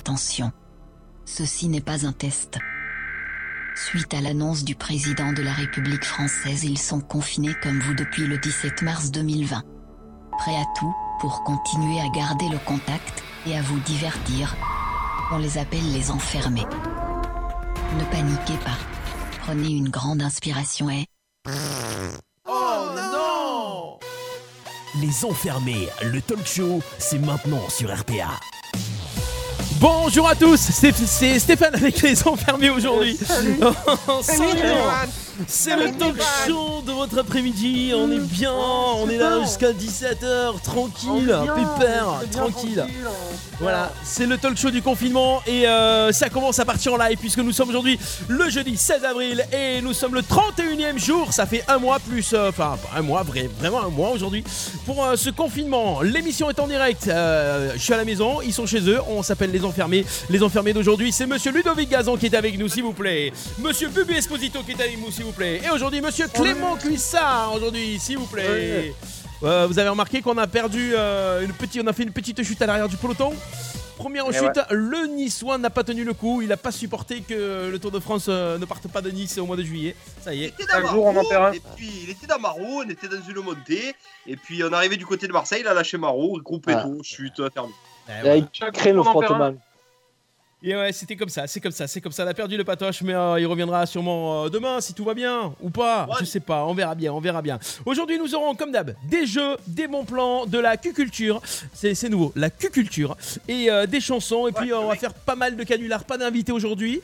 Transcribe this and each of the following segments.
attention. Ceci n'est pas un test. Suite à l'annonce du président de la République française, ils sont confinés comme vous depuis le 17 mars 2020. Prêts à tout pour continuer à garder le contact et à vous divertir. On les appelle les enfermés. Ne paniquez pas. Prenez une grande inspiration et... Oh non Les Enfermés, le talk show, c'est maintenant sur RPA. Bonjour à tous, c'est Stéphane avec les enfermés aujourd'hui. C'est le talk show de votre après-midi, on est bien, on est là jusqu'à 17h, tranquille, pépère, tranquille. Voilà, c'est le talk show du confinement et euh, ça commence à partir en live puisque nous sommes aujourd'hui le jeudi 16 avril et nous sommes le 31e jour, ça fait un mois plus, euh, enfin un mois, vrai, vraiment un mois aujourd'hui pour euh, ce confinement. L'émission est en direct, je suis à la maison, ils sont chez eux, on s'appelle les enfermés. Les enfermés d'aujourd'hui, c'est monsieur Ludovic Gazan qui est avec nous s'il vous plaît, monsieur Bubu Esposito qui est avec nous s'il vous plaît et aujourd'hui monsieur Clément Cuissard aujourd'hui s'il vous plaît. Euh, vous avez remarqué qu'on a perdu euh, une petite, on a fait une petite chute à l'arrière du peloton. Première Eh chute, le Niçois n'a pas tenu le coup. Il n'a pas supporté que le Tour de France euh, ne parte pas de Nice au mois de juillet. Ça y Il est. était Chaque dans jour, on en Marot, perd un. et puis il était dans Marot, on était dans une montée, et puis on est arrivé du côté de Marseille, il a lâché Marot, groupe et Ah. tout, chute, Et voilà. il crée le frottement. Et ouais, c'était comme ça, c'est comme ça, c'est comme ça. On a perdu le patoche, mais euh, il reviendra sûrement euh, demain si tout va bien ou pas. Ouais. Je sais pas, on verra bien, on verra bien. Aujourd'hui, nous aurons comme d'hab des jeux, des bons plans, de la cuculture. C'est nouveau, la cuculture et euh, des chansons. Et puis Ouais, on va faire pas mal de canulars, pas d'invités aujourd'hui.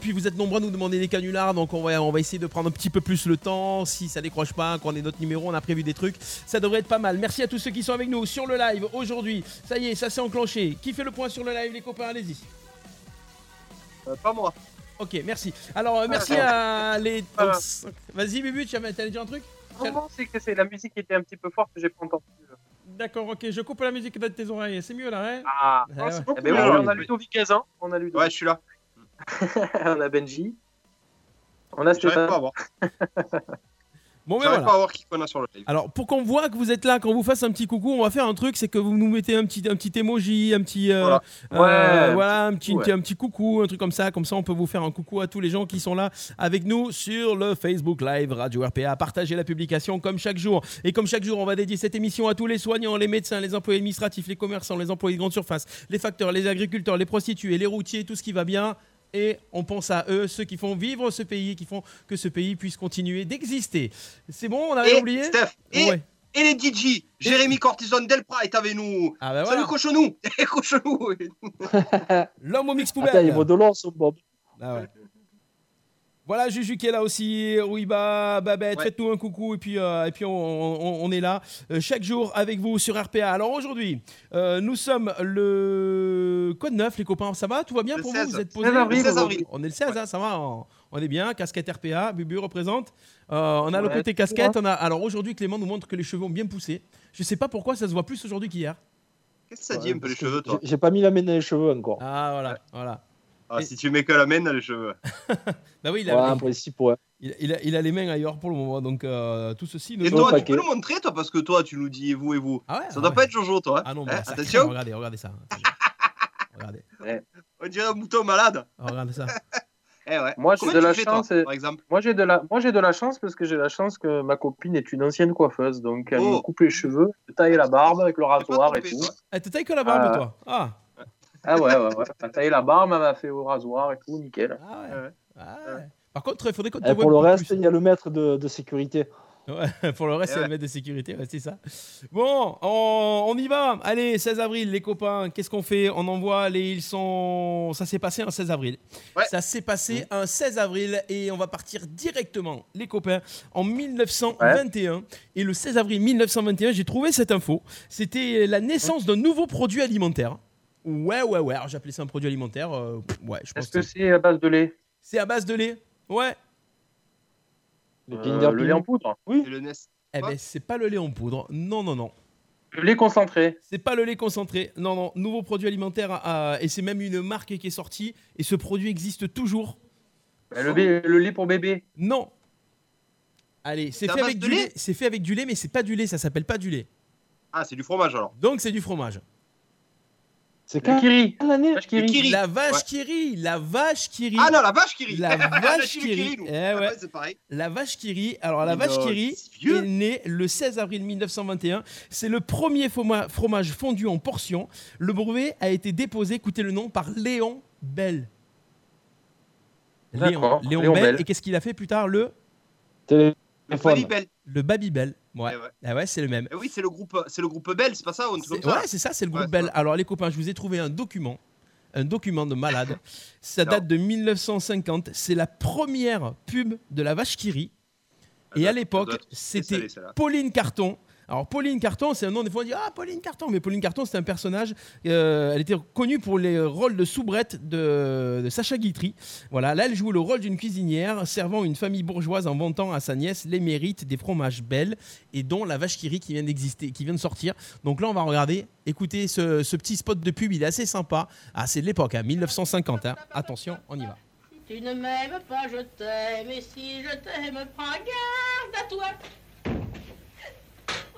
Puis vous êtes nombreux à nous demander des canulars, donc on va, on va essayer de prendre un petit peu plus le temps. Si ça décroche pas, qu'on ait notre numéro, on a prévu des trucs. Ça devrait être pas mal. Merci à tous ceux qui sont avec nous sur le live aujourd'hui. Ça y est, ça s'est enclenché. Qui fait le point sur le live, les copains? Allez-y. Euh, pas moi. Ok, merci. Alors, euh, merci à les. Voilà. Vas-y, Bubu, tu avais t'allais dire un truc Non, c'est que c'est la musique qui était un petit peu forte que j'ai pas entendu. D'accord, ok, je coupe la musique de tes oreilles. C'est mieux là, hein Ah, Ah ouais. c'est beaucoup Eh ben on a oui. Ludovic Gazan, on a Ludovic, Ouais, je suis là. on a Benji, on a J'arrive pas à Stéphane. Bon, mais J'arrive voilà. pas à voir qui qu'on a sur le live. Alors, pour qu'on voit que vous êtes là, qu'on vous fasse un petit coucou, on va faire un truc c'est que vous nous mettez un petit, un petit emoji, un petit. euh, Voilà. euh, Ouais, voilà, un petit, ouais. un petit coucou, un truc comme ça. Comme ça, on peut vous faire un coucou à tous les gens qui sont là avec nous sur le Facebook Live Radio RPA. Partagez la publication comme chaque jour. Et comme chaque jour, on va dédier cette émission à tous les soignants, les médecins, les employés administratifs, les commerçants, les employés de grande surface, les facteurs, les agriculteurs, les prostituées, les routiers, tout ce qui va bien. Et on pense à eux, ceux qui font vivre ce pays, qui font que ce pays puisse continuer d'exister. C'est bon, on avait Et oublié Steph, et, Ouais. et les DJ, Jérémy Cortison Delpra est avec nous. Ah bah Salut voilà. cochonou Cochonou L'homme au mix Attends, poubelle. il vaut de l'or, son Bob. Ah ouais. Voilà, Juju qui est là aussi, Ruiba, Babette, Ouais. faites-nous un coucou et puis, euh, et puis on, on- on est là euh, chaque jour avec vous sur RPA. Alors aujourd'hui, euh, nous sommes le code 9, les copains, ça va? Tout va bien Le pour 16. vous Vous êtes posés? 16 avril, Le 16 avril. On est le 16, hein, ça va on, on est bien, casquette RPA, Bubu représente. Euh, on a le Ouais, côté tout casquette, on a... alors aujourd'hui Clément nous montre que les cheveux ont bien poussé. Je sais pas pourquoi ça se voit plus aujourd'hui qu'hier. Qu'est-ce que ça dit un peu les cheveux, toi? J'ai j'ai pas mis la main dans les cheveux encore. Ah voilà, voilà. Ah, si tu mets que la main dans les cheveux. Bah oui, il Ouais, a, ouais. il, il a, il a les mains ailleurs pour le moment, donc euh, tout ceci... ne Et toi, le tu paquet. peux nous montrer, toi, parce que toi, tu nous dis vous et vous. Ah ouais, Ça ah doit ouais. pas être Jojo, toi. hein Ah non, bah, Attention, crème, regardez, regardez ça. regardez, on dirait un mouton malade. regardez ça. Eh ouais. Moi, j'ai de la chance, toi, par exemple Moi j'ai de la, moi j'ai de la chance parce que j'ai la chance que ma copine est une ancienne coiffeuse, donc elle Oh. me coupe les cheveux, elle taille la barbe avec le rasoir et tout. Elle te taille que la barbe, Ah. toi? Ah, Ah ouais, ouais, ouais. Elle m'a taillé la barbe, elle m'a fait au rasoir et tout, nickel. ah ouais. Ouais. Ah ouais. Par contre, il faudrait qu'on pour le reste, il y a le maître de, de sécurité. Ouais, pour le reste, Eh c'est ouais. le maître de sécurité, ouais, c'est ça. Bon, on, on y va. Allez, 16 avril, les copains, qu'est-ce qu'on fait? On envoie les. Ils sont. Ça s'est passé un 16 avril. Ouais. Ça s'est passé un 16 avril et on va partir directement, les copains, en 1921. Et le 16 avril 1921, j'ai trouvé cette info. C'était la naissance d'un nouveau produit alimentaire. Ouais, ouais, ouais. Alors j'appelais ça un produit alimentaire. euh, ouais, je pense Est-ce que que c'est à base de lait? C'est à base de lait. Ouais. Le Euh, Le lait en poudre? C'est le NES. Eh ben, c'est pas le lait en poudre. Non, non, non. Le lait concentré C'est pas le lait concentré. Non, non. Nouveau produit alimentaire. à- et c'est même une marque qui est sortie. Et ce produit existe toujours. Euh, le, bé- le lait pour bébé Non. Allez, c'est fait avec du lait? lait. C'est fait avec du lait, mais c'est pas du lait. Ça s'appelle pas du lait. Ah, c'est du fromage alors. Donc c'est du fromage. C'est quand Kiri. l'année. La vache qui rit, la vache qui rit. Ah non, la vache qui rit. La vache qui rit. Eh ouais. c'est pareil. La vache qui rit. Alors, la vache qui rit est née le 16 avril 1921. C'est le premier fromage fondu en portion. Le brevet a été déposé, écoutez le nom, par Léon Bell. Léon, D'accord, Léon Léon Bell. Bell. Et qu'est-ce qu'il a fait plus tard Le, Téléphone. Le Babybel. le Babybel. Ouais. Eh ouais. Ah ouais, c'est le même. Eh oui, c'est le groupe, c'est le groupe Bell, c'est pas ça, comme ça Ouais, c'est ça, c'est le Ouais, groupe c'est Bell. Alors, les copains, je vous ai trouvé un document. Un document de malade. Ça Non. date de 1950. C'est la première pub de la vache qui rit. Et à l'époque, c'était. Pauline Carton. Alors Pauline Carton, c'est un nom des fois on dit ah Pauline Carton, mais Pauline Carton c'était un personnage. euh, elle était connue pour les rôles de soubrette de, Sacha Guitry. Voilà, là elle joue le rôle d'une cuisinière servant une famille bourgeoise en vantant à sa nièce les mérites des fromages belles et dont la vache qui rit qui vient d'exister, qui vient de sortir. Donc là on va regarder, écoutez ce, ce petit spot de pub, il est assez sympa. Ah c'est de l'époque, hein, 1950. hein. Attention, on y va. Tu ne m'aimes pas, je t'aime, et si je t'aime, prends garde à toi.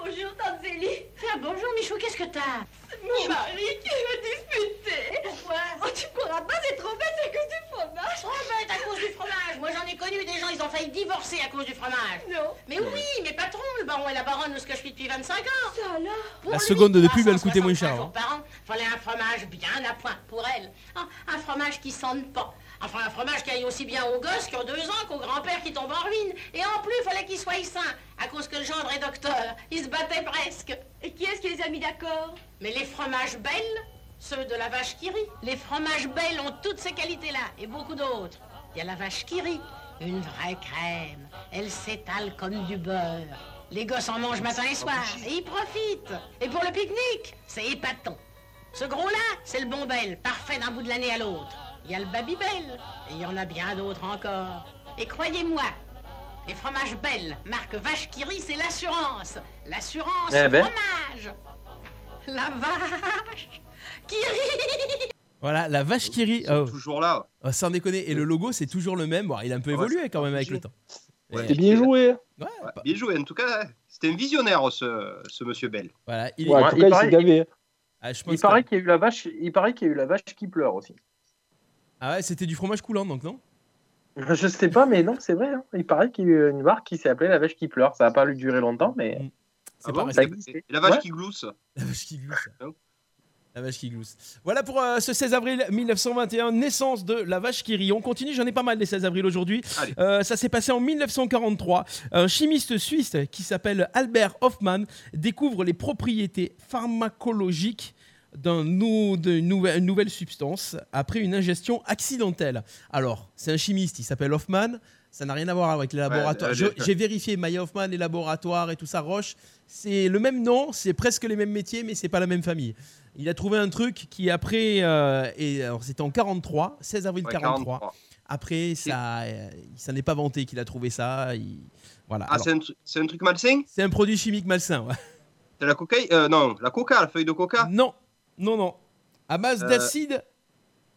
Bonjour, Tante Zélie. Ah, bonjour Michou, qu'est-ce que t'as? Mon mari qui veut disputer. Pourquoi Oh, tu pourras pas être trop bête à cause du fromage. Trop bête à cause du fromage. Moi j'en ai connu des gens, ils ont failli divorcer à cause du fromage. Non. Mais oui, mais patron, le baron et la baronne, ce que je suis depuis 25 ans. Ça alors Pour La lui, seconde de pub, 365 elle coûtait moins cher, hein. par an, fallait un fromage bien à point pour elle. Ah, un fromage qui sente pas. Enfin, un fromage qui aille aussi bien aux gosses qui ont deux ans qu'au grand-père qui tombe en ruine. Et en plus, fallait qu'il soit sain, à cause que le gendre est docteur. Il se battait presque. Et qui est-ce qui les a mis d'accord? Mais les fromages belles, ceux de la vache qui rit, les fromages belles ont toutes ces qualités-là et beaucoup d'autres. Il y a la vache qui rit, une vraie crème. Elle s'étale comme du beurre. Les gosses en mangent matin et soir et ils profitent. Et pour le pique-nique, c'est épatant. Ce gros-là, c'est le bon bel, parfait d'un bout de l'année à l'autre. Il y a le Babybel, et il y en a bien d'autres encore. Et croyez-moi, les fromages belles, marque vache qui rit, c'est l'assurance. L'assurance Eh ben. fromage. La vache qui rit. Voilà, la vache qui rit. Oh, toujours là. oh, sans déconner. Et le logo c'est toujours le même. Bon, il a un peu Ouais, évolué quand même avec le temps. Ouais. C'est bien joué. ouais, Ouais, pas- bien joué, en tout cas, c'était un visionnaire, ce, ce monsieur Bell. voilà, il est- Ouais, en Ouais, tout il cas, il paraît- s'est gavé. Ah, je pense Il paraît qu'il y a eu la vache. Il paraît qu'il y a eu la vache qui pleure aussi. Ah ouais, c'était du fromage coulant donc non? Je sais pas, mais non, c'est vrai. hein. Il paraît qu'il y a eu une marque qui s'est appelée la vache qui pleure. Ça a pas lui durer longtemps, mais. C'est Ah pas bon resté. ça existe. Et la vache Ouais. qui glousse. La vache qui glousse. Non. La vache qui glousse. Voilà pour euh, ce 16 avril 1921, naissance de la vache qui rit. On continue, j'en ai pas mal les 16 avril aujourd'hui. Euh, ça s'est passé en 1943. Un chimiste suisse qui s'appelle Albert Hoffmann découvre les propriétés pharmacologiques d'un nou- d'une nouvelle, substance après une ingestion accidentelle. Alors, c'est un chimiste, il s'appelle Hoffmann. Ça n'a rien à voir avec les laboratoires. euh, J'ai vérifié Maya Hoffmann, les laboratoires et tout ça, Roche. C'est le même nom, c'est presque les mêmes métiers, mais c'est pas la même famille. Il a trouvé un truc qui après, euh, et alors c'était en 43, 16 avril Ouais, 43. 43. Après, ça, euh, il s'en est pas vanté qu'il a trouvé ça. il- Voilà. Ah, c'est un, truc malsain? c'est un produit chimique malsain. ouais. C'est la cocaïne euh, Non, la coca, la feuille de coca? Non, non, non. À base Euh, d'acide.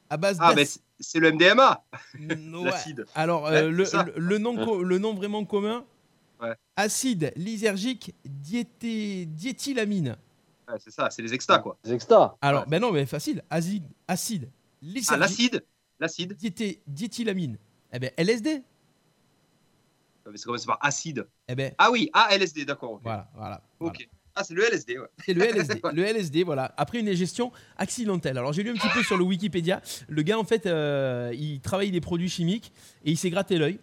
À base Ah, d'acide. c'est- c'est le MDMA, Ouais. l'acide. Alors, euh, Ouais, le, c'est le- le nom, le nom vraiment commun Ouais. acide lysergique diété- diéthylamine. Ouais, c'est ça, c'est les extas, quoi. C'est extra. Alors, Ouais. ben non, mais facile. Acide, acide Ah, lysergique l'acide L'acide diété- diéthylamine. Eh ben, LSD. Ah, mais Ça commence par acide. Eh ben, Ah oui, ah, LSD, d'accord. voilà, voilà. Ok. voilà. Ah, c'est le LSD, ouais. C'est le LSD. le LSD, voilà. Après une gestion accidentelle. Alors j'ai lu un petit peu sur le Wikipédia. Le gars, en fait, euh, il travaille des produits chimiques et il s'est gratté l'œil.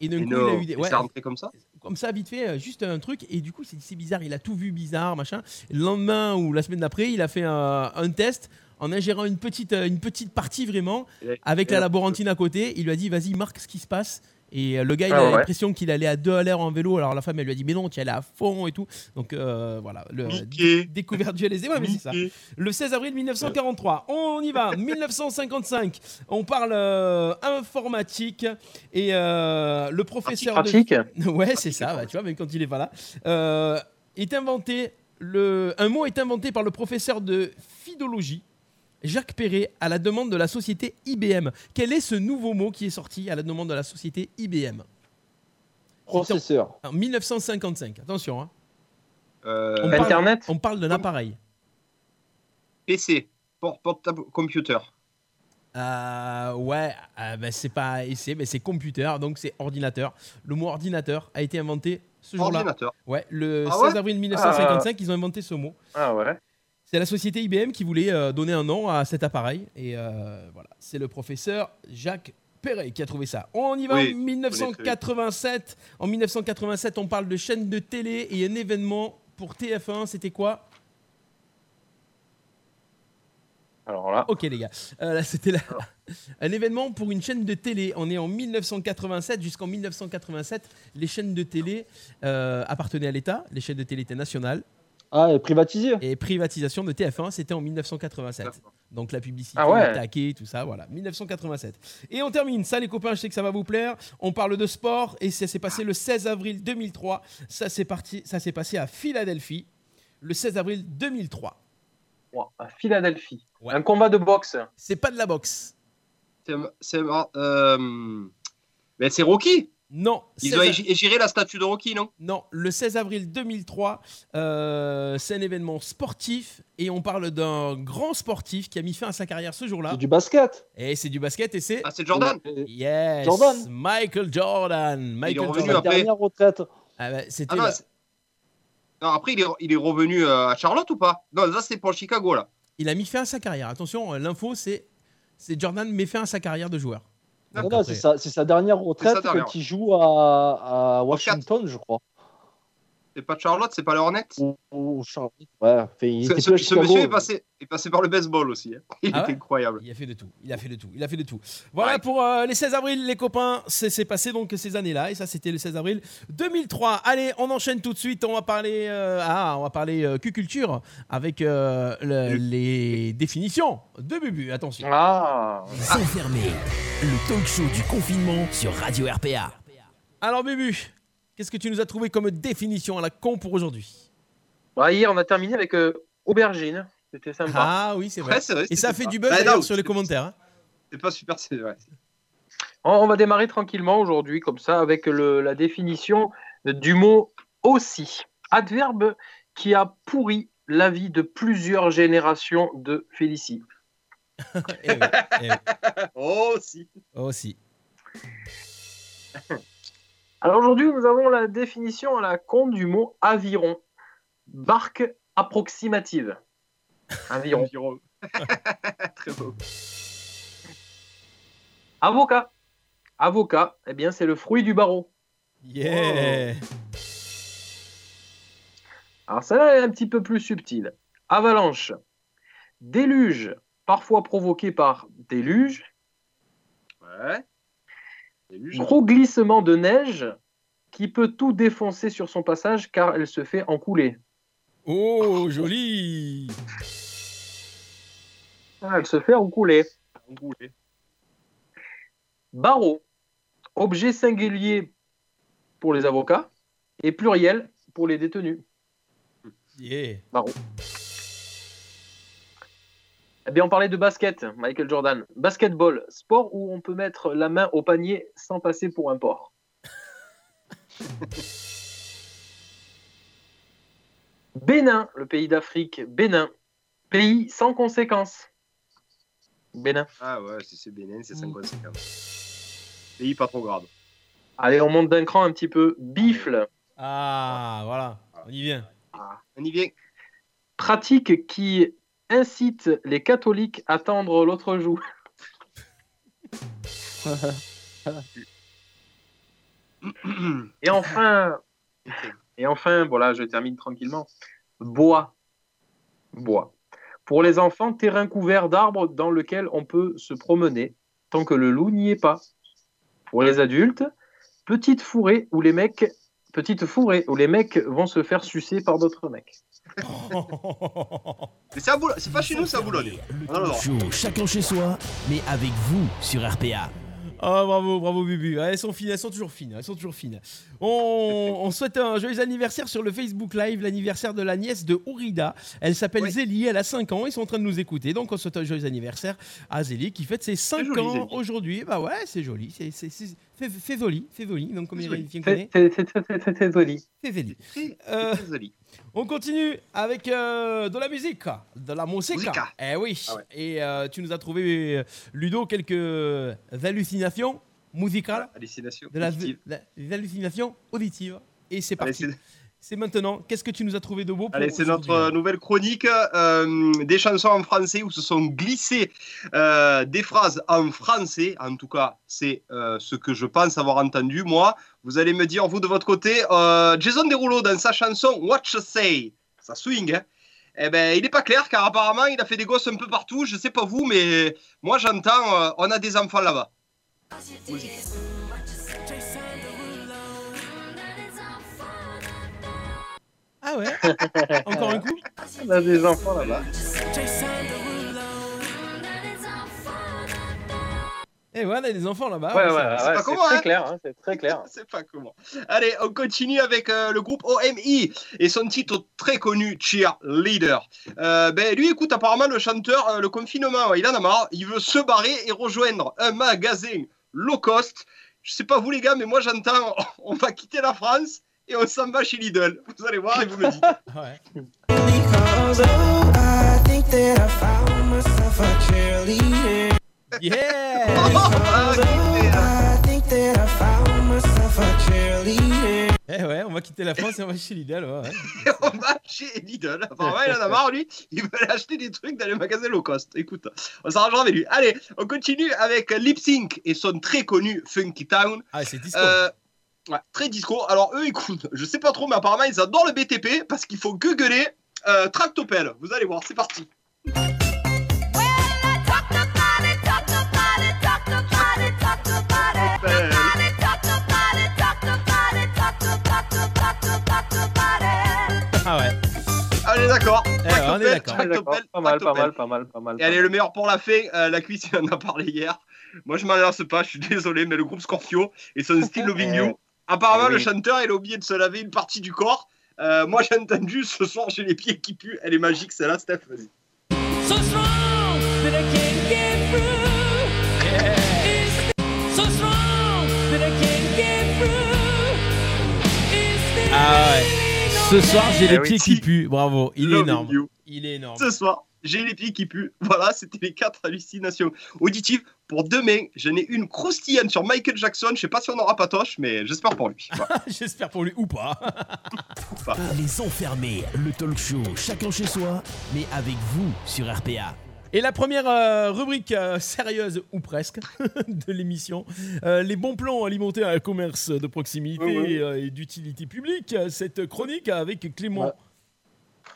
Et d'un coup, il a eu des. ouais, c'est rentré comme ça comme ça, vite fait, euh, juste un truc. Et du coup, c'est c'est bizarre. Il a tout vu bizarre, machin. Et le lendemain ou la semaine d'après, il a fait un, un test en ingérant une petite, euh, une petite partie vraiment avec la laborantine à côté. Il lui a dit, vas-y, marque ce qui se passe. Et euh, le gars, il Ah a ouais. l'impression qu'il allait à deux à l'heure en vélo. Alors la femme, elle lui a dit, mais non, tu y allais à fond et tout. Donc euh, voilà, le, Mickey. découverte du LSD. Ouais, mais c'est ça. Mickey. Le 16 avril 1943, on y va. 1955, on parle euh, informatique et euh, le professeur de Pratique. ouais, c'est ça, bah, tu vois, même quand il est pas là. Euh, est inventé, le, un mot est inventé par le professeur de phidologie, Jacques Perret, à la demande de la société IBM. Quel est ce nouveau mot qui est sorti à la demande de la société IBM Processeur. En 1955, attention, hein. Euh, On parle- Internet on parle d'un appareil. PC. Port- Portable computer. Euh, ouais, euh, bah, c'est pas essai, mais c'est computer, donc c'est ordinateur. Le mot ordinateur a été inventé ce jour-là. Ordinateur. Ouais, le Ah ouais? 16 avril 1955, ils ont inventé ce mot. Ah ouais. C'est la société IBM qui voulait euh, donner un nom à cet appareil. Et euh, voilà, c'est le professeur Jacques Perret qui a trouvé ça. On y va Oui, en 1987. En 1987, on parle de chaîne de télé et un événement pour TF1. C'était quoi? Alors là. Ok les gars, Euh, là, c'était la- un événement pour une chaîne de télé. On est en 1987 jusqu'en 1987. Les chaînes de télé euh, appartenaient à l'État. Les chaînes de télé étaient nationales. Ah, et privatisé Et privatisation de TF1, c'était en 1987. Donc la publicité, Ah ouais. taquet, tout ça, voilà. 1987. Et on termine. Ça, les copains, je sais que ça va vous plaire. On parle de sport et ça s'est passé le 16 avril 2003. Ça s'est parti, ça s'est passé à Philadelphie le 16 avril 2003. Ouah, à Philadelphie. Ouais. Un combat de boxe. C'est pas de la boxe. C'est. c'est- euh, mais c'est Rocky. Non. Ils 16 ont a- égi- égiré la statue de Rocky, non? Non, le 16 avril 2003, euh, c'est un événement sportif et on parle d'un grand sportif qui a mis fin à sa carrière ce jour-là. C'est du basket. Et c'est du basket et c'est Ah, c'est Jordan yes, Jordan. Michael Jordan. Michael revenu Sa Jordan. après. dernière retraite. Ah bah, c'était Ah non, la- c'est- non, après, il est, il est revenu euh, à Charlotte ou pas? Non, ça, c'est pour le Chicago, là. il a mis fin à sa carrière. Attention, euh, l'info c'est c'est Jordan met fin à sa carrière de joueur. C'est sa, dernière retraite sa dernière. quand il joue à, à Washington, je crois. C'est pas Charlotte, c'est pas le Hornet Ou, ou Charlotte. Ouais, enfin, il Ce, était monsieur est passé, est passé par le baseball aussi. hein. Il Ah est ouais? incroyable. Il a fait de tout. Il a fait de tout. Il a fait de tout. Voilà Ouais. pour euh, les 16 avril, les copains. C'est passé donc ces années-là. Et ça, c'était le 16 avril 2003. Allez, on enchaîne tout de suite. On va parler, euh, ah, on va parler euh, Q-culture avec euh, le- les définitions de Bubu. Attention. Ah. Les enfermés, le talk show du confinement sur Radio RPA. Alors, Bubu, qu'est-ce que tu nous as trouvé comme définition à la con pour aujourd'hui? Bah, hier, on a terminé avec euh, aubergine. C'était sympa. Ah oui, c'est vrai. Ouais, c'est vrai, Et ça sympa. fait du buzz Bah, non, sur les commentaires. hein. C'est pas super, c'est vrai. On, on va démarrer tranquillement aujourd'hui, comme ça, avec le- la définition du mot aussi. Adverbe qui a pourri la vie de plusieurs générations de Félicie. Eh oui, eh oui. Oh, si. Aussi. Alors aujourd'hui, nous avons la définition à la con du mot aviron. Barque approximative. Aviron. Environ. Très beau. Avocat. Avocat, eh bien, c'est le fruit du barreau. Yeah. Alors ça est un petit peu plus subtil. Avalanche. Déluge, parfois provoqué par déluge. Ouais. Gros glissement de neige qui peut tout défoncer sur son passage car elle se fait encouler. Oh, joli. Ah, elle se fait encouler. enroulé. Barreau. Objet singulier pour les avocats et pluriel pour les détenus. Yeah. Eh bien, on parlait de basket, Michael Jordan. Basketball, sport où on peut mettre la main au panier sans passer pour un porc. Bénin, le pays d'Afrique, Bénin. Pays sans conséquences. Bénin. Ah ouais, si c'est Bénin, c'est 5 conséquences. Pays pas trop grave. Allez, on monte d'un cran un petit peu. Bifle, Ah, voilà. On y vient. On y vient. pratique qui incite les catholiques à tendre l'autre joue. Et enfin, et enfin, voilà, je termine tranquillement. Bois. Bois. Pour les enfants, terrain couvert d'arbres dans lequel on peut se promener tant que le loup n'y est pas. Pour les adultes, petite fourrée où les mecs, petite fourrée où les mecs vont se faire sucer par d'autres mecs. Mais c'est à Boulogne. C'est pas chez nous, c'est à Boulogne. Ah, show, chacun chez soi, mais avec vous sur RPA. Oh, bravo, bravo, Bubu. Elles sont fines, elles sont toujours fines, elles sont toujours fines. On, on souhaite un joyeux anniversaire sur le Facebook Live, l'anniversaire de la nièce de Ourida. Elle s'appelle Oui. Zélie, elle a 5 ans, ils sont en train de nous écouter. Donc on souhaite un joyeux anniversaire à Zélie qui fête ses 5 joli, ans aujourd'hui. Bah ouais, c'est joli, c'est fait, joli, fait joli. Donc comme C'est il vient C'est joli. fait joli. On continue avec euh, de la musique, de la musique. Musica. Eh oui. Ah ouais. Et euh, tu nous as trouvé, euh, Ludo, quelques hallucinations musicales, Hallucination. de la, positive. la- des hallucinations auditives. Et c'est parti. C'est- maintenant. Qu'est-ce que tu nous as trouvé de beau pour Allez, c'est notre euh, nouvelle chronique euh, des chansons en français où se sont glissées euh, des phrases en français. En tout cas, c'est euh, ce que je pense avoir entendu. Moi, vous allez me dire, vous de votre côté, euh, Jason Derulo dans sa chanson What You Say, ça swing, hein eh ben, il n'est pas clair car apparemment il a fait des gosses un peu partout. Je sais pas vous, mais moi j'entends, euh, on a des enfants là-bas. Musique. Ah ouais Encore un coup On a des enfants là-bas. Eh ouais, on a des enfants là-bas. Ouais, ouais, c'est pas comment, très hein. clair, hein, c'est très clair. C'est pas comment. Allez, on continue avec euh, le groupe OMI et son titre très connu, Cheerleader. Euh, ben, lui, écoute, apparemment, le chanteur, euh, le confinement, il en a marre. Il veut se barrer et rejoindre un magasin low cost. Je sais pas vous, les gars, mais moi, j'entends, on va quitter la France et on s'en va chez Lidl. Vous allez voir et vous me dites. Ouais. Yeah. Eh ouais, on va quitter la France et on va chez Lidl. Ouais, on va chez Lidl. Apparemment, il en a marre, lui. Il veut aller acheter des trucs dans les magasins low cost. Écoute, on s'arrangera avec lui. Allez, on continue avec Lip Sync et son très connu Funky Town. Ah, c'est disco. Euh, ouais, très disco. Alors eux, écoute, je sais pas trop, mais apparemment ils adorent le BTP parce qu'il faut gueuler euh, Tractopelle. Vous allez voir, c'est parti. Ah ouais. Allez, d'accord. Eh ouais, on est Tractopelle. Tractopelle, Pas mal, pas mal, pas mal, pas mal. Et allez, le meilleur pour la fin, euh, la cuisse, il en a parlé hier. Moi, je m'en lasse pas, je suis désolé, mais le groupe Scorpio et son style Loving You. Apparemment, Eh le chanteur, il a oublié de se laver une partie du corps. Euh, moi, j'ai entendu ce soir, j'ai les pieds qui puent. Elle est magique, celle-là, Steph. Vas-y. So strong that I can't get through. Is so strong that I can't get through. Is Ah ouais. Ce soir, j'ai les Eh oui. pieds qui puent. Bravo. Il est énorme. You. Il est énorme. Ce soir, j'ai les pieds qui puent. Voilà, c'était les quatre hallucinations auditives. Pour demain, j'en ai une croustillante sur Michael Jackson. Je sais pas si on aura patoche, mais j'espère pour lui. J'espère pour lui ou pas. Les enfermés, le talk show, chacun chez soi, mais avec vous sur RPA. Et la première euh, rubrique euh, sérieuse, ou presque, de l'émission, euh, les bons plans alimentaires et commerce de proximité Ouais, ouais. euh, et d'utilité publique. Cette chronique avec Clément.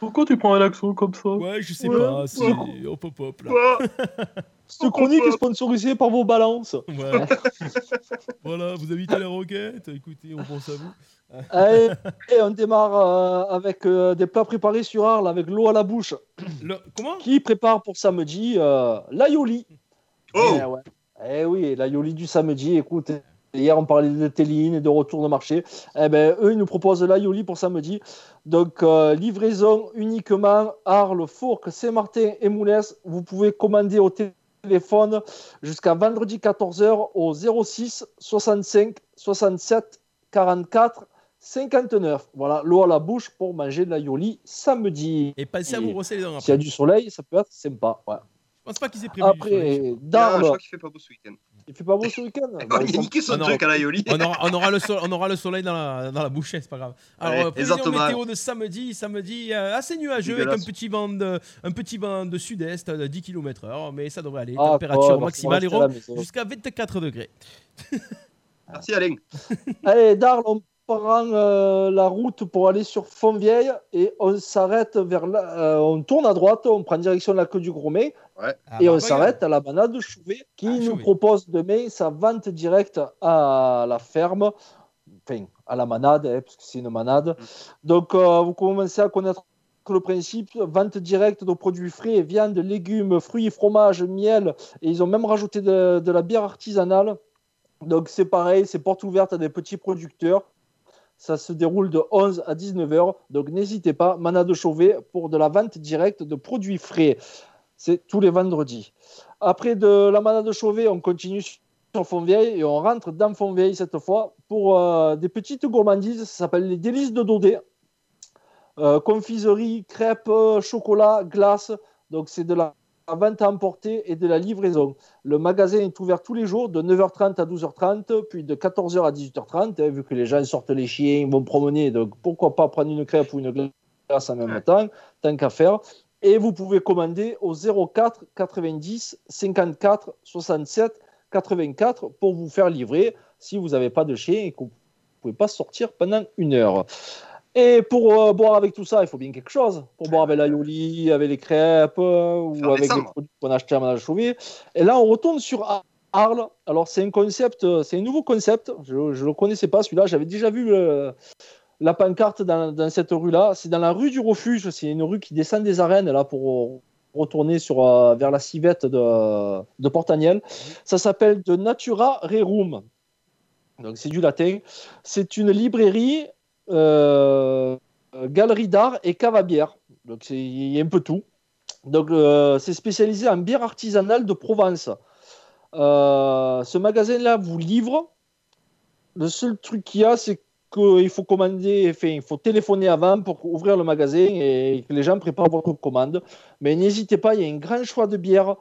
Ouais. Pourquoi tu prends un accent comme ça Ouais, je sais Ouais. pas, c'est hop hop hop là. Cette chronique est sponsorisée par vos balances. Ouais. voilà, vous habitez la roquette, écoutez, on pense à vous. Allez, et on démarre euh, avec euh, des plats préparés sur Arles avec l'eau à la bouche. Le- Comment? Qui prépare pour samedi euh, l'aioli. Oh Eh ouais. Eh oui, l'aioli du samedi. Écoute, hier on parlait de Téline et de retour de marché. Eh ben, eux, ils nous proposent l'aioli pour samedi. Donc, euh, livraison uniquement Arles, Fourques, Saint-Martin et Moulins. Vous pouvez commander au téléphone jusqu'à vendredi 14h au 06 65 67 44 59. Voilà, l'eau à la bouche pour manger de l'aioli samedi. Et passez à vous brosser les dents S'il y a du soleil, ça peut être sympa. Ouais. Je pense pas qu'ils aient prévu. Après, Ah, je d'Arles, crois qu'il fait pas beau ce week-end. Il fait pas beau ce week-end Bon, il a niqué son Ah, non. truc à la Yoli. on, aura, on, aura le soleil, on aura le soleil dans la, dans la bouchée, c'est pas grave. Alors, euh, prévision exactement. météo de samedi, samedi euh, assez nuageux avec un petit vent de, un petit vent de sud-est de 10 km/h, mais ça devrait aller. Ah, Température quoi, bah, maximale jusqu'à 24 degrés. Merci Alain. Allez, d'Arles, on prend euh, la route pour aller sur Fontvieille et on s'arrête vers la, euh, on tourne à droite, on prend direction de la queue du Grommet Ah, et on bah, s'arrête à la banade de Chouvet qui Ah, nous Chouvet. propose demain sa vente directe à la ferme, enfin à la manade, hein, parce que c'est une manade. Donc euh, vous commencez à connaître le principe, vente directe de produits frais, viande, légumes, fruits, fromages, miel, et ils ont même rajouté de, de la bière artisanale. Donc c'est pareil, c'est porte ouverte à des petits producteurs. Ça se déroule de 11 à 19 heures. Donc n'hésitez pas, Manade Chauvet pour de la vente directe de produits frais. C'est tous les vendredis. Après de la Manade Chauvet, on continue sur Fontvieille et on rentre dans Fontvieille cette fois pour euh, des petites gourmandises. Ça s'appelle les délices de Daudet. Euh, confiserie, crêpes, chocolat, glace. Donc c'est de la vente à emporter et de la livraison. Le magasin est ouvert tous les jours de 9h30 à 12h30, puis de 14h à 18h30, hein, vu que les gens sortent les chiens, vont promener. Donc pourquoi pas prendre une crêpe ou une glace en même temps, tant qu'à faire. Et vous pouvez commander au 04 90 54 67 84 pour vous faire livrer si vous n'avez pas de chien et que vous ne pouvez pas sortir pendant une heure. Et pour euh, boire avec tout ça, il faut bien quelque chose. Pour boire avec la Yoli, avec les crêpes euh, ou avec les produits qu'on achetait à Madame Chauvet. Et là, on retourne sur Ar- Arles. Alors, c'est un concept, euh, c'est un nouveau concept. Je ne le connaissais pas, celui-là. J'avais déjà vu le- la pancarte dans, dans cette rue-là. C'est dans la rue du Refuge. C'est une rue qui descend des arènes là pour retourner sur, euh, vers la civette de, de Portagnel. Ça s'appelle de Natura Rerum. Donc, c'est du latin. C'est une librairie, galerie d'art et cave à bière. Donc, il y a un peu tout. Donc, euh, c'est spécialisé en bière artisanale de Provence. Euh, ce magasin-là vous livre. Le seul truc qu'il y a, c'est qu'il faut commander, enfin, il faut téléphoner avant pour ouvrir le magasin et que les gens préparent votre commande. Mais n'hésitez pas, il y a un grand choix de bières.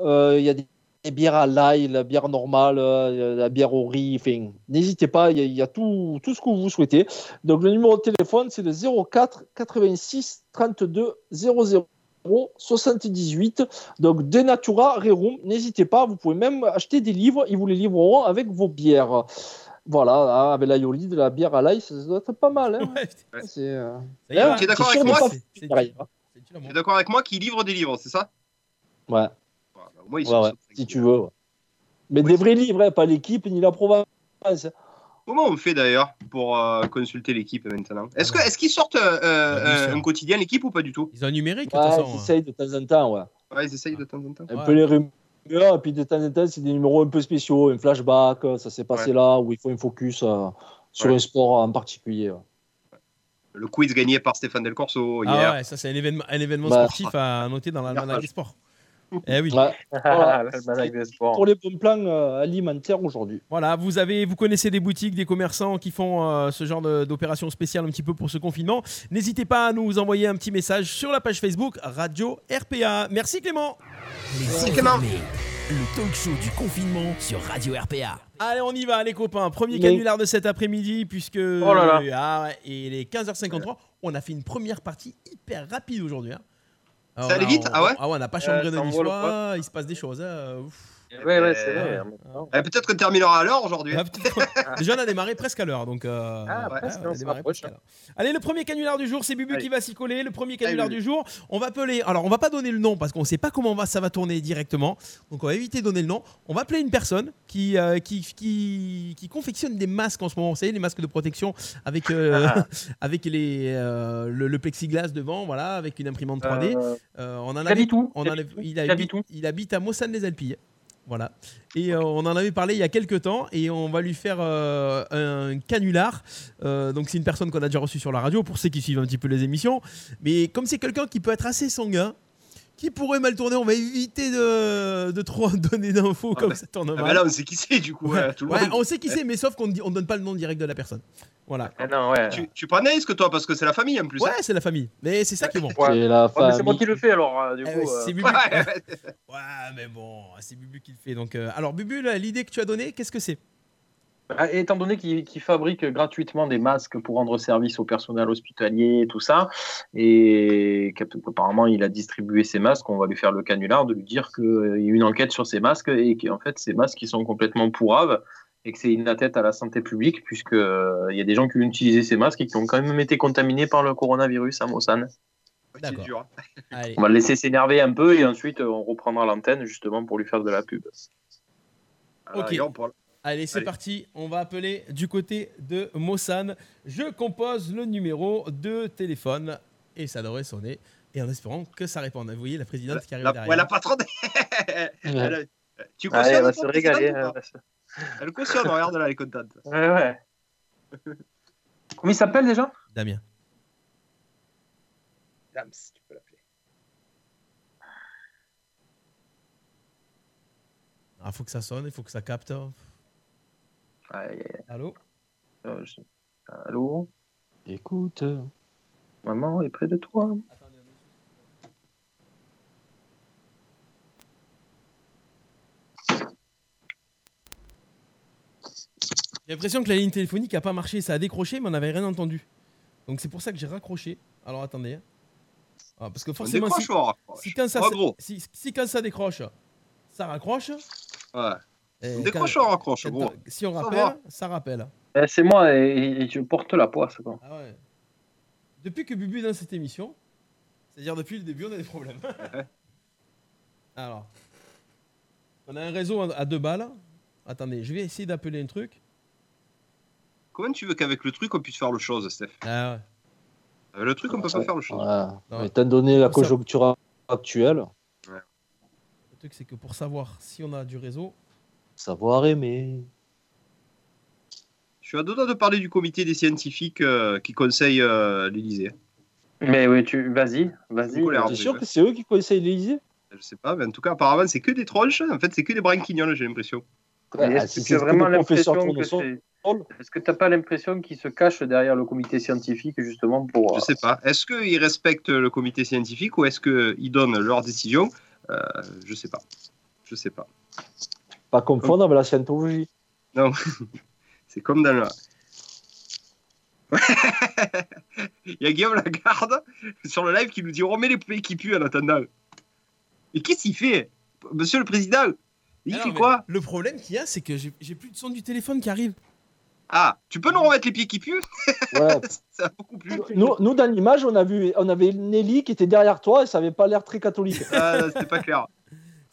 Euh, il y a des, des bières à l'ail, la bière normale, euh, la bière au riz. Enfin, n'hésitez pas, il y a, il y a tout, tout ce que vous souhaitez. Donc le numéro de téléphone, c'est le 04 86 32 00 78. Donc Denatura Rerum, n'hésitez pas, vous pouvez même acheter des livres, ils vous les livreront avec vos bières. Voilà, hein, avec la Yoli, de la bière à l'ail, ça doit être pas mal. Hein. C'est, euh, d'accord c'est avec de moi hein. qui livre des livres, c'est ça Ouais, au moins, ils ouais, sont- ouais, si tu veux. ouais. Mais des vrais livres, hein, pas l'équipe ni la Provence. Comment on fait d'ailleurs pour euh, consulter l'équipe maintenant? Est-ce que est-ce qu'ils sortent euh, euh, Ah, bien sûr. un quotidien l'équipe ou pas du tout? Ils ont un numérique, de Ouais, toute ils façon. hein. essayent de temps en temps, ouais. Ouais, ils essayent de temps en temps. Un Ouais. peu les rumeurs, et puis de temps en temps, c'est des numéros un peu spéciaux, un flashback, euh, ça s'est passé Ouais. là, où il faut un focus euh, sur Ouais. un sport en particulier. ouais. Le quiz gagné par Stéphane Del Corso hier. Ah ouais, ça c'est un événement, un événement Bah. sportif à noter dans l'almanach des sports. Eh oui. Ouais. Voilà. Pour les bons plans euh, alimentaires aujourd'hui. Voilà, vous avez, vous connaissez des boutiques, des commerçants qui font euh, ce genre de- d'opération spéciale un petit peu pour ce confinement. N'hésitez pas à nous envoyer un petit message sur la page Facebook Radio RPA. Merci Clément. Les enfermés, le talk show du confinement sur Radio RPA. Allez, on y va les copains. Premier Mais- canular de cet après-midi puisque Oh là là. Ah et il est 15h53. On a fait une première partie hyper rapide aujourd'hui. hein. Ça on allait a- vite? on- Ah ouais? Ah ouais, on n'a pas chambré Euh, de ça envoie le niçois, il se passe des choses. hein. Ouf. Ouais, ouais, c'est Euh, vrai. Eh, Peut-être qu'on terminera à l'heure aujourd'hui. Ah, Déjà, on a démarré presque à l'heure, donc. euh, Ah, ouais, on a se démarré rapproche, presque à l'heure. Allez, le premier canular du jour, c'est Bubu Allez. qui va s'y coller. Le premier canular Allez, du jour, on va appeler. Alors, on va pas donner le nom parce qu'on sait pas comment va, ça va tourner directement. Donc, on va éviter de donner le nom. On va appeler une personne qui, euh, qui, qui, qui confectionne des masques en ce moment. Vous savez, les masques de protection avec, euh, avec les, euh, le, le plexiglas devant, voilà, avec une imprimante 3D. Euh, Euh, on en il avait, habite où on Il habite avait- il habite à Mossane-les-Alpilles. Voilà. Et euh, on en avait parlé il y a quelques temps et on va lui faire euh, un canular. Euh, donc c'est une personne qu'on a déjà reçue sur la radio pour ceux qui suivent un petit peu les émissions. Mais comme c'est quelqu'un qui peut être assez sanguin, qui pourrait mal tourner, on va éviter de, de trop donner d'infos Ah comme bah- ça tourne Ah bah là, on sait qui c'est du coup. Ouais, euh, tout le ouais, monde. on sait qui c'est, mais sauf qu'on ne donne pas le nom direct de la personne. Voilà. ah non, ouais. Tu, tu prends risque toi parce que c'est la famille en plus. Ouais, hein. c'est la famille. Mais c'est ça qui est bon. Ouais. C'est la Ouais, c'est moi qui le fais alors, euh, du Eh coup. ouais, euh, c'est Bubu. Ouais, ouais. Ouais, mais bon, c'est Bubu qui le fait. Donc, euh, alors, Bubu, l'idée que tu as donnée, qu'est-ce que c'est? Étant donné qu'ils qu'ils fabriquent gratuitement des masques pour rendre service au personnel hospitalier et tout ça, et qu'apparemment il a distribué ces masques, on va lui faire le canular de lui dire qu'il y a eu une enquête sur ces masques et qu'en fait ces masques ils sont complètement pourraves et que c'est une atteinte à la santé publique puisque euh, il y a des gens qui ont utilisé ces masques et qui ont quand même été contaminés par le coronavirus à D'accord. dur. Allez. On va le laisser s'énerver un peu et ensuite euh, on reprendra l'antenne justement pour lui faire de la pub. Ah, Ok. on parle- Allez, c'est parti. On va appeler du côté de Mossane. Je compose le numéro de téléphone et ça devrait sonner. Et en espérant que ça réponde. Vous voyez la présidente qui arrive La, derrière. ouais, la patronne. Elle a- Tu cautionnes Allez, elle va se régaler. elle va se- Elle cautionne, regarde là, elle est contente. Ouais, ouais. Comment il s'appelle déjà? Damien. Dams, tu peux l'appeler. Il faut que ça sonne, il faut que ça capte. Allô je- Allô Écoute. Maman est près de toi. J'ai l'impression que la ligne téléphonique a pas marché, ça a décroché, mais on n'avait rien entendu. Donc c'est pour ça que j'ai raccroché. Alors attendez. Ah, parce que forcément, si, quand ça, gros. si, si quand ça décroche, ça raccroche. Ouais. Décroche ou on raccroche, gros Si on rappelle, ça rappelle. Eh, c'est moi et, et je porte la poisse. Quoi. Ah ouais. Depuis que Bubu est dans cette émission, c'est-à-dire depuis le début, on a des problèmes. Alors, on a un réseau à deux balles. Attendez, je vais essayer d'appeler un truc. Comment tu veux qu'avec le truc on puisse faire le chose, Steph Ah ouais. Avec le truc on peut pas faire le chose. Voilà. Non. Étant donné la conjoncture actuelle, Le truc, c'est que pour savoir si on a du réseau, savoir aimer. Je suis à deux doigts de parler du comité des scientifiques euh, qui conseille euh, l'Elysée. Mais oui, tu vas-y, vas-y. T'es sûr ouais. que c'est eux qui conseillent l'Élysée? Je sais pas, mais en tout cas, apparemment, c'est que des tronches. En fait, c'est que des branquignoles, j'ai l'impression. Est-ce que tu as c'est vraiment l'impression que c'est. Est-ce que tu n'as pas l'impression qu'ils se cachent derrière le comité scientifique justement pour. Je sais pas. Est-ce qu'ils respectent le comité scientifique ou est-ce qu'ils donnent leurs décisions Euh, Je sais pas. Je sais pas. Pas confondre avec la scientologie. Non, c'est comme dans la. Il y a Guillaume Lagarde sur le live qui nous dit remets les poupées qui puent en attendant. Et qu'est-ce qu'il fait Monsieur le Président? Il Ah fait mais quoi Le problème qu'il y a, c'est que j'ai plus de son du téléphone qui arrive. Ah, tu peux nous remettre les pieds qui puent? Ouais. Ça a beaucoup plus. nous, nous, dans l'image, on, a vu, on avait Nelly qui était derrière toi et ça avait pas l'air très catholique. Ah, c'était pas clair.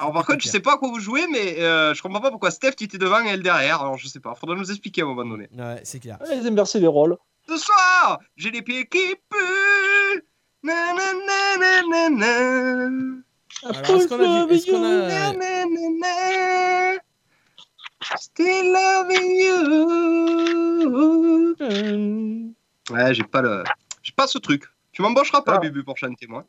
Alors par contre, je sais pas à quoi vous jouez, mais euh, je comprends pas pourquoi Steph tu étais devant et elle derrière. Alors je sais pas, faudra nous expliquer à un moment donné. Ouais, c'est clair. Ils inversaient les rôles. Ce soir, j'ai les pieds qui puent. Na, na, na, na, na, na. Alors, est-ce qu'on a vu- est-ce qu'on a- Na, na, na, na. Still loving you. Ouais, j'ai pas le, j'ai pas ce truc. Tu m'embaucheras pas, Ah. Bubu, pour chanter moi.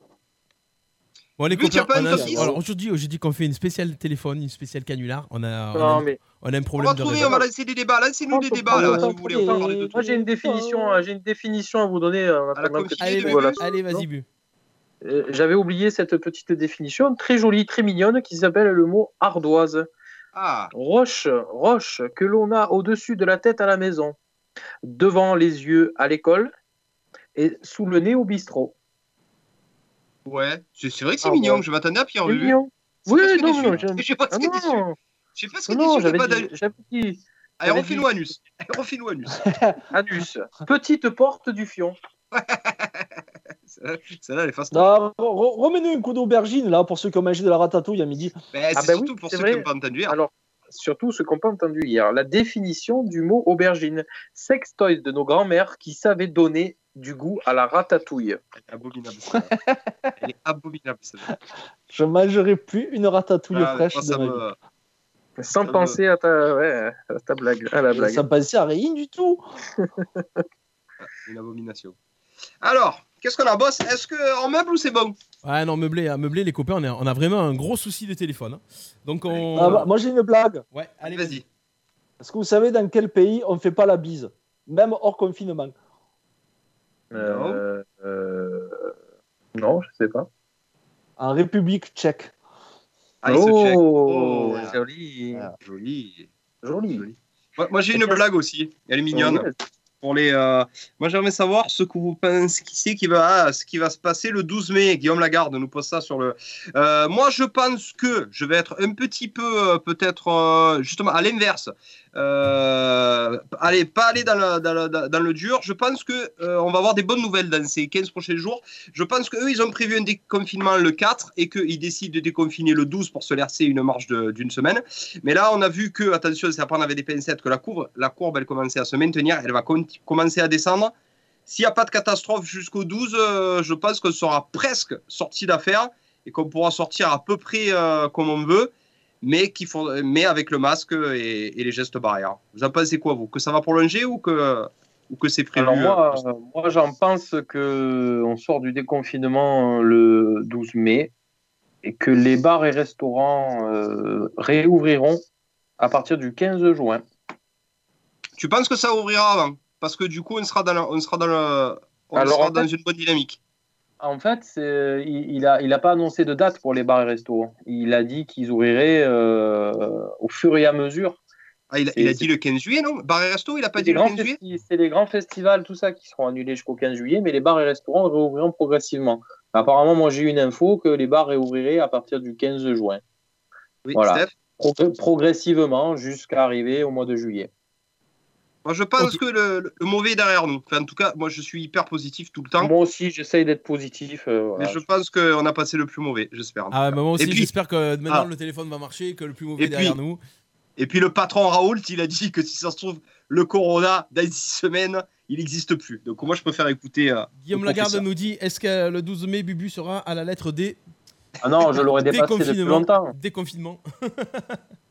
Bon, les copains, on a- alors aujourd'hui, j'ai dit qu'on fait une spéciale téléphone, une spéciale canular. On a, on a, Non, un- mais on a un On problème va de trouver, on va lancer des débats. Lancez-nous des débats là, si vous voulez. On parler de tout. moi j'ai une définition, euh, j'ai une définition à vous donner. euh, À la Allez, voilà. vas-y, Bu. Euh, J'avais oublié cette petite définition très jolie, très mignonne, qui s'appelle le mot ardoise. Ah, Roche, roche que l'on a au-dessus de la tête à la maison, devant les yeux à l'école et sous le nez au bistrot. Ouais. C'est vrai que c'est Ah, mignon. ouais. Je m'attendais à Pierre C'est Lu. mignon. C'est Oui, non, non, Je sais pas ce Ah est déçu. non, Je sais pas ce est non, j'avais pas dit, ou anus Aérophile ou anus anus. Petite porte du fion. Celle-là, elle est re- re- Remets-nous un coup d'aubergine là pour ceux qui ont mangé de la ratatouille à midi. Mais Ah c'est bah surtout oui, pour ceux vrai. qui n'ont pas entendu hier. Alors, surtout ce qu'on pas entendu hier, la définition du mot aubergine. Sextoy de nos grands-mères qui savaient donner du goût à la ratatouille. Elle est abominable. Elle est abominable. Je mangerai plus une ratatouille Ah, fraîche de me- Sans Ça penser à ta, ouais, à ta blague. À la blague. Ça me passait à rien du tout. Une abomination. Alors, qu'est-ce qu'on a, boss? Est-ce qu'on meuble ou c'est bon? Ouais, non, meublé, hein, meublé, les copains, on a, on a vraiment un gros souci de téléphone. hein. Donc on. Ah bah, moi j'ai une blague. Ouais, allez, Vas-y. Est-ce que vous savez dans quel pays on fait pas la bise? Même hors confinement. Euh, euh, non, je sais pas. En République tchèque. Ah, se check. oh, Oh, joli. Joli. Joli. Joli. Moi, moi, j'ai une blague aussi. Elle est mignonne. Pour les, euh, Moi, j'aimerais savoir ce que vous pensez qui va, ah, ce qui va se passer le 12 mai. Guillaume Lagarde nous pose ça sur le. Euh, moi, je pense que je vais être un petit peu, euh, peut-être, justement, à l'inverse. Euh, allez, pas aller dans le, dur. Je pense que euh, on va avoir des bonnes nouvelles dans ces 15 prochains jours. Je pense qu'eux, ils ont prévu un déconfinement le 4 et qu'ils décident de déconfiner le 12 pour se laisser une marge d'une semaine. Mais là, on a vu que, attention, c'est à prendre avec des pincettes, que la courbe, la courbe elle commençait à se maintenir, elle va commencer à descendre. S'il n'y a pas de catastrophe jusqu'au 12, euh, je pense qu'on sera presque sorti d'affaire et qu'on pourra sortir à peu près comme on veut, mais, qu'il faut, mais avec le masque et, et les gestes barrières. Vous en pensez quoi, vous? Que ça va prolonger ou que, ou que c'est prévu Alors moi, euh, euh, moi j'en pense que on sort du déconfinement euh, le 12 mai et que les bars et restaurants euh, réouvriront à partir du 15 juin. Tu penses que ça ouvrira avant? Parce que du coup, on sera dans on sera dans le, qu'on Alors, sera dans fait- une bonne dynamique. En fait, il, il a, il a pas annoncé de date pour les bars et restos. Il a dit qu'ils ouvriraient euh, au fur et à mesure. Ah, il, a, il dit le 15 juillet, non? Bar et resto, il a pas dit le grands 15 juillet? c'est les grands festivals, tout ça, qui seront annulés jusqu'au 15 juillet, mais les bars et restaurants réouvriront progressivement. Apparemment, moi, j'ai eu une info que les bars réouvriraient à partir du 15 juin. Oui, Voilà. Steph? Pro- progressivement jusqu'à arriver au mois de juillet. Moi, je pense que le, mauvais est derrière nous. Enfin, en tout cas, moi, je suis hyper positif tout le temps. Moi aussi, j'essaye d'être positif. euh, voilà. Mais je pense qu'on a passé le plus mauvais, j'espère. Ah, bah, moi aussi, Et puis- j'espère que maintenant Ah. le téléphone va marcher, que le plus mauvais Et est derrière puis- nous. Et puis le patron Raoult, il a dit que si ça se trouve, le corona, dans six semaines, il n'existe plus. Donc moi, je préfère écouter. euh, Guillaume Lagarde nous dit est-ce que le 12 mai, Bubu sera à la lettre D Ah non, je l'aurais dépassé depuis Déconfinement. longtemps. Déconfinement.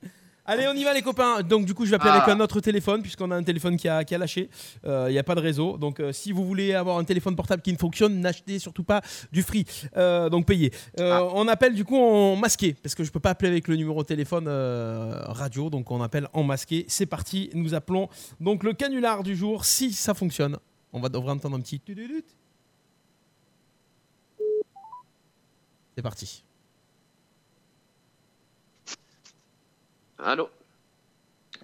Allez, on y va les copains. Donc du coup, je vais appeler Ah. avec un autre téléphone puisqu'on a un téléphone qui a, qui a lâché. Euh, Il n'y a pas de réseau. Donc euh, si vous voulez avoir un téléphone portable qui ne fonctionne, n'achetez surtout pas du free. Euh, donc payez. Euh, Ah. On appelle du coup en masqué parce que je peux pas appeler avec le numéro de téléphone euh, radio. Donc on appelle en masqué. C'est parti. Nous appelons donc le canular du jour. Si ça fonctionne, on va devrait entendre un petit. C'est parti. Allô?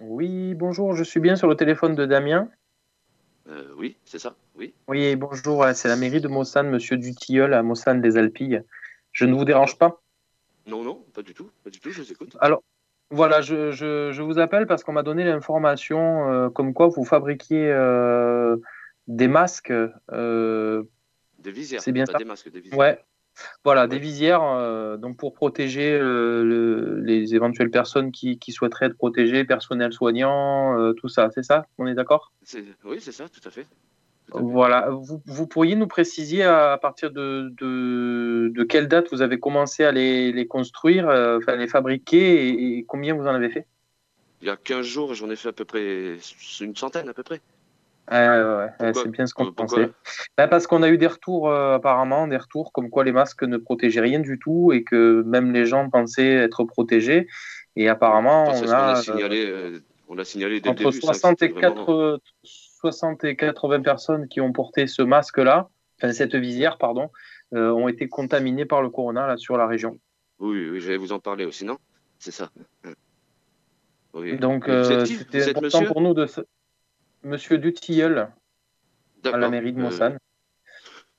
Oui, bonjour, je suis bien sur le téléphone de Damien. Euh, Oui, c'est ça, oui. Oui, bonjour, euh, c'est la mairie de Mossane, monsieur Dutilleul à Mossane des Alpilles. Je ne vous dérange pas? Non, non, pas du tout, pas du tout, je vous écoute. Alors, voilà, je, je- je vous appelle parce qu'on m'a donné l'information euh, comme quoi vous fabriquiez euh, des masques. Des visières, c'est bien pas ça des masques, des visières. Ouais. Voilà, des visières euh, donc pour protéger euh, le- les éventuelles personnes qui, qui souhaiteraient être protégées, personnel soignant, euh, tout ça, c'est ça? On est d'accord? Oui, c'est ça, tout à fait. Tout à fait. Voilà, vous, vous pourriez nous préciser à, à partir de, de, de quelle date vous avez commencé à les, les construire, enfin les fabriquer et, et combien vous en avez fait? Il y a 15 jours, j'en ai fait à peu près une centaine à peu près. Ouais, ouais, c'est bien ce qu'on Euh, pensait. Bah, parce qu'on a eu des retours, euh, apparemment, des retours comme quoi les masques ne protégeaient rien du tout et que même les gens pensaient être protégés. Et apparemment, on a, a euh, signalé, euh, on a signalé dès entre le début. ça, 60 et, c'était vraiment- 4 60 et 80 personnes qui ont porté ce masque-là, enfin cette visière, pardon, euh, ont été contaminées par le corona là, sur la région. Oui, oui, j'allais vous en parler aussi, non? C'est ça. Oui. Donc, euh, c'était important monsieur? pour nous de. Monsieur Dutilleul, à la mairie de Euh, Mossane.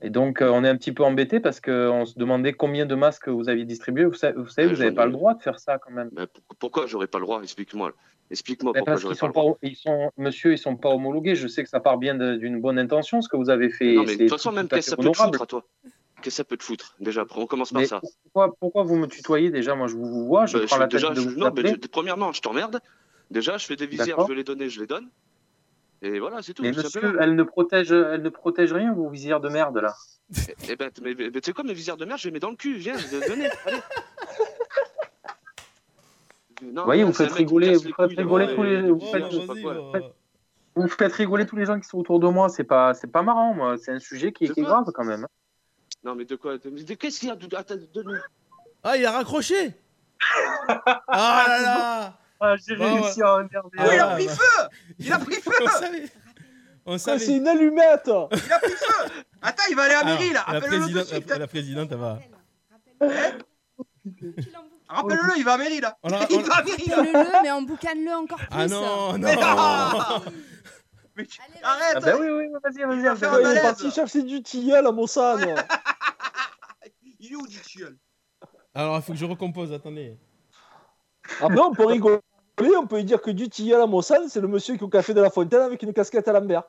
Et donc, euh, on est un petit peu embêté parce qu'on se demandait combien de masques vous aviez distribués. Vous savez, vous n'avez j'en pas le droit de faire ça quand même. ben, pour- pourquoi j'aurais pas le droit? Explique-moi. Explique-moi Mais pourquoi parce j'aurais qu'ils pas sont le droit. pas, ils sont, monsieur, ils sont pas homologués. Je sais que ça part bien de- d'une bonne intention, ce que vous avez fait. Non, mais de toute façon, même qu'est-ce que ça peut te foutre à toi? Qu'est-ce que ça peut te foutre Déjà, on commence par Mais ça? pourquoi, pourquoi vous me tutoyez? Déjà Moi, je vous vois, je Ben, prends je- la tête déjà, de je- vous non, mais je- premièrement, je t'emmerde. Déjà, je fais des visières, je veux les donner, je les donne. Et voilà, c'est tout. Mais tout monsieur, elle ne protège, elle ne protège rien, vos visières de merde là. Eh ben, mais, mais- mais tu sais quoi, mes visières de merde, je les mets dans le cul. Viens, venez, allez. Non, Vous voyez, vous faites rigoler, vous faites rigoler tous les, vous faites, vous faites rigoler tous les gens qui sont autour de moi. C'est pas, c'est pas marrant, moi. C'est un sujet qui, qui est grave quand même. hein. Non, mais de quoi? De- de- Qu'est-ce qu'il y a de, attends, donne- Ah, il a raccroché Ah là là Ah, j'ai Bon, réussi à emmerder. Ah, il a pris feu! Il a pris feu! On savait. On Ah, savait. c'est une allumette! Il a pris feu! Attends, il va aller à mairie là. Appelle-le suite. la, la présidente, elle va. Rappelle-le, il va à mairie là. On a- Il on- va à mairie là. Rappelle-le, mais emboucane-le encore plus. Ah non, non Mais non. Mais tu- Arrête Ah, bah oui, oui, vas-y, vas-y. faire un Il est parti chercher du tilleul à Mossane Il est où, Ditiol Alors, il faut que je recompose, attendez. Après, on peut rigoler, on peut dire que du tilleul à Mossane, c'est le monsieur qui est au café de la Fontaine avec une casquette à Lambert.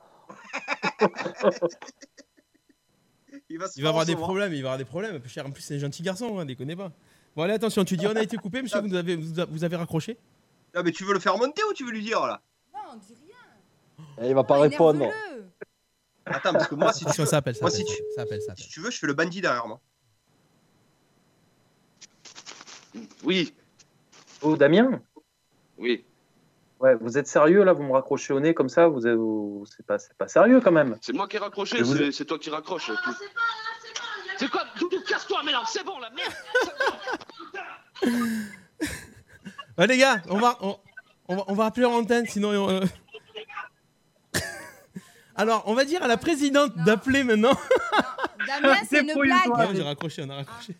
Il va se Il va avoir des problèmes, il va avoir des problèmes. Cher, en plus, c'est un gentil garçon, hein, déconnez pas. Bon, allez, attention, tu dis on a été coupé, monsieur, vous avez, vous avez raccroché? Ah, mais tu veux le faire monter ou tu veux lui dire là? Non, dis rien. Et il va pas répondre. Attends, parce que moi, si tu veux, ça appelle, ça moi, appelle, si tu, ça appelle, ça appelle. si tu veux, je fais le bandit derrière moi. Oui, Oh, Damien? Oui. Ouais, vous êtes sérieux là Vous me raccrochez au nez comme ça vous, vous... C'est pas, c'est pas sérieux quand même. C'est moi qui ai raccroché, vous- c'est c'est toi qui raccroches. tout. C'est quoi Doudou, casse-toi, mais non, c'est bon, la merde Ouais, les gars, on va, on, on va, on va appeler en antenne, sinon. euh, Alors, on va dire à la présidente d'appeler maintenant. Damien, c'est une blague. Non, j'ai raccroché, on a raccroché.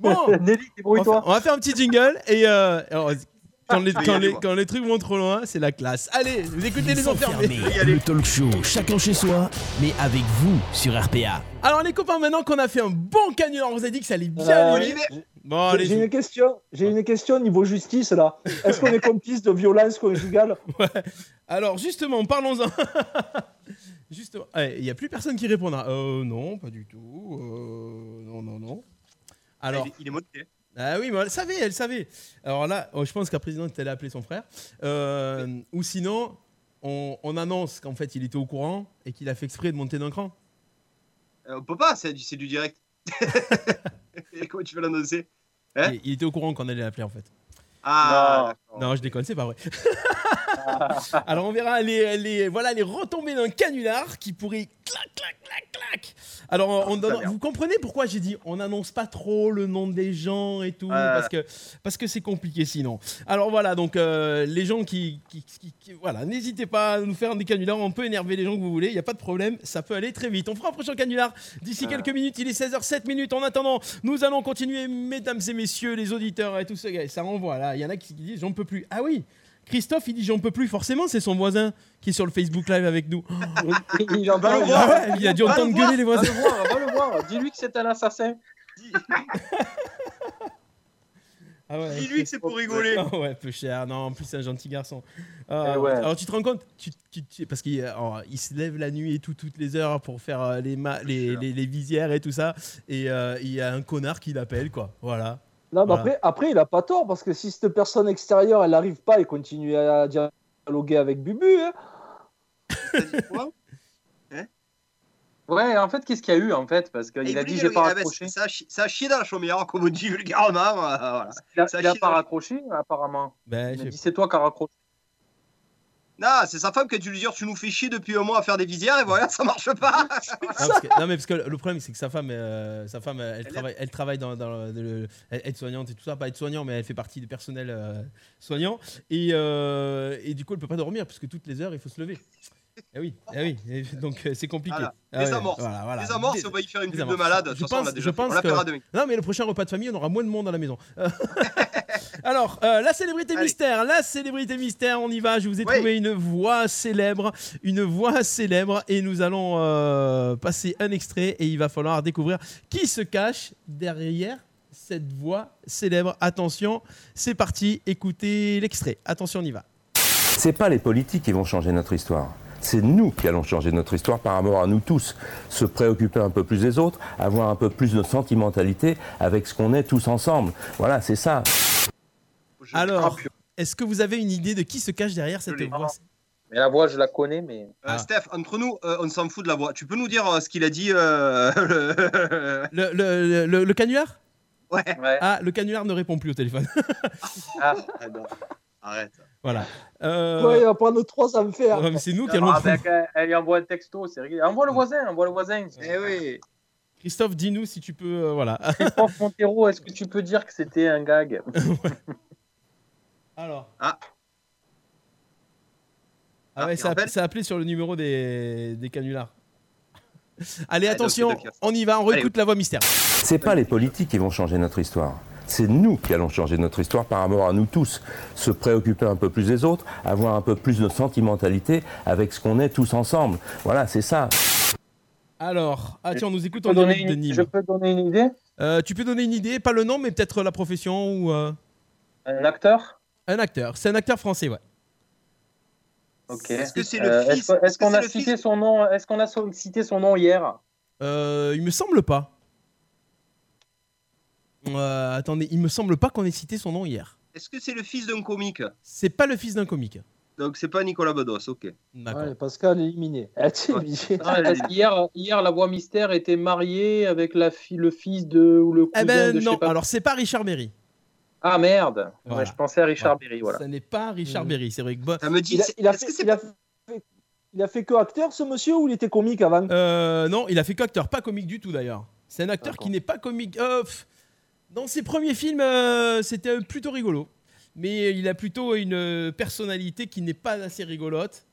bon, Nelly, débrouille-toi. on va faire un petit jingle et euh, alors, quand, les, quand, les, dis-moi. quand les trucs vont trop loin, c'est la classe. Allez, vous écoutez les enfermés. le talk show chacun chez soi, mais avec vous sur RPA. Alors les copains, maintenant qu'on a fait un bon canular, on vous a dit que ça allait bien Euh. Bon, J'ai- allez, J'ai je- une question. J'ai une question niveau justice là. Est-ce qu'on est complice de violence conjugale Alors justement, parlons-en. Justement, eh, il n'y a plus personne qui répondra. Euh, non, pas du tout. Euh, non, non, non. Alors, Il est- il est. ah oui, mais elle savait, elle savait. Alors là, oh, je pense qu'à président, elle allait appeler son frère. Euh, ou sinon, on, on annonce qu'en fait, il était au courant et qu'il a fait exprès de monter d'un cran. Euh, on peut pas, c'est du, direct. Et Comment tu veux l'annoncer? Hein? Il, il était au courant qu'on allait l'appeler en fait. Ah, d'accord. Non, je déconne, c'est pas vrai. Alors on verra les, les, voilà, les retombées d'un canular qui pourrait clac, clac, clac, clac. Alors on donne- vous comprenez pourquoi j'ai dit on n'annonce pas trop le nom des gens et tout parce que parce que c'est compliqué sinon. Alors voilà donc euh, les gens qui, qui- qui- qui- voilà n'hésitez pas à nous faire des canulars, on peut énerver les gens que vous voulez, il y a pas de problème, ça peut aller très vite. On fera un prochain canular d'ici quelques minutes. Il est 16h07 minutes. En attendant, nous allons continuer, mesdames et messieurs, les auditeurs et tout ça. Ça renvoie là. Il y en a qui disent j'en peux plus. Ah oui. Christophe, il dit j'en peux plus. Forcément, c'est son voisin qui est sur le Facebook Live avec nous. Il en Va le voir. Ah ouais, il a dû Va entendre le voir, gueuler les voisins. Va le voir, va le voir. Dis-lui que c'est un assassin. Ah ouais. Dis-lui que c'est pour rigoler. Ah ouais, peu cher. Non, en plus, c'est un gentil garçon. Eh ouais. Alors, tu te rends compte tu, tu- tu- Parce qu'il alors, il se lève la nuit et tout, toutes les heures pour faire euh, les, ma- les, les, les visières et tout ça. Et euh, il y a un connard qui l'appelle, quoi. Voilà. Non, mais Voilà. après, après, il a pas tort parce que si cette personne extérieure, elle n'arrive pas et continue à dialoguer avec Bubu, hein, quoi? Ouais, en fait, qu'est-ce qu'il y a eu en fait? Parce qu'il a dit j'ai pas Ah ben, raccroché. Ça ça a chié dans la chaumière, comme on dit vulgairement. euh, voilà. Il a, ça il a pas raccroché apparemment. Ben, Il a dit c'est toi qui as raccroché. Non, c'est sa femme qui a dû lui dire Tu nous fais chier depuis un mois à faire des visières et voilà, ça marche pas. Non, parce que- non, mais parce que le problème c'est que sa femme, euh, sa femme, elle, Elle travaille, elle travaille dans, dans le, être soignante et tout ça, pas être soignant, mais elle fait partie du personnel euh, soignant et, euh, et du coup elle peut pas dormir parce que toutes les heures il faut se lever. Eh oui, eh oui, donc euh, c'est compliqué. Voilà. Ah Les ouais, amorces. voilà, voilà. Les amorces, Des- on va y faire une pub de malade. De Je toute façon, on pense, l'a déjà je fait. pense On que-. Non, mais le prochain repas de famille, on aura moins de monde à la maison. Alors, euh, la célébrité Allez. mystère, la célébrité mystère, on y va. Je vous ai Oui. trouvé une voix célèbre, une voix célèbre, et nous allons euh, passer un extrait, et il va falloir découvrir qui se cache derrière cette voix célèbre. Attention, c'est parti, écoutez l'extrait. Attention, on y va. C'est pas les politiques qui vont changer notre histoire. C'est nous qui allons changer notre histoire par rapport à nous tous. Se préoccuper un peu plus des autres, avoir un peu plus de sentimentalité avec ce qu'on est tous ensemble. Voilà, c'est ça. Alors, Ah, est-ce que vous avez une idée de qui se cache derrière cette voix Mais la voix, je la connais, mais. Euh, Ah. Steph, entre nous, euh, on s'en fout de la voix. Tu peux nous dire euh, ce qu'il a dit euh, le- le, le, le- le canular Ouais. Ouais. Ah, le canular ne répond plus au téléphone. Ah, Ah, non. Arrête. Voilà. Euh, ouais, il va prendre trois enfers. ouais, mais c'est nous qui allons. ah ben, elle lui envoie un texto, c'est rigolo. Envoie le voisin, envoie le voisin. Eh oui. Christophe, dis-nous si tu peux. euh, voilà. Christophe Montero, est-ce que tu peux dire que c'était un gag? Alors. Ah. Ah Ah, ouais, ça, a- rappelle ça a appelé sur le numéro des, des canulars. Allez, Ah, attention, on y va, on Allez. réécoute la voix mystère. C'est pas les politiques qui vont changer notre histoire. C'est nous qui allons changer notre histoire par rapport à nous tous. Se préoccuper un peu plus des autres, avoir un peu plus de sentimentalité avec ce qu'on est tous ensemble. Voilà, c'est ça. Alors, ah tiens, on nous écoute Je en direct de une- Nîmes. Je peux donner une idée? Euh, tu peux donner une idée, pas le nom, mais peut-être la profession ou euh, Un acteur? Un acteur. C'est un acteur français, ouais. Ok. Est-ce que c'est le Euh, fils Est-ce qu'on a cité son nom Est-ce qu'on a cité son nom hier? Euh, il me semble pas. Euh, attendez, il me semble pas qu'on ait cité son nom hier. Est-ce que c'est le fils d'un comique C'est pas le fils d'un comique. Donc c'est pas Nicolas Bedos, ok. D'accord. Ouais, Pascal est éliminé. Ah, Ouais. Parce qu'hier, hier, la voix mystère était mariée avec la fille, le fils de ou le cousin Eh ben de je non, sais pas. alors c'est pas Richard Berry. Ah merde. Voilà. Ouais, je pensais à Richard Voilà. Berry, voilà. Ça n'est pas Richard. Berry, c'est vrai que. bon- Ça me dit. Il a, il fait, que c'est il a fait- il a fait que acteur, ce monsieur, ou il était comique avant? Euh, non, il a fait qu'acteur, pas comique du tout d'ailleurs. C'est un acteur qui n'est pas comique. Euh, pff, dans ses premiers films, euh, c'était plutôt rigolo. Mais il a plutôt une personnalité qui n'est pas assez rigolote.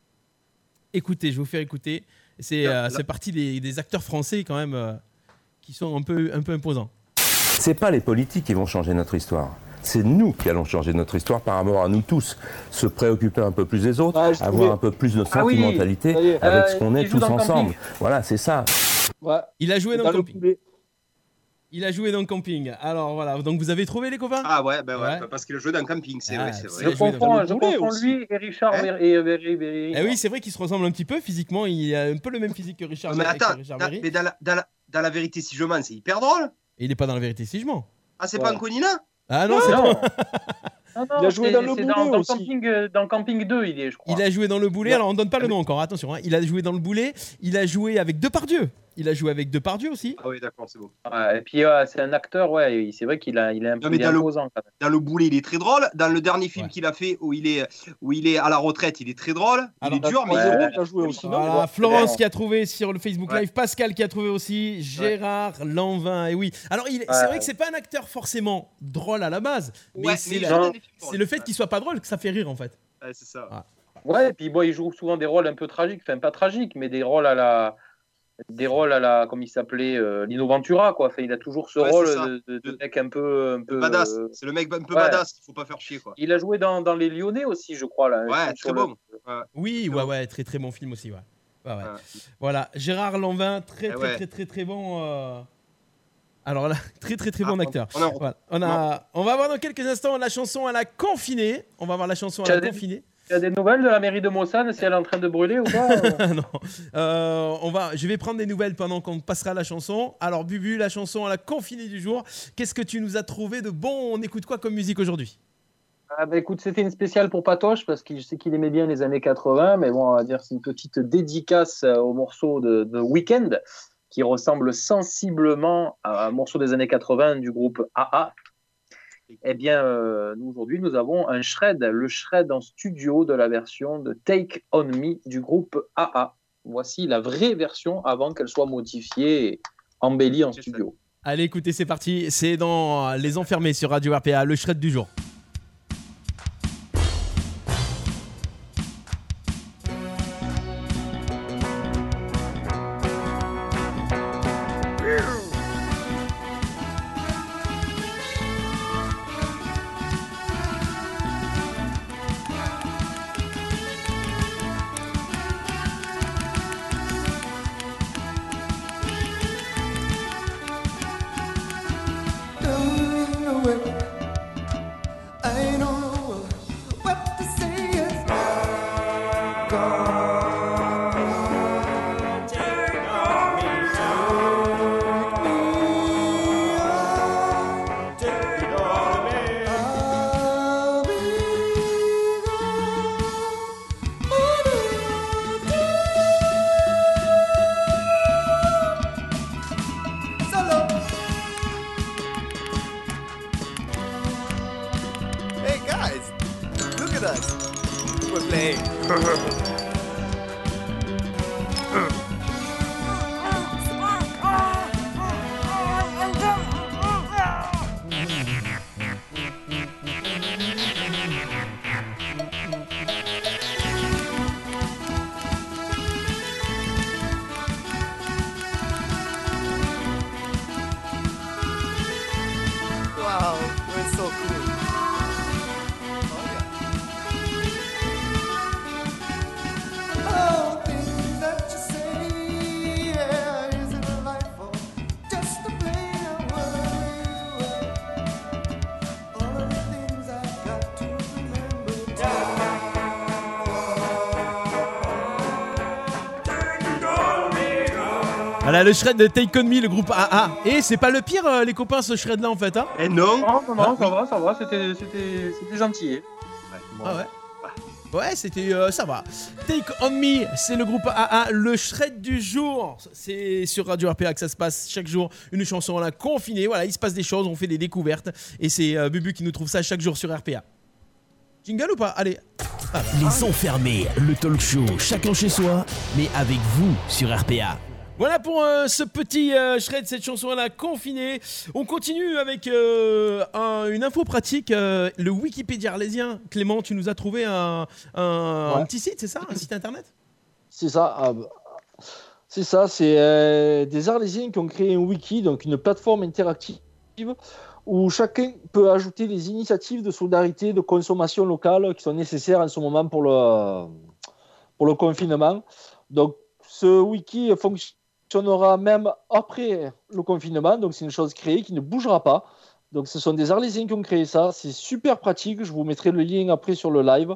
écouter, je vais vous faire écouter. C'est euh, parti des, des acteurs français quand même euh, qui sont un peu, un peu imposants. C'est pas les politiques qui vont changer notre histoire. C'est nous qui allons changer notre histoire par rapport à nous tous. Se préoccuper un peu plus des autres, Ouais, je avoir trouvais- un peu plus de Ah oui, sentimentalité avec Euh, ce qu'on est tous ensemble. Camping. Voilà, c'est ça. Ouais. Il a joué dans, Dans le camping. Il a joué dans le camping. Alors voilà, donc vous avez trouvé les copains? Ah ouais, ben ouais, Ouais. parce qu'il a joué dans le camping, c'est Ah, vrai, c'est vrai. Je aussi. lui et Richard Hein et Berry- Berry- Eh oui, c'est vrai qu'il se ressemble un petit peu physiquement. Il a un peu le même physique que Richard, Mais que attends, Richard mais dans la, dans, la, dans la vérité, si je mens, c'est hyper drôle. Et il n'est pas dans la vérité si je mens. Ah, c'est Ouais. pas un Conina? Ah non, c'est Non. pas. Non, non, Il a joué dans le boulet dans, dans aussi. camping, euh, dans Camping 2, il est, je crois. Il a joué dans le boulet. Ouais. Alors on donne pas le nom encore. Attention, hein. il a joué dans le boulet. Il a joué avec Depardieu. Il a joué avec Depardieu aussi. Ah oui, d'accord, c'est bon. Ouais, et puis ouais, c'est un acteur, ouais, c'est vrai qu'il a, il est un peu il est le- imposant quand même. Dans le boulet, il est très drôle. Dans le dernier film Ouais. qu'il a fait, où il, est, où il est à la retraite, il est très drôle. Il Alors, est dur, mais ouais. il a joué aussi, Voilà. Florence qui a trouvé sur le Facebook Ouais. Live, Pascal qui a trouvé aussi, Gérard Lanvin. Et oui. Alors il- c'est vrai que c'est pas un acteur forcément drôle à la base, mais Ouais, c'est le fait qu'il soit pas drôle que ça fait rire en fait. Ouais, c'est ça. Ouais, et puis bon, il joue souvent des rôles un peu tragiques, enfin pas tragiques, mais des rôles à la, des rôles à la, comme il s'appelait, euh, Lino Ventura, quoi. Enfin, il a toujours ce Ouais, rôle de, de- de mec un peu, un peu Badass. euh, C'est le mec un peu ouais. badass, il faut pas faire chier, quoi. Il a joué dans, dans Les Lyonnais aussi, je crois là. Ouais, sur très le- bon. Ouais. Oui, ouais, ouais, très très bon film aussi, ouais. Ouais, ouais. Ouais. Voilà, Gérard Lanvin, très Eh très ouais. très très très bon. euh, Alors là, très très très Ah, bon on- acteur. on en- Voilà. On, a... on va voir dans quelques instants la chanson à la confinée. On va voir la chanson à la confinée. Il y a des nouvelles de la mairie de Mossane, si elle est en train de brûler ou pas euh non. Euh, on va, je vais prendre des nouvelles pendant qu'on passera la chanson. Alors, Bubu, la chanson à la confinée du jour. Qu'est-ce que tu nous as trouvé de bon? On écoute quoi comme musique aujourd'hui? Ah bah écoute, c'était une spéciale pour Patoche parce que je sais qu'il aimait bien les années 80, mais bon, on va dire c'est une petite dédicace euh, au morceau de, de Weekend qui ressemble sensiblement à un morceau des années 80 du groupe AA. Eh bien, euh, nous aujourd'hui, nous avons un shred, le shred en studio de la version de Take On Me du groupe AA. Voici la vraie version avant qu'elle soit modifiée et embellie en studio. Allez, écoutez, c'est parti. C'est dans Les Enfermés sur Radio RPA, le shred du jour. Voilà, le shred de Take On Me, le groupe AA. Et c'est pas le pire, euh, les copains, ce shred là en fait. Hein Eh non Non, non, non, ça va, ça va, c'était, c'était, c'était gentil. Ah ouais Ouais, c'était. euh, ça va. Take On Me, c'est le groupe AA, le shred du jour. C'est sur Radio RPA que ça se passe chaque jour. Une chanson à la confinée. Voilà, il se passe des choses, on fait des découvertes. Et c'est euh, Bubu qui nous trouve ça chaque jour sur RPA. Jingle ou pas? Allez. Ah, Les enfermés, le talk show, chacun chez soi, mais avec vous sur RPA. Voilà pour euh, ce petit euh, shred, cette chanson à la confinée. On continue avec euh, un- une info pratique. euh, le Wikipédia arlésien. Clément, tu nous as trouvé un, un- un Ouais. petit site, c'est ça Un site internet? C'est ça. ah, C'est ça, c'est des Arlésiens qui ont créé un wiki, donc une plateforme interactive où chacun peut ajouter les initiatives de solidarité, de consommation locale qui sont nécessaires en ce moment pour le, pour le confinement. Donc, ce wiki fonctionnera même après le confinement, donc c'est une chose créée qui ne bougera pas. Donc, ce sont des Arlésiens qui ont créé ça. C'est super pratique. Je vous mettrai le lien après sur le live.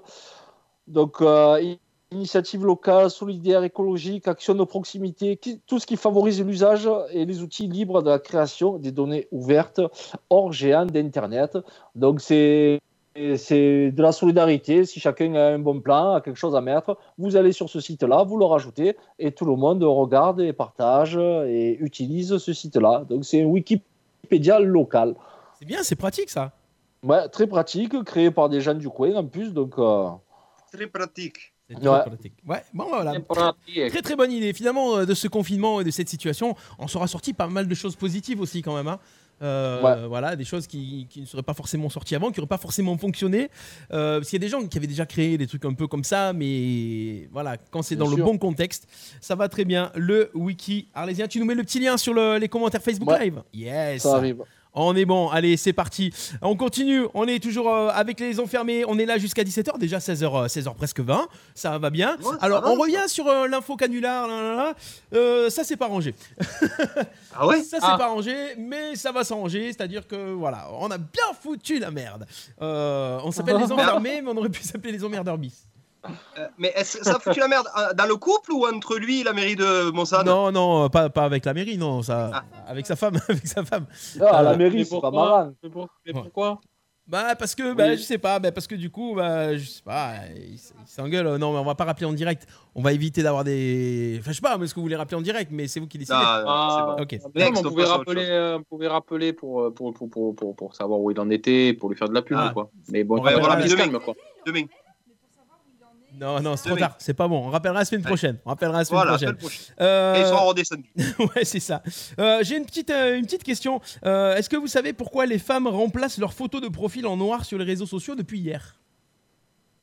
Donc, euh, initiative locale, solidaire, écologique, action de proximité, tout ce qui favorise l'usage et les outils libres de la création des données ouvertes hors géant d'Internet. Donc, c'est c'est de la solidarité. Si chacun a un bon plan, a quelque chose à mettre, vous allez sur ce site-là, vous le rajoutez et tout le monde regarde et partage et utilise ce site-là. Donc, c'est un Wikipédia local. C'est bien, c'est pratique ça. Ouais, très pratique, créé par des gens du coin en plus. Donc, euh, Très pratique. C'est très Ouais. pratique. Ouais, bon voilà. C'est pratique. Très très bonne idée. Finalement, euh, de ce confinement et de cette situation, on sera sorti pas mal de choses positives aussi quand même. hein. Euh, Ouais. Voilà, des choses qui, qui ne seraient pas forcément sorties avant, qui n'auraient pas forcément fonctionné. Euh, parce qu'il y a des gens qui avaient déjà créé des trucs un peu comme ça, mais voilà, quand c'est dans le bon contexte, ça va très bien. Le wiki arlésien, tu nous mets le petit lien sur le- les commentaires Facebook Ouais. Live? Yes ça arrive. On est bon, allez, c'est parti. On continue, on est toujours euh, avec les enfermés, on est là jusqu'à 17h, déjà 16h, 16h presque 20, ça va bien. Ouais, ça Alors, va, on ça. revient sur euh, l'info canular, là, là, là. Euh, ça c'est pas rangé. Ah ouais? Ça c'est Ah. pas rangé, mais ça va s'arranger, c'est-à-dire que voilà, on a bien foutu la merde. Euh, on s'appelle les enfermés, mais on aurait pu s'appeler les emmerdeurs bis. Euh, Mais ça a foutu la merde euh, dans le couple ou entre lui et la mairie de Monsanto Non, non, pas, pas avec la mairie, non, ça, Ah. avec sa femme, avec sa femme. Ah, à la Euh, mairie, c'est pas marrant. Mais pour- mais Ouais. pourquoi? Bah parce que bah, Oui. je sais pas bah, parce que du coup bah je sais pas il, s'engueule non mais on va pas rappeler en direct on va éviter d'avoir des enfin je sais pas mais est-ce que vous voulez rappeler en direct mais c'est vous qui décidez Ah, Ah, c'est ok mais non, mais on pouvait rappeler, euh, on pouvait rappeler pour, pour, pour, pour, pour, pour savoir où il en était, pour lui faire de la pub. Ah. Quoi. Mais bon, On va se demain. Quoi. Demain. Non non c'est trop tard c'est pas bon on rappellera la semaine prochaine on rappellera la semaine Voilà, prochaine semaine prochaine. Euh, Et ils sont redescendus. ouais c'est ça Euh, j'ai une petite euh, une petite question Euh, est-ce que vous savez pourquoi les femmes remplacent leurs photos de profil en noir sur les réseaux sociaux depuis hier?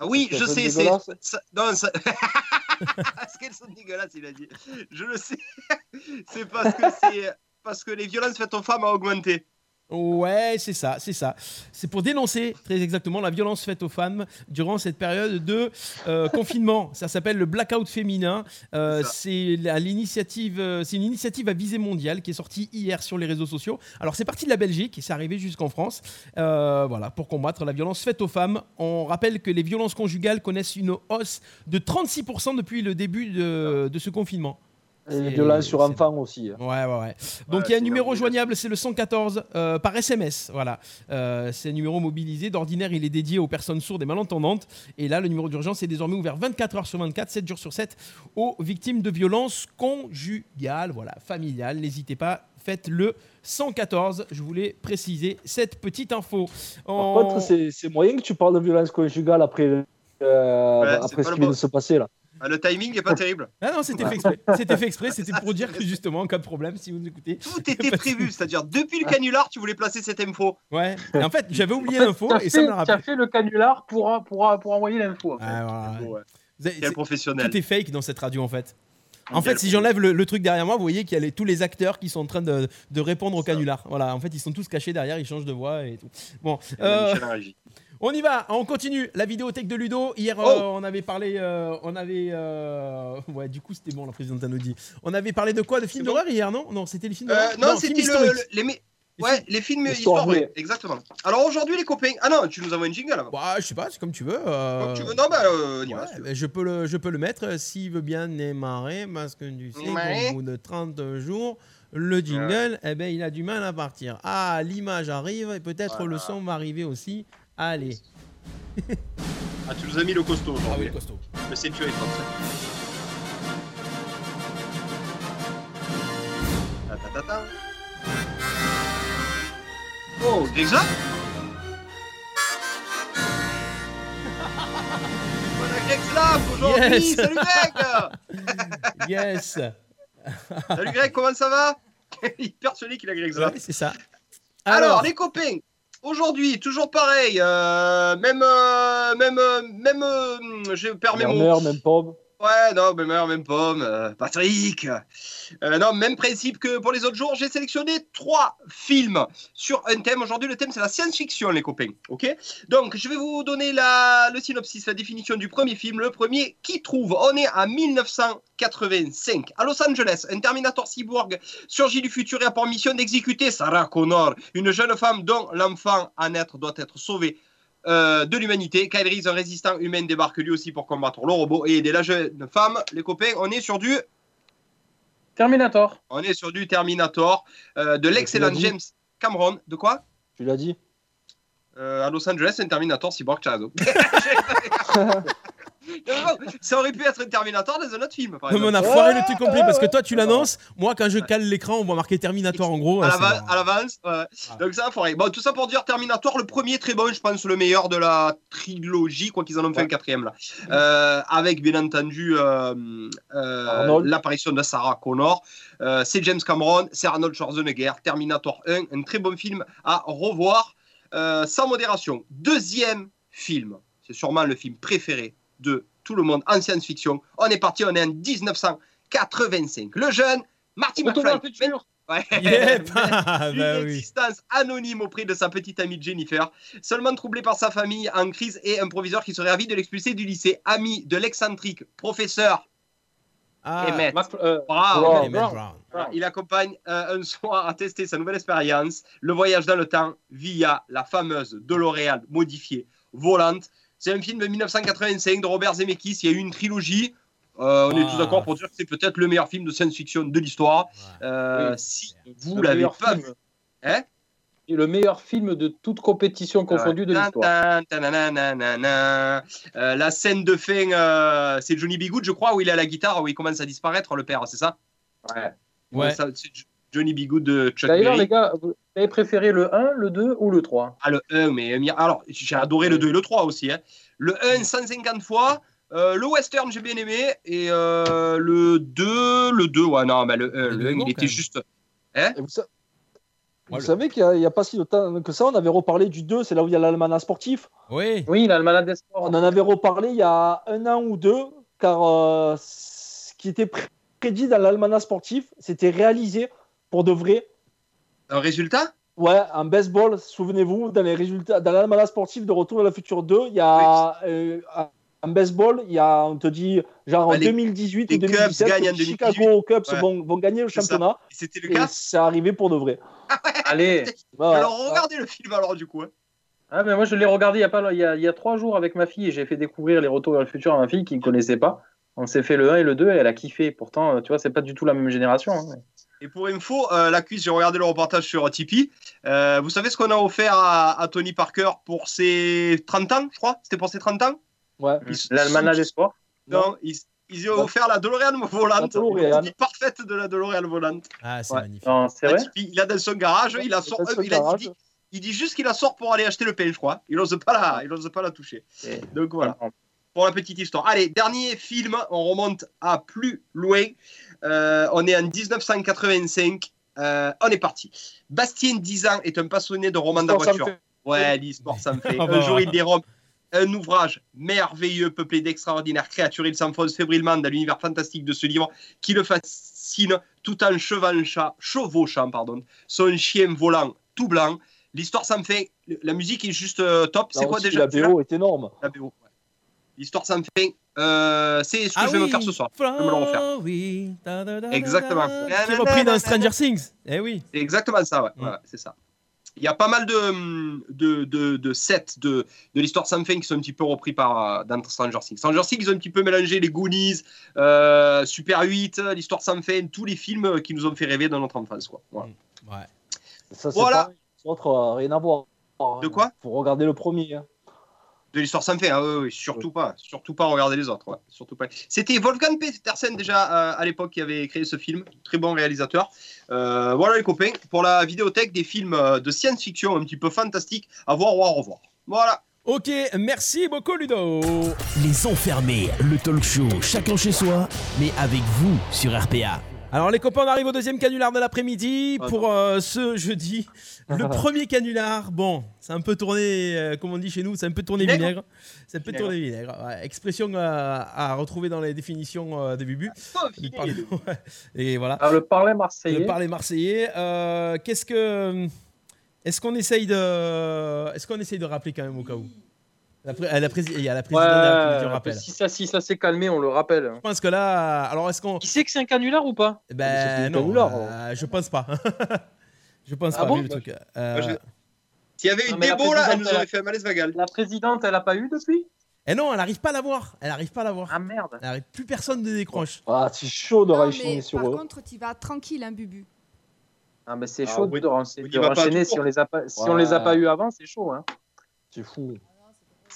Ah oui, je sais, c'est. Non, ça. Parce qu'elles sont dégueulasses, il a dit. Je le sais. c'est parce que c'est. Parce que les violences faites aux femmes ont augmenté. Ouais, c'est ça, c'est ça. C'est pour dénoncer très exactement la violence faite aux femmes durant cette période de euh, confinement. Ça s'appelle le blackout féminin. Euh, C'est l'initiative, euh, c'est une initiative à visée mondiale qui est sortie hier sur les réseaux sociaux. Alors c'est parti de la Belgique et c'est arrivé jusqu'en France. Voilà, pour combattre la violence faite aux femmes. On rappelle que les violences conjugales connaissent une hausse de 36% depuis le début de, de ce confinement. Et violences sur enfants aussi. hein. Ouais, ouais, ouais. Donc Ouais, il y a un numéro joignable, c'est le 114 euh, par SMS. Voilà. Euh, c'est un numéro mobilisé. D'ordinaire, il est dédié aux personnes sourdes et malentendantes. Et là, le numéro d'urgence est désormais ouvert 24 heures sur 24, 7 jours sur 7 aux victimes de violences conjugales, voilà, familiales. N'hésitez pas, faites le 114. Je voulais préciser cette petite info. Par contre, c'est moyen que tu parles de violence conjugale après, euh, Ouais, après ce qui vient de se passer là. Ah, Le timing est pas terrible. Ah non, c'était fait exprès. C'était fait exprès. C'était pour dire que justement, en cas de problème, si vous nous écoutez. Tout était prévu, c'est-à-dire depuis le canular, tu voulais placer cette info. Ouais. Et en fait, j'avais oublié l'info et ça me l'a rappelé. fait le canular pour, pour, pour envoyer l'info. en fait. Ouais, voilà. Ouais. Vous avez- Quel c'est- professionnel. Tout est fake dans cette radio en fait. En fait, si j'enlève le, le truc derrière moi, vous voyez qu'il y a les- tous les acteurs qui sont en train de, de répondre au canular. Voilà, en fait, ils sont tous cachés derrière, ils changent de voix et tout. Bon, euh. On y va, on continue. La vidéothèque de Ludo. Hier, euh, Oh on avait parlé. euh, on avait. euh, Ouais, du coup, c'était bon, la présidente a nous dit. On avait parlé de quoi De films bon. d'horreur hier, non? Non, c'était les films Euh, d'horreur non, films c'était le, historiques. le- les, ouais, les films vraie. ouais, exactement. Alors aujourd'hui, les copains. Ah non, tu nous envoies une jingle avant. Bah, je sais pas, c'est comme tu veux. euh, Donc, tu veux... Non, bah, euh, on y va, si ben, je, peux le, je peux le mettre s'il veut bien démarrer parce que tu sais qu'au bout de 30 jours, le jingle, eh ben, il a du mal à partir. Ah, l'image arrive et peut-être le son va arriver aussi. Allez. Ah, tu nous as mis le costaud Ah oui, aujourd'hui. costaud. Le sécurité force. Ta, ta, ta, ta. Oh, Slav aujourd'hui Yes. Salut Greg Yes. Salut Greg, comment ça va? Il est persuadé qu'il a Greg Slav. Ouais, c'est ça. Alors, les copains, aujourd'hui, toujours pareil, euh, même, euh, même, euh, même, je perds mes mots. Même pomme. Ouais, non, mais même pomme. euh, Patrick. Euh, non, même principe que pour les autres jours. J'ai sélectionné trois films sur un thème. Aujourd'hui, le thème, c'est la science-fiction, les copains. Ok? Donc, je vais vous donner la, le synopsis, la définition du premier film. Le premier, qui trouve? On est en 1985. À Los Angeles, un Terminator cyborg surgit du futur et a pour mission d'exécuter Sarah Connor, une jeune femme dont l'enfant à naître doit être sauvé euh, de l'humanité. Kyle Reese, un résistant humain, débarque lui aussi pour combattre le robot et aider la jeune femme. Les copains, on est sur du Terminator. On est sur du Terminator euh, de l'excellent tu. James Cameron. De quoi? Tu l'as dit Euh, À Los Angeles, un Terminator cyborg Chazo. Ça aurait pu être un Terminator dans un autre film. Par Non, mais on a foiré le truc complet parce que toi tu l'annonces. Moi, quand je cale l'écran, on voit marqué Terminator en gros. à l'avance. ouais. Donc ça a foiré. Bon, tout ça pour dire Terminator, le premier très bon, je pense le meilleur de la trilogie, quoi qu'ils en ont fait un quatrième là. Euh, avec bien entendu euh, euh, l'apparition de Sarah Connor. Euh, c'est James Cameron, c'est Arnold Schwarzenegger, Terminator 1, un très bon film à revoir euh, sans modération. Deuxième film, c'est sûrement le film préféré de tout le monde en science-fiction. On est parti, on est en 1985. Le jeune Marty McFly. Ouais. Yep. Ah, Une bah oui. existence anonyme auprès de sa petite amie Jennifer, seulement troublé par sa famille en crise et un proviseur qui serait ravi de l'expulser du lycée, ami de l'excentrique professeur Ah, Emmett Mac- euh, Brown. Brown. Emmett Brown. Voilà, il accompagne euh, un soir à tester sa nouvelle expérience, le voyage dans le temps via la fameuse DeLorean modifiée volante. C'est un film de 1985 de Robert Zemeckis. Il y a eu une trilogie. Euh, on est Ah. tous d'accord pour dire que c'est peut-être le meilleur film de science-fiction de l'histoire. Ouais. Euh, Oui. Si vous Le l'avez meilleur pas film. vu, hein? Et le meilleur film de toute compétition confondue de l'histoire. Euh, la scène de fin, euh, c'est Johnny B. Good, je crois, où il a la guitare, où il commence à disparaître, le père, c'est ça? Ouais. Ouais. Ça, C'est Johnny B. Good de Chuck D'ailleurs, les gars, vous avez préféré le 1, le 2 ou le 3 Ah, le 1, mais euh, alors, j'ai adoré le 2 et le 3 aussi. hein. Le 1, 150 fois. euh, le western, j'ai bien aimé. Et euh, le 2, le 2, ouais, non, mais le 1, Il est le 1, bon, il était même. juste. Et vous, sa- vous savez qu'il n'y a, pas si longtemps que ça, on avait reparlé du 2, c'est là où il y a l'almanach sportif? Oui. Oui, a malade des sports. On en avait reparlé il y a un an ou deux, car euh, ce qui était pré- prédit dans l'almanach sportif, c'était réalisé pour de vrai. Un résultat? Ouais, en baseball, souvenez-vous, dans les résultats, dans l'almanach sportif de Retour vers le futur 2, il y a euh, en baseball, il y a, on te dit, genre en Ouais, les- 2018 les ou Cubs 2017, gagnent en les Chicago 2018. Cubs Ouais. vont, vont gagner le championnat. C'était le cas? C'est arrivé pour de vrai. Allez. Ouais, Alors, ouais. regardez le film alors, du coup. hein. Ah, mais moi, je l'ai regardé il y, a pas, il, y a, il y a trois jours avec ma fille et j'ai fait découvrir les retours vers le futur à ma fille qui ne connaissait pas. On s'est fait le 1 et le 2 et elle a kiffé. Pourtant, euh, tu vois, c'est pas du tout la même génération. hein. Et pour info, euh, la cuisse, j'ai regardé le reportage sur Tipeee. Euh, vous savez ce qu'on a offert à, à Tony Parker pour ses 30 ans, je crois? C'était pour ses 30 ans? Ouais. L'Almanach des sports? Non, ils, ils ont offert la DeLorean volante. La DeLorean. Une parfaite de la DeLorean volante. Ah, c'est Ouais. magnifique. Non, vrai? Tipeee, il a dans son garage, il la sort, il, a- dit, il dit juste qu'il la sort pour aller acheter le pain, je crois. Il n'ose pas la, il ose pas la toucher. Et- Donc voilà. pour la petite histoire. Allez, dernier film, on remonte à plus loin. Euh, on est en 1985. Euh, on est parti. Bastien, 10 ans, est un passionné de romans d'aventure. Ouais, l'histoire, ça me fait. Ah un bah jour, il dérobe un ouvrage merveilleux, peuplé d'extraordinaires créatures. Il s'enfonce fébrilement dans l'univers fantastique de ce livre qui le fascine tout en chevauchant, chevauchant pardon, son chien volant tout blanc. L'histoire, ça me fait. La musique est juste euh, top. C'est quoi déjà La BO est énorme. la BO. ouais. L'histoire sans fin. Euh, c'est ce que Ah je vais me oui, faire ce soir. Je vais me le refaire. Flowey, da, da, da, da, Exactement. Qui est repris dans Stranger Things. Eh oui. C'est exactement ça, ouais. Mm. Ouais, c'est ça. Il y a pas mal de, de, de, de sets de, de l'histoire sans fin qui sont un petit peu repris par, euh, dans Stranger Things. Stranger Things, ils ont un petit peu mélangé les Goonies, euh, Super 8, l'histoire sans fin, tous les films qui nous ont fait rêver dans notre enfance. Quoi. Voilà. Ouais. Ça, c'est Voilà. autres, euh, rien à voir. De quoi? Faut regarder le premier. hein. De l'histoire sans fin, ah oui, oui, surtout pas. Surtout pas regarder les autres. ouais, Surtout pas. C'était Wolfgang Petersen déjà euh, à l'époque qui avait créé ce film. Très bon réalisateur. Euh, voilà les copains, pour la vidéothèque des films euh, de science-fiction un petit peu fantastiques à voir ou à revoir. Voilà. Ok, merci beaucoup Ludo. Les enfermés, le talk show chacun chez soi, mais avec vous sur RPA. Alors les copains, on arrive au deuxième canular de l'après-midi pour euh, ce jeudi. Le premier canular, bon, c'est un peu tourné, euh, comme on dit chez nous, c'est un peu tourné Vinaigre vinaigre. C'est un peu Vinaigre. tourné vinaigre. ouais. expression euh, à retrouver dans les définitions de Bubu. Il parle- ouais. Et voilà. Ah, le parler marseillais. Le parler marseillais. Qu'est-ce que. Est-ce qu'on essaye de. Est-ce qu'on essaye de rappeler quand même au cas où? La pré- la prési- Il y a la présidente de la République, on Ouais, rappelle. si ça, si ça s'est calmé, on le rappelle. Je pense que là. Alors est-ce qu'on. Qui sait que c'est un canular ou pas? Ben non, euh, je pense pas. je pense Ah pas, bon? vu le truc. Euh, je- S'il y avait eu débo là, elle nous aurait fait un malaise vagal. La présidente, elle a pas eu depuis? Eh non, elle arrive pas à l'avoir. Elle arrive pas à l'avoir. Ah merde. Elle arrive- Plus personne ne décroche. Ah, c'est chaud de réenchaîner sur par eux. contre, tu vas tranquille, hein, Bubu. Ah, mais c'est Ah, chaud oui. de, Oui, de il tout si on les a pas, si on les a Ouais. pas eu avant, c'est chaud. Hein. C'est fou.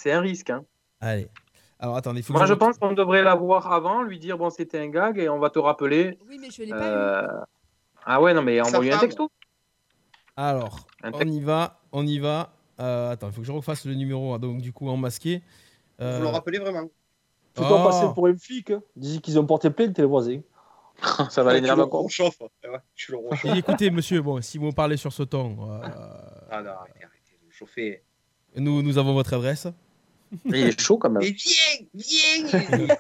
C'est un risque. Hein. Allez. Alors attendez, il faut que Moi, je re- pense qu'on devrait l'avoir avant, lui dire bon, c'était un gag et on va te rappeler. Oui, mais je l'ai pas eu. Euh, Ah ouais, non, mais Sa envoie-lui un texto. Alors, Un on texte. y va, on y va. Euh, attends, il faut que je refasse le numéro, hein, donc du coup en masqué. Euh, Vous le rappelez vraiment Faut Oh. pas passer pour un flic. Hein. Dis qu'ils ont porté plainte, les voisins. ça va l'énerver encore. Ouais, et écoutez, monsieur, bon, si vous parlez sur ce ton, euh, Ah non, arrêtez, arrêtez. chauffer. nous, nous avons votre adresse. Il est chaud quand même. Viens, viens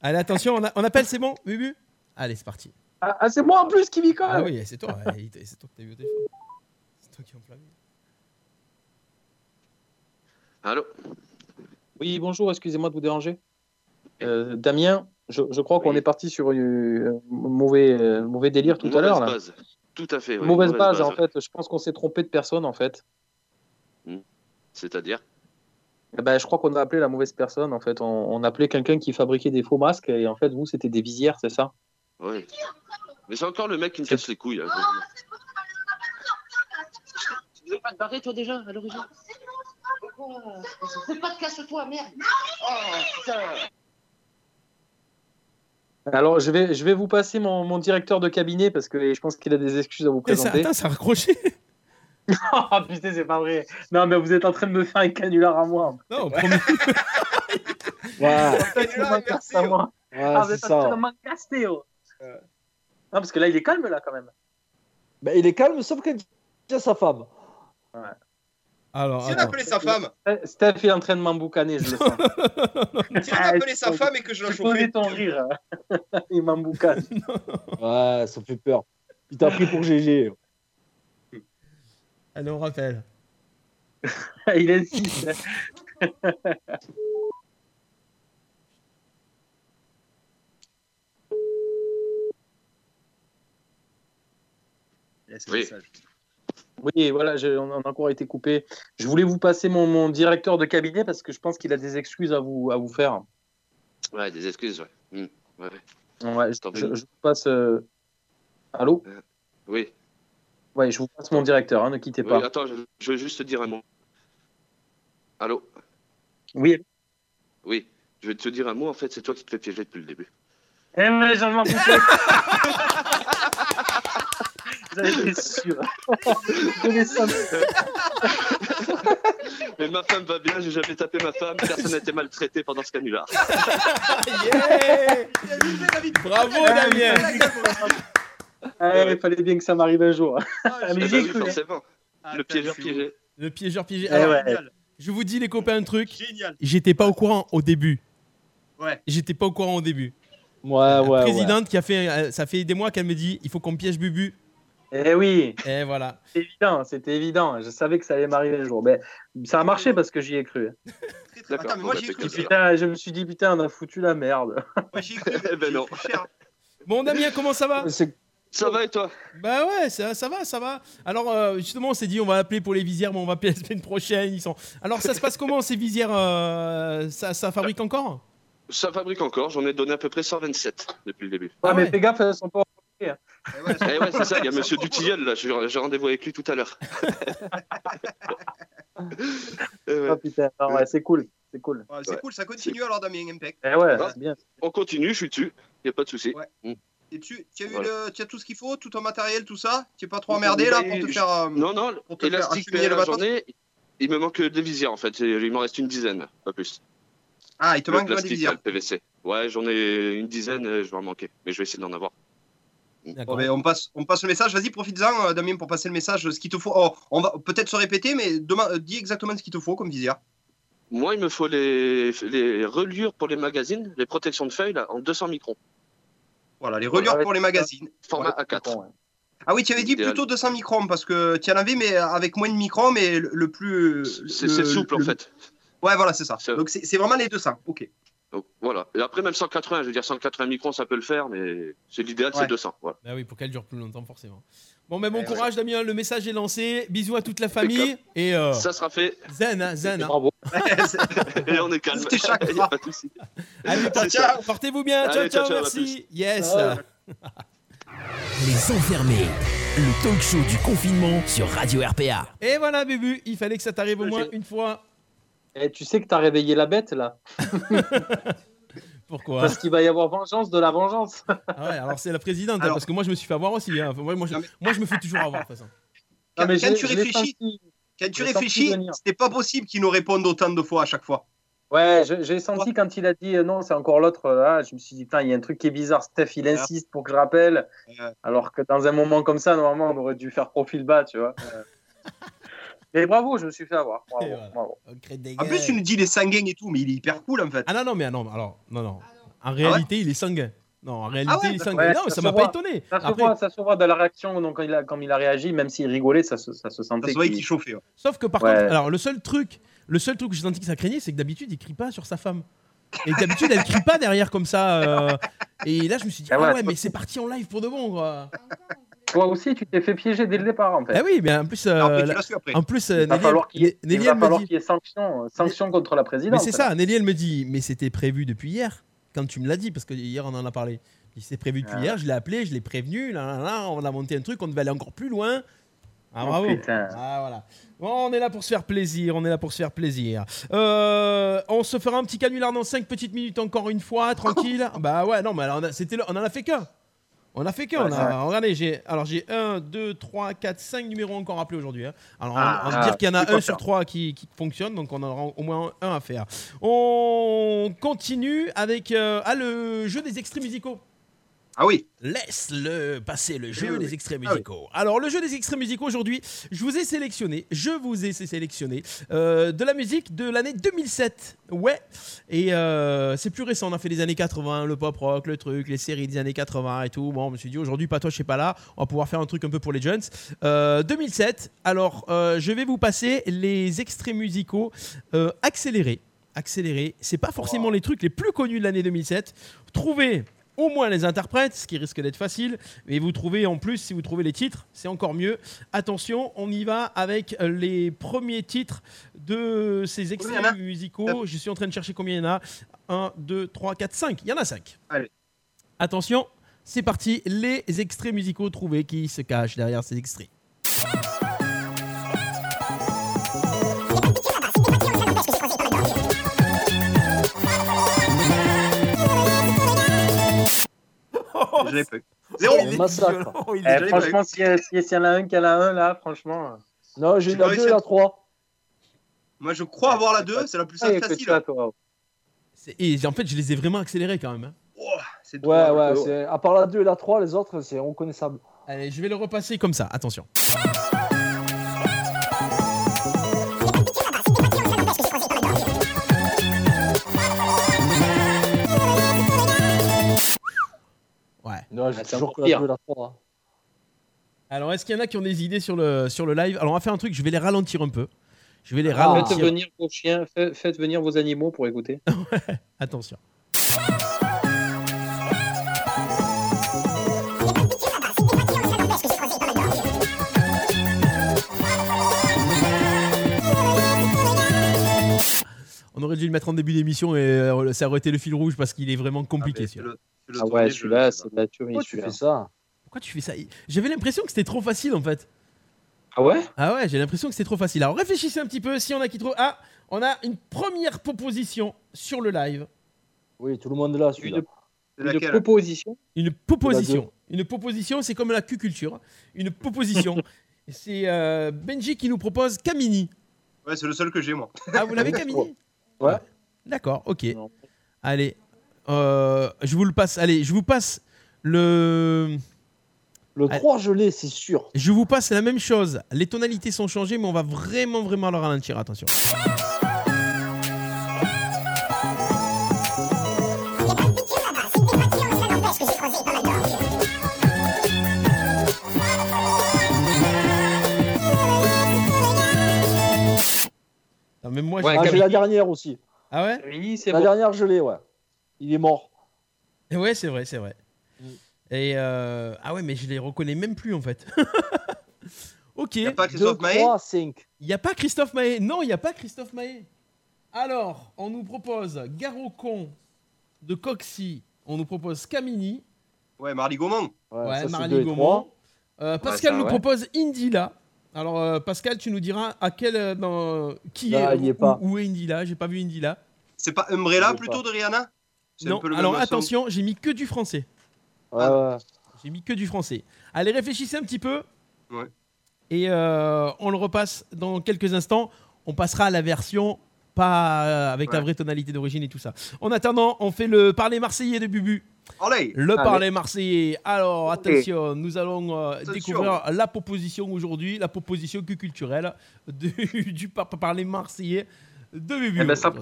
Allez, attention, on, a- on appelle, c'est bon, Bubu? Allez, c'est parti. Ah, ah, c'est moi en plus qui m'y colle. Ah oui, c'est toi, c'est toi que t'as eu au téléphone. C'est toi qui as enflammé. Allô? Oui, bonjour, excusez-moi de vous déranger. Euh, Damien, je, je crois qu'on est parti sur un mauvais, euh, mauvais délire tout à l'heure. Mauvaise base. Tout à fait. oui, Mauvaise base, en ouais. fait. Je pense qu'on s'est trompé de personne, en fait. C'est-à-dire? Eh ben, je crois qu'on a appelé la mauvaise personne, en fait. On, on appelait quelqu'un qui fabriquait des faux masques et en fait, vous, c'était des visières, c'est ça? Oui. Mais c'est encore le mec qui me casse les couilles. là. Tu veux pas te barrer, toi, déjà, à l'origine? Fais pas de casse-toi, merde Oh, putain Alors, je vais, je vais vous passer mon, mon directeur de cabinet parce que je pense qu'il a des excuses à vous Et ça, présenter. attends, ça a raccroché. oh putain, c'est pas vrai. Non, mais vous êtes en train de me faire un canular à moi. Non, promis. Ouais, Canular, merci, à moi. ouais Ah, vous c'est êtes en train ça. de m'encaster, oh. Non, parce que là, il est calme, là, quand même. Ben, il est calme, sauf quand il a sa femme. Alors, Si on appelait sa femme, Eh, Steph est en train de m'emboucaner, je le sens. si on appelait sa femme et que je la Je connais chauffais. ton rire. il m'emboucane. Ouais, ça fait peur. Il t'a pris pour GG. Allez, on rappelle. il insiste. Un Oui. Oui, voilà, je- on a encore été coupé. Je voulais vous passer mon, mon directeur de cabinet parce que je pense qu'il a des excuses à vous, à vous faire. Ouais, des excuses, ouais. Hmm, ouais, je, T'en je- prie. je vous passe. euh, Allô Oui. Ouais, je vous passe mon directeur, hein, ne quittez pas. Oui, attends, je, je veux juste te dire un mot. Allô? Oui. Oui, je vais te dire un mot, en fait, c'est toi qui te fais piéger depuis le début. Eh, mais j'en m'en foutais. J'en étais sûr. Mais ma femme va bien, j'ai jamais tapé ma femme, personne n'a été maltraité pendant ce canular. Yeah Bravo, Damien Ah, il fallait bien que ça m'arrive un jour. Ah, Ah, mais Eh ben oui, forcément. Le piégeur piégé. Le piégeur piégé. Eh Alors, ouais. Génial. je vous dis, les copains, un truc. Génial. J'étais pas au courant au début. Ouais. J'étais pas au courant au début. Ouais, La ouais. présidente qui a fait. euh, Ça fait des mois qu'elle me dit il faut qu'on piège Bubu. Eh oui, Et voilà. c'est évident, c'était évident. Je savais que ça allait m'arriver un jour. Mais ça a marché parce que j'y ai cru. Très, très- D'accord, Attends, mais moi bah, j'y ai c'est cru. Putain, je me suis dit, putain, on a foutu la merde. Moi j'y ai cru. Eh ben non. Bon, Damien, comment ça va? C'est Ça va et toi? Bah ouais, ça, ça va, ça va. Alors, euh, justement, on s'est dit on va appeler pour les visières, mais on va appeler la semaine prochaine. Ils sont... Alors, ça se passe comment ces visières euh, ça, ça fabrique encore? Ça fabrique encore, j'en ai donné à peu près 127 depuis le début. Ouais, Ah mais ouais. fais gaffe, elles sont pas. Eh ouais, Eh ouais, c'est ça, il y a monsieur Dutilleul là, j'ai rendez-vous avec lui tout à l'heure. Eh ouais. Oh putain, ouais, c'est cool. C'est cool. Ouais, C'est Ouais. cool, ça continue alors Damien Impec. Eh ouais, Ah. c'est bien. On continue, je suis dessus, il a pas de souci. Ouais. Et tu, tu as, eu Voilà. le, tu as tout ce qu'il faut, tout ton matériel, tout ça? Tu n'es pas trop emmerdé là pour te Je- faire. euh, Non, non, pour te faire élastique, acheminer le la journée, il me manque des visières en fait, il m'en reste une dizaine, pas plus. Ah, il te le manque pas des plastique, visières. le PVC. Ouais, j'en ai une dizaine, euh, je vais en manquer, mais je vais essayer d'en avoir. Bon, ben, on, passe, on passe le message. Vas-y, profites-en, euh, Damien, pour passer le message. Ce qu'il te faut. Oh, on va peut-être se répéter, mais demain, euh, dis exactement ce qu'il te faut comme visière. Moi, il me faut les, les reliures pour les magazines, les protections de feuilles là, en 200 microns. Voilà, les reliures pour les magazines. Format A4. Ah oui, tu avais dit plutôt 200 microns parce que tu en avais, mais avec moins de microns, mais le, le plus. C'est le- c'est souple en fait. Ouais, voilà, c'est ça. Donc c'est c'est vraiment les 200. Ok. Donc, voilà. Et après, même 180, je veux dire 180 microns, ça peut le faire, mais c'est l'idéal, Ouais. c'est 200. Voilà. Bah oui, pour qu'elle dure plus longtemps, forcément. Bon, mais bon courage, Damien. Le message est lancé. Bisous à toute la famille. Et euh, Ça sera fait. zen, hein, zen. hein. Bravo. Et on est calme. Il a pas de souci. Allez. Portez-vous bien. Ciao, Allez, ciao, ciao, ciao, à merci. Yes. Ciao. Les enfermés, le talk show du confinement sur Radio RPA. Et voilà, Bubu. Il fallait que ça t'arrive au moins une fois. Et tu sais que t'as réveillé la bête là Pourquoi? Parce qu'il va y avoir vengeance de la vengeance. Ah ouais, alors c'est la présidente, hein, Alors- parce que moi je me suis fait avoir aussi. hein. Enfin, moi, moi, je, moi, je me fais toujours avoir de toute façon. Quand, mais quand je- tu réfléchis, senti. quand tu réfléchis, c'était pas possible qu'ils nous répondent autant de fois à chaque fois. Ouais, j'ai senti quand il a dit euh, non, c'est encore l'autre. euh, Là, je me suis dit, putain, il y a un truc qui est bizarre. Steph, il insiste pour que je rappelle. Alors que dans un moment comme ça, normalement, on aurait dû faire profil bas, tu vois. Mais bravo, je me suis fait avoir. Bravo, Et voilà. bravo. En plus, tu nous dis les sanguins et tout, mais il est hyper cool en fait. Ah non, non, mais ah non, alors, non, non. En réalité, il est sanguin. Non, en réalité, Ah ouais, il est sanguin. Ouais, non, mais ça m'a pas étonné. Ça se, Après- voit, ça se voit de la réaction, donc quand il a, comme il a réagi, même s'il rigolait, ça se, ça se sentait. Ça se voyait qu'il- qu'il chauffait. ouais. Sauf que par Ouais. contre, alors le seul truc, le seul truc que j'ai senti que ça craignait, c'est que d'habitude il crie pas sur sa femme. Et d'habitude elle crie pas derrière comme ça. euh, Et là je me suis dit Ah ah ouais, mais c'est parti en live pour de bon quoi. Toi aussi, tu t'es fait piéger dès le départ, en fait. Ah oui, mais en plus, euh, Non, la- après. en plus, euh, Il va Nelly, falloir qu'il y ait- Nelly, il va elle me falloir dit- qu'il y ait sanction, sanction contre la présidente. Mais c'est ça, Nelly elle me dit, mais c'était prévu depuis hier. Quand tu me l'as dit, parce que hier on en a parlé. Il s'est prévu depuis Ah. hier, je l'ai appelé, je l'ai prévenu, là, là, là, on a monté un truc, on devait aller encore plus loin. Ah Oh, bravo. Ah voilà. Bon, on est là pour se faire plaisir, on est là pour se faire plaisir. Euh, on se fera un petit canular dans 5 petites minutes encore une fois, tranquille. bah ouais, non, mais alors, on, a- c'était le- on en a fait qu'un. On a fait qu'un. Ouais, on a- regardez, j'ai alors j'ai 1, 2, 3, 4, 5 numéros encore appelés aujourd'hui. hein. Alors on- Ah, on va ah, dire qu'il y en a un sur. 3 qui, qui fonctionne, donc on en aura au moins un à faire. On continue avec euh, ah, le jeu des extraits musicaux. Ah oui. Laisse-le passer le jeu oui. des extraits Ah oui. musicaux. Alors, le jeu des extraits musicaux aujourd'hui, je vous ai sélectionné, je vous ai sélectionné euh, de la musique de l'année 2007. Ouais. Et euh, c'est plus récent. On a fait les années 80, le pop rock, le truc, les séries des années 80 et tout. Bon, je me suis dit aujourd'hui, pas toi, je sais pas là. On va pouvoir faire un truc un peu pour les jeunes. Euh, 2007. Alors, euh, je vais vous passer les extraits musicaux accélérés. Accélérés. C'est pas forcément les trucs les plus connus de l'année 2007. Trouvez au moins les interprètes, ce qui risque d'être facile. Et vous trouvez en plus, si vous trouvez les titres, c'est encore mieux. Attention, on y va avec les premiers titres de ces extraits musicaux. Je suis en train de chercher combien il y en a. 1, 2, 3, 4, 5. Il y en a 5. Allez. Attention, c'est parti. Les extraits musicaux trouvés qui se cachent derrière ces extraits. Je l'ai pas eu. Zéro. Oh, massacre. Oh, Eh, franchement, s'il y, a- s'il y en a un qui a un, là, franchement. Non, j'ai la pas 2 et la 3. Moi, je crois avoir la 2, c'est la plus il que facile. toi. C'est- Et en fait, je les ai vraiment accélérés quand même. hein. Oh, Ouais, drôle. ouais, à part la 2 et la 3, les autres, c'est reconnaissable. Allez, je vais le repasser comme ça. Attention. Non, j'ai Ah, c'est toujours encore que la pire. 2 et la 3. Alors, est-ce qu'il y en a qui ont des idées sur le, sur le live? Alors, on va faire un truc, je vais les ralentir un peu. Je vais les Ah. ralentir. Faites venir vos chiens, faites, faites venir vos animaux pour écouter. Attention. On aurait dû le mettre en début d'émission et euh, ça aurait été le fil rouge parce qu'il est vraiment compliqué. Le- le Ah tour ouais, celui-là, c'est de la tuerie. Pourquoi tu fais ça? Pourquoi tu fais ça? J'avais l'impression que c'était trop facile en fait. Ah ouais? Ah ouais, j'ai l'impression que c'était trop facile. Alors réfléchissez un petit peu si on a qui trouve. Ah, on a une première proposition sur le live. Oui, tout le monde là, celui-là. Une, C'est une proposition. Une proposition. Une proposition, c'est comme la Q-culture. Une proposition. c'est euh, Benji qui nous propose Camini. Ouais, c'est le seul que j'ai, moi. Ah, vous l'avez Camini Ouais. D'accord, ok. Non. Allez, euh, je vous le passe. Allez, je vous passe le Le Ah. 3, je l'ai, c'est sûr. Je vous passe la même chose. Les tonalités sont changées, mais on va vraiment, vraiment le ralentir. Attention. Non, même moi, Ouais, Ah, j'ai la dernière aussi. Ah ouais? La bon. dernière, je l'ai, ouais. Il est mort. Et Ouais, c'est vrai, c'est vrai. Et euh, ah ouais, mais je les reconnais même plus en fait. ok. Il Y a pas Christophe Deux, Maé? trois, cinq. Il n'y a pas Christophe Maé. Non, il n'y a pas Christophe Maé. Alors, on nous propose Garocon de Coxy. On nous propose Camini. Ouais, Marly Gaumont. Ouais, Ouais, ça, Marly Gaumont. Euh, Pascal ça, nous ouais. propose Indila. Alors, euh, Pascal, tu nous diras à quel. euh, dans- qui Ah, est, y est où- pas. Où, est Indila? J'ai pas vu Indila. C'est pas Umbrella plutôt pas. de Rihanna? Non, peu le alors attention, j'ai mis que du français. Ouais, ouais. J'ai mis que du français. Allez, réfléchissez un petit peu. Ouais. Et euh, on le repasse dans quelques instants. On passera à la version pas avec la vraie tonalité d'origine et tout ça. En attendant, on fait le parler marseillais de Bubu. Allez Le Allez. parler marseillais. Alors, attention, nous allons euh, Attention. découvrir la proposition aujourd'hui, la proposition culturelle du, du par- parler marseillais de Bubu. Eh ben, ça,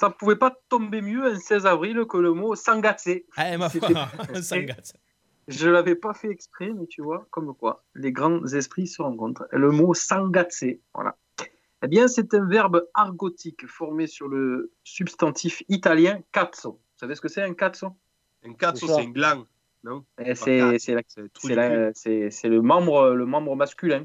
ça pouvait pas tomber mieux un 16 avril que le mot sangatsé. Ah, ma. Je l'avais pas fait exprès, mais tu vois, comme quoi, les grands esprits se rencontrent. Le mot sangatsé, voilà. Eh bien, c'est un verbe argotique formé sur le substantif italien cazzo. Vous savez ce que c'est un cazzo? Un cazzo, C'est un gland. Non? Eh, C'est le membre, le membre masculin.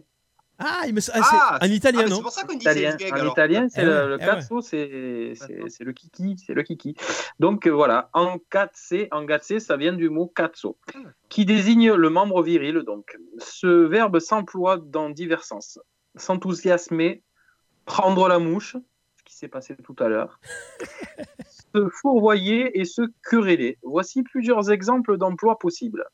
Ah, il me... ah, Ah, c'est en italien, Ah, mais non? c'est pour ça qu'on dit Italien. c'est gag En italien, c'est Eh le, ouais, le eh cazzo, c'est le kiki, c'est le kiki. Donc euh, voilà, engazzé, engazzé, ça vient du mot cazzo, qui désigne le membre viril. Donc, ce verbe s'emploie dans divers sens. S'enthousiasmer, prendre la mouche, ce qui s'est passé tout à l'heure, se fourvoyer et se quereller. Voici plusieurs exemples d'emplois possibles.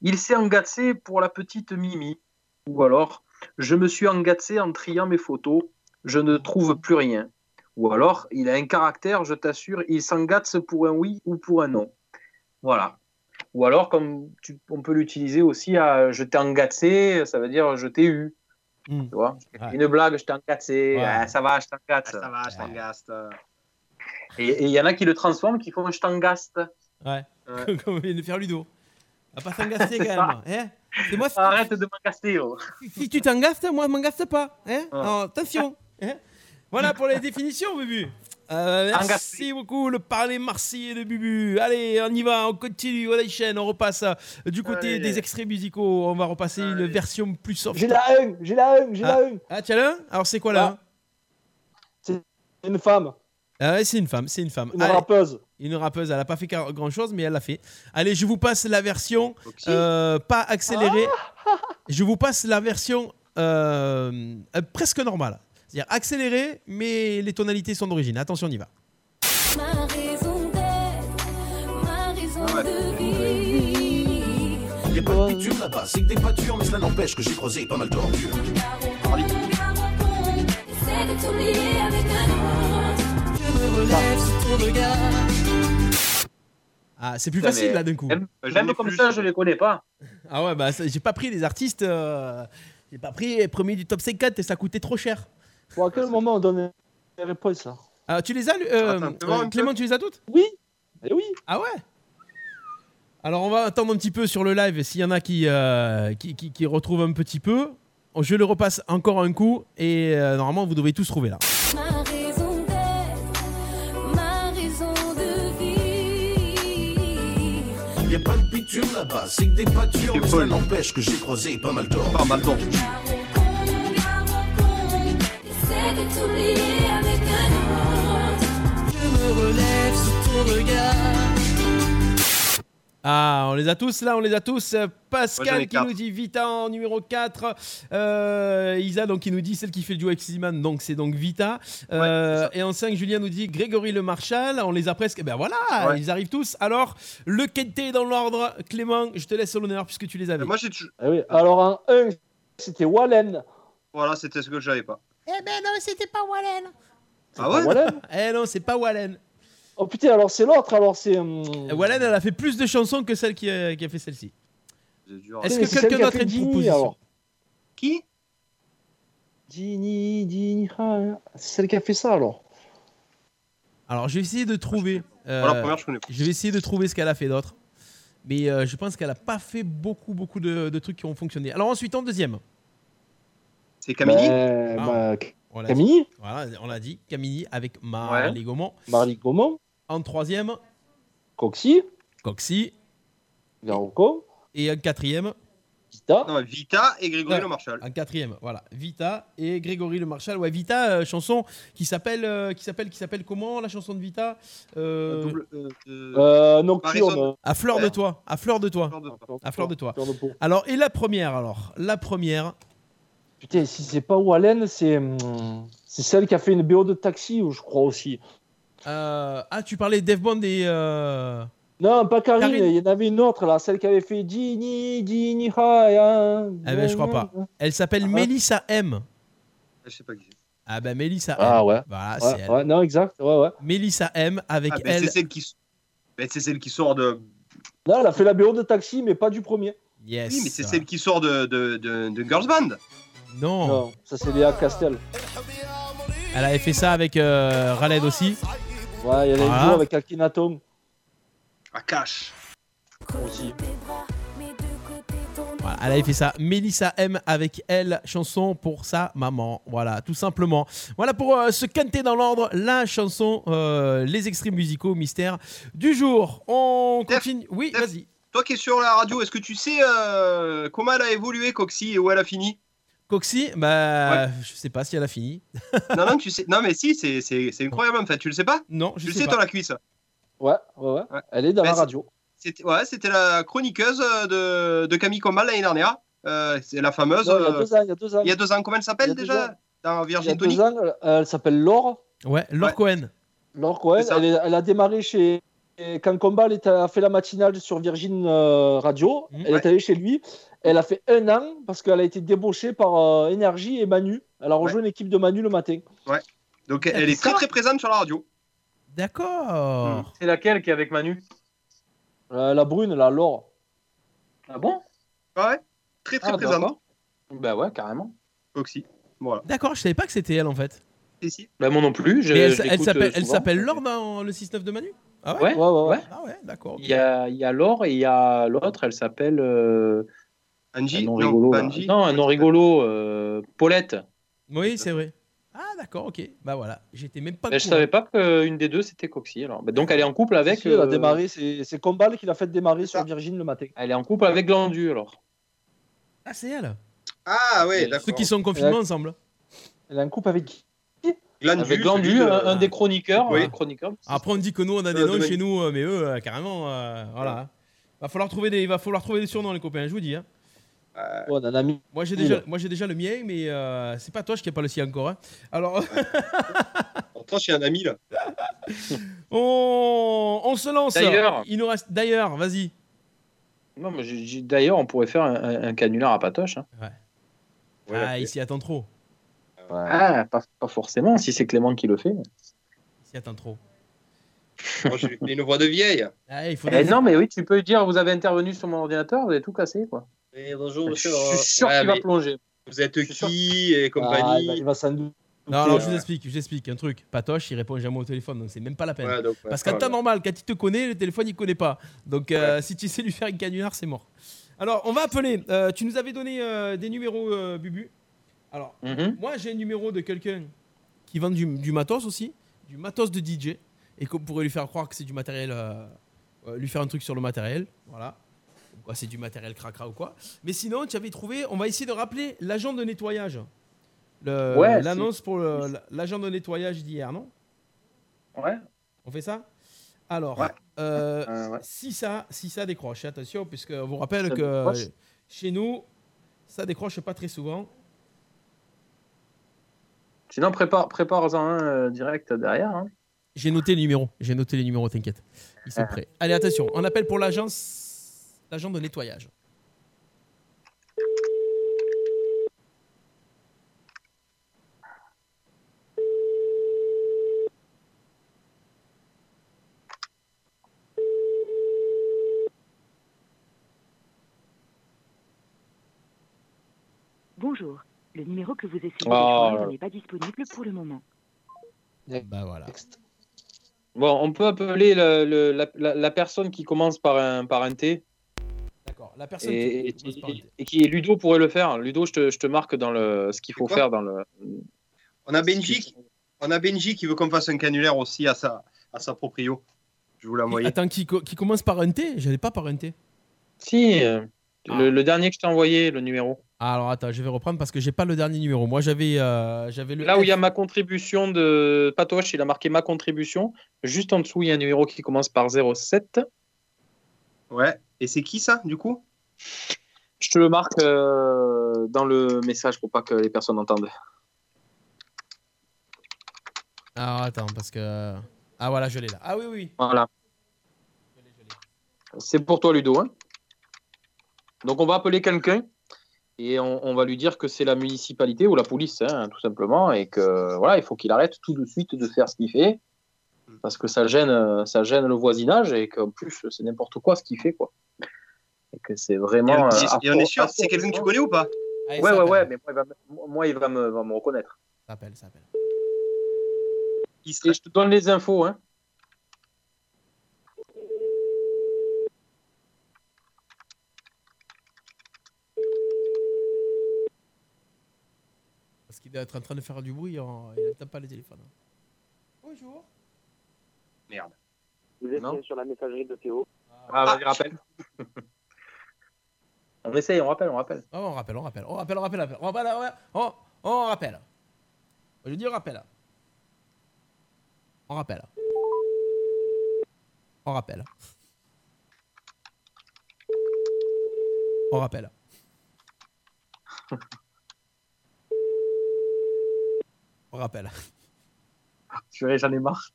Il s'est engazzé pour la petite Mimi, ou alors je me suis engazzé en triant mes photos, je ne trouve plus rien. Ou alors, il a un caractère, je t'assure, il s'engatze pour un oui ou pour un non. Voilà. Ou alors, comme tu- on peut l'utiliser aussi à je t'ai engazzé, ça veut dire je t'ai eu. Hmm. Tu vois? Ouais. Une blague, je t'ai Ouais. ah, ça va, je Ah, t'engatze. ça va, je t'engaste. Et et il y en a qui le transforment, qui font je t'engaste. Ouais. Ouais. Comme vient de faire Ludo. On va pas s'engaster quand même. Hein C'est moi, si- Arrête de m'engaster. oh. si tu t'engastes, moi, je m'engaste pas. Hein Ouais. Alors, attention. Hein voilà pour les définitions, Bubu. Euh, merci Engasté. beaucoup, le parler marseillais de Bubu. Allez, on y va, on continue, on chaîne, on repasse euh, du côté Allez. des extraits musicaux. On va repasser une version plus soft. J'ai la 1, j'ai la 1, j'ai la 1. Ah, tiens là Alors, c'est quoi là C'est une femme, Ouais, c'est une femme, c'est une femme. une Allez, rappeuse. une rappeuse, elle a pas fait grand chose, mais elle l'a fait. Allez, je vous passe la version Oxy. euh, pas accélérée. Ah. Je vous passe la version euh, euh, presque normale. C'est-à-dire accélérée, mais les tonalités sont d'origine. Attention, on y va. Ma raison d'être, ma raison Ouais. de vivre. Y a pas de bitume là-bas, c'est que des pâtures, mais cela n'empêche que j'ai creusé pas mal d'ordures. Essaie de t'oublier avec Ah, c'est plus facile mais là d'un coup. Même, comme plus. ça, je les connais pas. Ah ouais, bah j'ai pas pris les artistes. euh, j'ai pas pris les premiers du top 50 et ça coûtait trop cher. Bon, à quel moment on donne les réponses là Ah, tu les as, euh, Attends, peu. Clément, tu les as toutes? Oui Eh oui Ah ouais? Alors on va attendre un petit peu sur le live s'il y en a qui, euh, qui, qui- qui retrouvent un petit peu. Je le repasse encore un coup et euh, normalement vous devez tous trouver là. Y a pas de bitume là-bas, c'est que des pâtures, mais folle. n'empêche que j'ai creusé pas mal d'ordures. Pas mal d'or. Essaie de t'oublier avec un autre. Je me relève sous ton regard. Ah, on les a tous là, on les a tous. Euh, Moi, Pascal qui nous dit Vita en numéro 4. Euh, Isa donc qui nous dit celle qui fait le duo avec Slimane, donc c'est donc Vita. Euh, et en 5, Julien nous dit Grégory le Marshal. On les a presque. Eh ben voilà, Ouais. ils arrivent tous. Alors, le quintet dans l'ordre. Clément, je te laisse l'honneur puisque tu les avais. Moi, j'ai Eh oui. Alors en 1, c'était Wallen. Voilà, c'était ce que j'avais pas. Eh ben non, c'était pas Wallen. Ah ouais? Wallen Eh non, c'est pas Wallen. Oh putain, alors c'est l'autre, alors c'est. hum, Wallen, elle a fait plus de chansons que celle qui a, qui a fait celle-ci. Est-ce que quelqu'un d'autre a fait une proposition alors. Qui? Ginny, Ginny, ah, c'est celle qui a fait ça alors. Alors, je vais essayer de trouver. euh, Voilà, première, je connais pas. je vais essayer de trouver ce qu'elle a fait d'autre. Mais euh, je pense qu'elle a pas fait beaucoup, beaucoup de, de trucs qui ont fonctionné. Alors, ensuite, en deuxième. C'est Camini? Ben, Ah, bah, Camini? dit. Voilà, on l'a dit. Camini avec Marley Gaumont. Marley Gaumont. En troisième, Coxy. Coxy. Et en quatrième. Vita. Non, Vita et Grégory Ouais, Le Marchal. En quatrième, voilà. Vita et Grégory Le Marchal. Ouais, Vita, euh, chanson qui s'appelle, euh, qui s'appelle, qui s'appelle comment la chanson de Vita Euh, Double- euh, euh, Euh, Nocturne. À fleur de toi, à fleur de toi, à fleur de toi. Alors et la première alors, la première. Putain, si c'est pas Wallen, c'est hum, c'est celle qui a fait une BO de taxi, ou je crois aussi. Euh, ah, tu parlais d'Eve Bond et euh, Non, pas Karine, Karine. il y en avait une autre là, celle qui avait fait Ginny, Ginny, Haya. ah ben je crois pas. Elle s'appelle Ah. Mélissa M. Je sais pas qui c'est. Ah ben Mélissa M. Ah ouais. Voilà, Ouais, c'est elle. ouais, non, exact, ouais, ouais. Mélissa M avec Ah, ben, elle. c'est celle qui. ben, c'est celle qui sort de. Non, elle a fait la BO de taxi, mais pas du premier. Yes. Oui, mais c'est celle qui sort de, de, de, de Girls Band. Non. Non, ça c'est Léa Castel. Elle avait fait ça avec euh, Raled aussi. Ouais, il y a Voilà. une duo avec Akhenaton À cash. aussi. Voilà, elle avait fait ça. Mélissa M avec elle, chanson pour sa maman. Voilà, tout simplement. Voilà pour euh, se canter dans l'ordre, la chanson, euh, les extraits musicaux mystères du jour. On continue. Oui, vas-y. Toi qui es sur la radio, est-ce que tu sais euh, comment elle a évolué, Coxy, et où elle a fini? Coxy, bah, je sais pas si elle a fini. Non, non, tu sais. Non, mais si, c'est, c'est, c'est incroyable en fait. Tu le sais pas? Non, je Tu le sais sais, pas. toi, la cuisse? Ouais, ouais, ouais, Ouais. Elle est dans Ben, la radio. C'était, ouais, c'était la chroniqueuse euh, de, de Camille Combal l'année dernière. Euh, c'est la fameuse. Non, il y a euh, deux ans, il y a deux ans. il y a deux ans. Comment elle s'appelle déjà ans. Dans Il y a Virgin deux ans, elle, elle s'appelle Laure. Ouais, Laure Ouais. Cohen. Laure Cohen, est- elle a démarré chez. Et Quand Combal a fait la matinale sur Virgin euh, Radio, Mhm. elle est allée chez lui. Elle a fait un an parce qu'elle a été débauchée par euh, Énergie et Manu. Elle a rejoint l'équipe de Manu le matin. Donc elle est très très présente sur la radio. D'accord. C'est laquelle qui est avec Manu? Euh, la brune, la Laure. Ah bon? Ouais, très très Ah, présente. d'accord. Bah ouais, carrément. Oxy. Voilà. D'accord, je savais pas que c'était elle en fait. Si, si. Bah moi non plus. Je, Mais elle, euh, s'appelle Laure dans le 6-9 de Manu? Ah Ouais, Ouais, ouais. Ah ouais, d'accord. Il y a, il y a Laure et il y a l'autre, elle s'appelle. euh, un Angie nom Non, rigolo. pas là. Angie. Non, un nom rigolo. euh, Paulette. Oui, c'est vrai. Ah d'accord, ok. Bah voilà, j'étais même pas. Bah, je savais pas qu'une des deux c'était Coxy. Alors. Bah, donc elle est en couple avec. Si, elle a euh, démarré, c'est Combal qui l'a fait démarrer sur. Virgin le matin. Elle est en couple avec Glandu alors. Ah c'est elle. Ah ouais, Ceux d'accord. qui sont confinés Ouais. ensemble. Elle est en couple avec qui Glandu, Avec Glandu, de- un, des chroniqueurs. Oui. un chroniqueur. Après on dit que nous on a des Euh, noms de chez nous, euh, mais eux euh, carrément, euh, voilà. Va falloir trouver des, va falloir trouver des surnoms les copains, je vous dis. Hein. Euh, Ouais, On en a mis. Moi j'ai déjà, moi j'ai déjà le mien, mais euh, c'est pas toi qui a pas le sien encore. hein. Alors Attends, j'ai un ami là. on, on se lance. D'ailleurs. il nous reste d'ailleurs, vas-y. Non, mais d'ailleurs, on pourrait faire un, un- canular à patoche. hein. ah, il s'y attend trop. Ah, pas, pas forcément, si c'est Clément qui le fait. Il s'y attend trop. Moi, je fais une voix de vieille. Ah, il faut Eh des- non, mais oui, tu peux dire, vous avez intervenu sur mon ordinateur, vous avez tout cassé, quoi. Eh, bonjour, Je monsieur. suis sûr Ouais, qu'il va plonger. Vous êtes suis sûr. qui et Ah, compagnie il va- il va s'en. Non, alors je vous explique, je vous explique un truc. Patoche, il répond jamais au téléphone, donc c'est même pas la peine. Ouais, donc, ouais, Parce qu'en temps normal, quand il te connaît, le téléphone il connaît pas. Donc euh, si tu sais lui faire une canular, c'est mort. Alors on va appeler. Euh, tu nous avais donné euh, des numéros, euh, Bubu. Alors Mhm. moi j'ai un numéro de quelqu'un qui vend du, du matos aussi, du matos de DJ, et qu'on pourrait lui faire croire que c'est du matériel, euh, euh, lui faire un truc sur le matériel. Voilà. C'est du matériel cracra ou quoi. Mais sinon, tu avais trouvé, on va essayer de rappeler l'agent de nettoyage. Ouais, L'annonce pour l'agent de nettoyage d'hier, non? Ouais. On fait ça? Alors, Ouais. euh, Euh, ouais. si, ça, si ça décroche, attention, puisque on vous rappelle Ça que décroche. chez nous, ça décroche pas très souvent. Sinon, prépare, prépare-en un euh, direct derrière. hein. J'ai noté les numéros, j'ai noté les numéros, t'inquiète. Ils sont Ah. prêts. Allez, attention, on appelle pour l'agence, l'agent de nettoyage. Bonjour. Le numéro que vous essayez de Oh là joindre n'est pas disponible pour le moment. Bah voilà. Bon, on peut appeler le- le- la, la- la personne qui commence par un, par un T. D'accord. La personne Et, qui commence par un T. et qui Ludo pourrait le faire. Ludo, je te, je te marque dans le, ce qu'il faut faire dans le. On a Benji, qui- on a Benji qui veut qu'on fasse un canulaire aussi à sa, à sa proprio. Je vous envoyé. Attends, qui, qui commence par un T? J'allais pas par un T. Si, euh, le, le dernier que je t'ai envoyé, le numéro. Ah, alors attends, je vais reprendre parce que j'ai pas le dernier numéro. Moi j'avais euh, j'avais le. Là où il y a ma contribution de Patoche, il a marqué ma contribution. Juste en dessous, il y a un numéro qui commence par 07. Ouais. Et c'est qui ça, du coup? Je te le marque euh, dans le message pour pas que les personnes entendent. Alors attends, parce que. Ah voilà, je l'ai là. Ah oui, oui. Voilà. C'est pour toi, Ludo. hein? Donc, on va appeler quelqu'un et on, on va lui dire que c'est la municipalité ou la police, hein, tout simplement, et que voilà, il faut qu'il arrête tout de suite de faire ce qu'il fait parce que ça gêne, euh, ça gêne le voisinage et qu'en plus, c'est n'importe quoi ce qu'il fait, quoi. Et que c'est vraiment. Et, euh, et on est sûr, c'est quelqu'un que tu connais ou pas? Allez, Ouais, ouais, appelle. ouais, mais moi, il va, me- moi, il va me, va me reconnaître. Ça appelle, ça appelle. Et je te donne les infos, hein. Qu'il doit être en train de faire du bruit, il n'atteint pas le téléphone. Bonjour. Merde. Vous êtes Non. sur la messagerie de Théo. Ah, vas-y, rappelle. on essaye, on rappelle, on rappelle. Ah, on rappelle, on rappelle, on rappelle, on rappelle, on rappelle, on rappelle, on rappelle, on, on rappelle. Je dis on rappelle. On rappelle. On rappelle. On rappelle. On rappelle. Purée, j'en ai marre.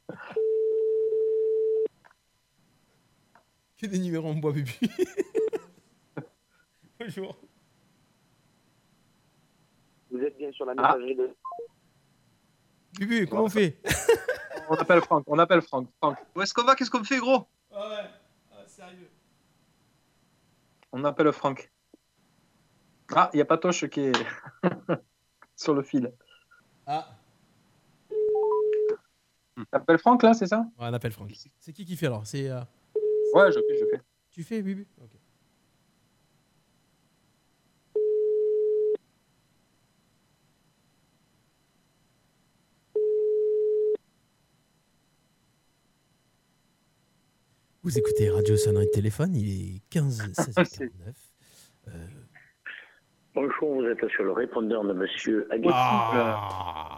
Que des numéros en bois, Bubu. Bonjour. Vous êtes bien sur la Ah. messagerie de. Bubu, comment on fait? On appelle Franck, on appelle Franck. Franck. Où est-ce qu'on va? Qu'est-ce qu'on fait, gros? Ah ouais, sérieux. On appelle Franck. Ah, il n'y a pas Toche qui est sur le fil. Ah. T'appelles Franck là, c'est ça? Ouais, on appelle Franck. C'est qui qui fait alors? C'est. euh, Ouais, je fais, je fais. Tu fais, Bubu Ok. Vous écoutez Radio Sonnerie de téléphone, il est 15 16 49. Bonjour, vous êtes sur le répondeur de monsieur Aguet. Ah.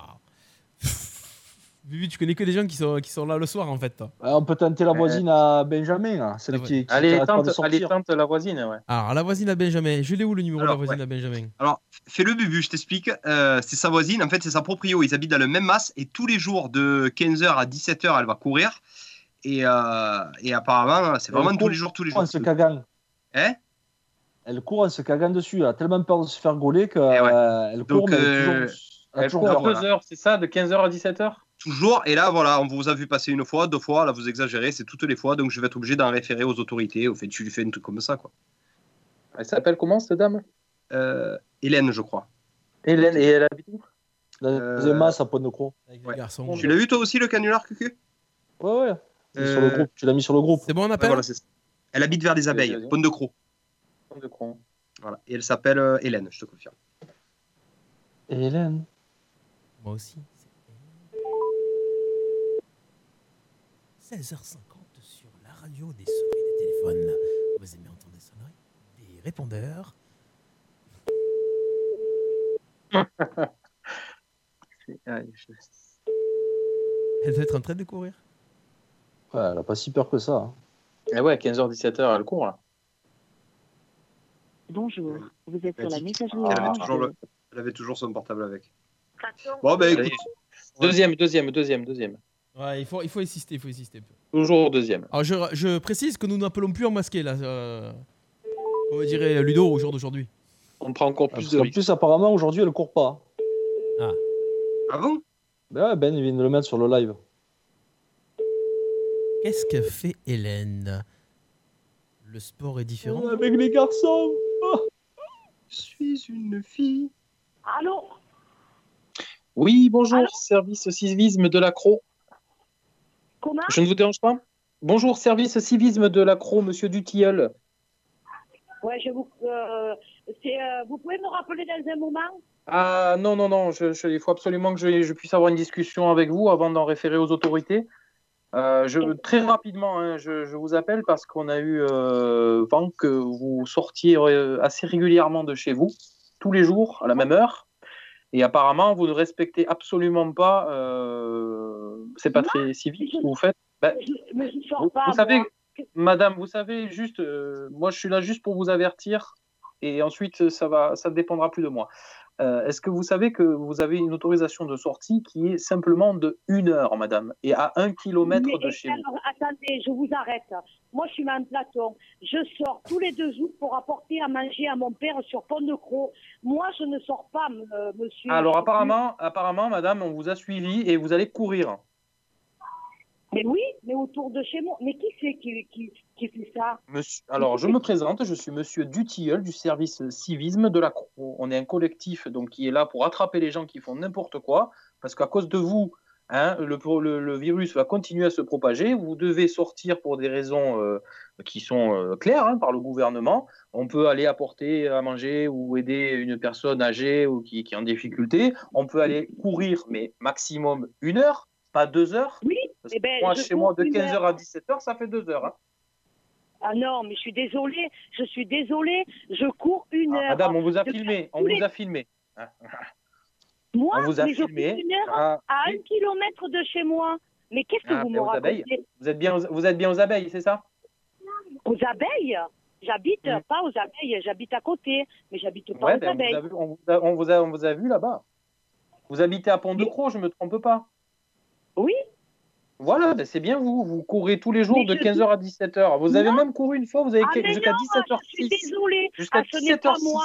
Bubu, tu connais que des gens qui sont, qui sont là le soir en fait. toi. Ah, on peut tenter la voisine à Benjamin, là, celle qui, qui Allez, pas tente, de sortir. allez, tente la voisine, ouais. Alors, la voisine à Benjamin, je l'ai où le numéro de la voisine ouais. à Benjamin? Alors, fais-le bubu, je t'explique. Euh, c'est sa voisine, en fait, c'est sa proprio. Ils habitent dans le même mas et tous les jours de 15h à 17h, elle va courir. Et, euh, et apparemment, c'est vraiment Elle tous court les jours, tous les en jours. se cagant. Hein? Elle court en se cagant dessus. Elle a tellement peur de se faire gauler qu'elle elle court, Donc, mais elle est euh, toujours- elle a Elle toujours court à peur. 2 heures, c'est ça, de 15h à 17h Toujours. Et là, voilà, on vous a vu passer une fois, deux fois. Là, vous exagérez, c'est toutes les fois. Donc, je vais être obligé d'en référer aux autorités. Au fait, tu lui fais un truc comme ça, quoi. Elle s'appelle comment cette dame? Euh, Hélène, je crois. Hélène, et elle habite où? La Euh, deuxième masse à Pointe de Croix. Ouais. garçon. Tu l'as vu, toi aussi, le canular, Cucu? Ouais, ouais. Euh, Sur le groupe. Tu l'as mis sur le groupe. C'est bon, on Ouais, appelle? voilà, c'est ça. Elle habite vers les abeilles, vas-y. Pointe de Croix. de Cron. Voilà. Et elle s'appelle euh, Hélène, je te confirme. Hélène. Moi aussi. 16h50 sur la radio des sonneries des téléphones. Vous aimez entendre des sonneries? Des répondeurs? Elle doit être en train de courir. Ouais, elle a pas si peur que ça. hein. Eh ouais, 15h, 17h, elle court là. Bonjour, vous êtes Elle sur la messagerie qu'elle avait orange toujours, de- le- elle avait toujours son portable avec. Bon, ben écoute. Deuxième, deuxième, deuxième, deuxième. Ouais, il faut, il faut insister, il faut insister. Toujours deuxième. Alors, je, je précise que nous n'appelons plus en masqué, là. Euh, comme dirait Ludo au jour d'aujourd'hui. On prend encore Parce qu'en plus, apparemment, aujourd'hui, elle court pas. Ah. Ah bon? Ben ouais, Ben, il vient de le mettre sur le live. Qu'est-ce que fait Hélène? Le sport est différent? Avec les garçons. Je suis une fille. Allô? Oui, bonjour, service civisme de l'accro. Comment Je ne vous dérange pas? Bonjour, service civisme de l'accro, monsieur Dutilleul. Ouais, je vous. euh, euh, vous pouvez me rappeler dans un moment? Ah non, non, non, je, je- il faut absolument que je, je puisse avoir une discussion avec vous avant d'en référer aux autorités. Euh, je, très rapidement, hein, je, je vous appelle parce qu'on a eu vent que vous sortiez assez régulièrement de chez vous, tous les jours, à la même heure. Et apparemment, vous ne respectez absolument pas. Euh, c'est pas très civique ce que vous faites. Ben, vous, pas. vous savez, madame, vous savez, juste, euh, moi je suis là juste pour vous avertir et ensuite ça va, ça ne dépendra plus de moi. Euh, Est-ce que vous savez que vous avez une autorisation de sortie qui est simplement de une heure, madame, et à un kilomètre Mais, de chez vous? alors, attendez, je vous arrête. Moi, je suis Mme Platon. Je sors tous les deux jours pour apporter à manger à mon père sur Pont de Croix. Moi, je ne sors pas, euh, monsieur. Alors apparemment, apparemment, madame, on vous a suivi et vous allez courir. Mais oui, mais autour de chez moi. Mais qui c'est qui, qui, qui fait ça? Monsieur- Alors, je me présente, je suis monsieur Dutilleul du service civisme de la Croix. On est un collectif donc, qui est là pour attraper les gens qui font n'importe quoi, parce qu'à cause de vous, hein, le, le- le virus va continuer à se propager. Vous devez sortir pour des raisons euh, qui sont euh, claires hein, par le gouvernement. On peut aller apporter à manger ou aider une personne âgée ou qui, qui est en difficulté. On peut aller courir, mais maximum une heure, pas deux heures. Oui, Parce eh que ben, moi, chez moi, de cours une 15h heure. à 17h, ça fait deux heures. hein. Ah non, mais je suis désolée. Je suis désolée. Je cours une heure. Ah, Madame, on vous a filmé, on vous a filmé. Moi, on vous a mais je cours une heure Ah, à un kilomètre de chez moi. Mais qu'est-ce que Ah, vous me racontez? Vous êtes bien, aux, vous êtes bien aux abeilles, c'est ça? Aux abeilles? J'habite Mm. pas aux abeilles, j'habite à côté, mais j'habite pas Ouais, aux ben, on, vous abeilles. a vu, on, vous a, on vous a- on vous a vu là-bas. Vous habitez à Pont-de-Croix, je me trompe pas? Oui. Voilà, ben, c'est bien vous. Vous courez tous les jours Mais de je- 15h à 17h. Vous avez Non. même couru une fois, vous avez Ah, mais jusqu'à non, 17h06. Je suis désolée. Jusqu'à Ah, ce n'est pas 17h06. moi.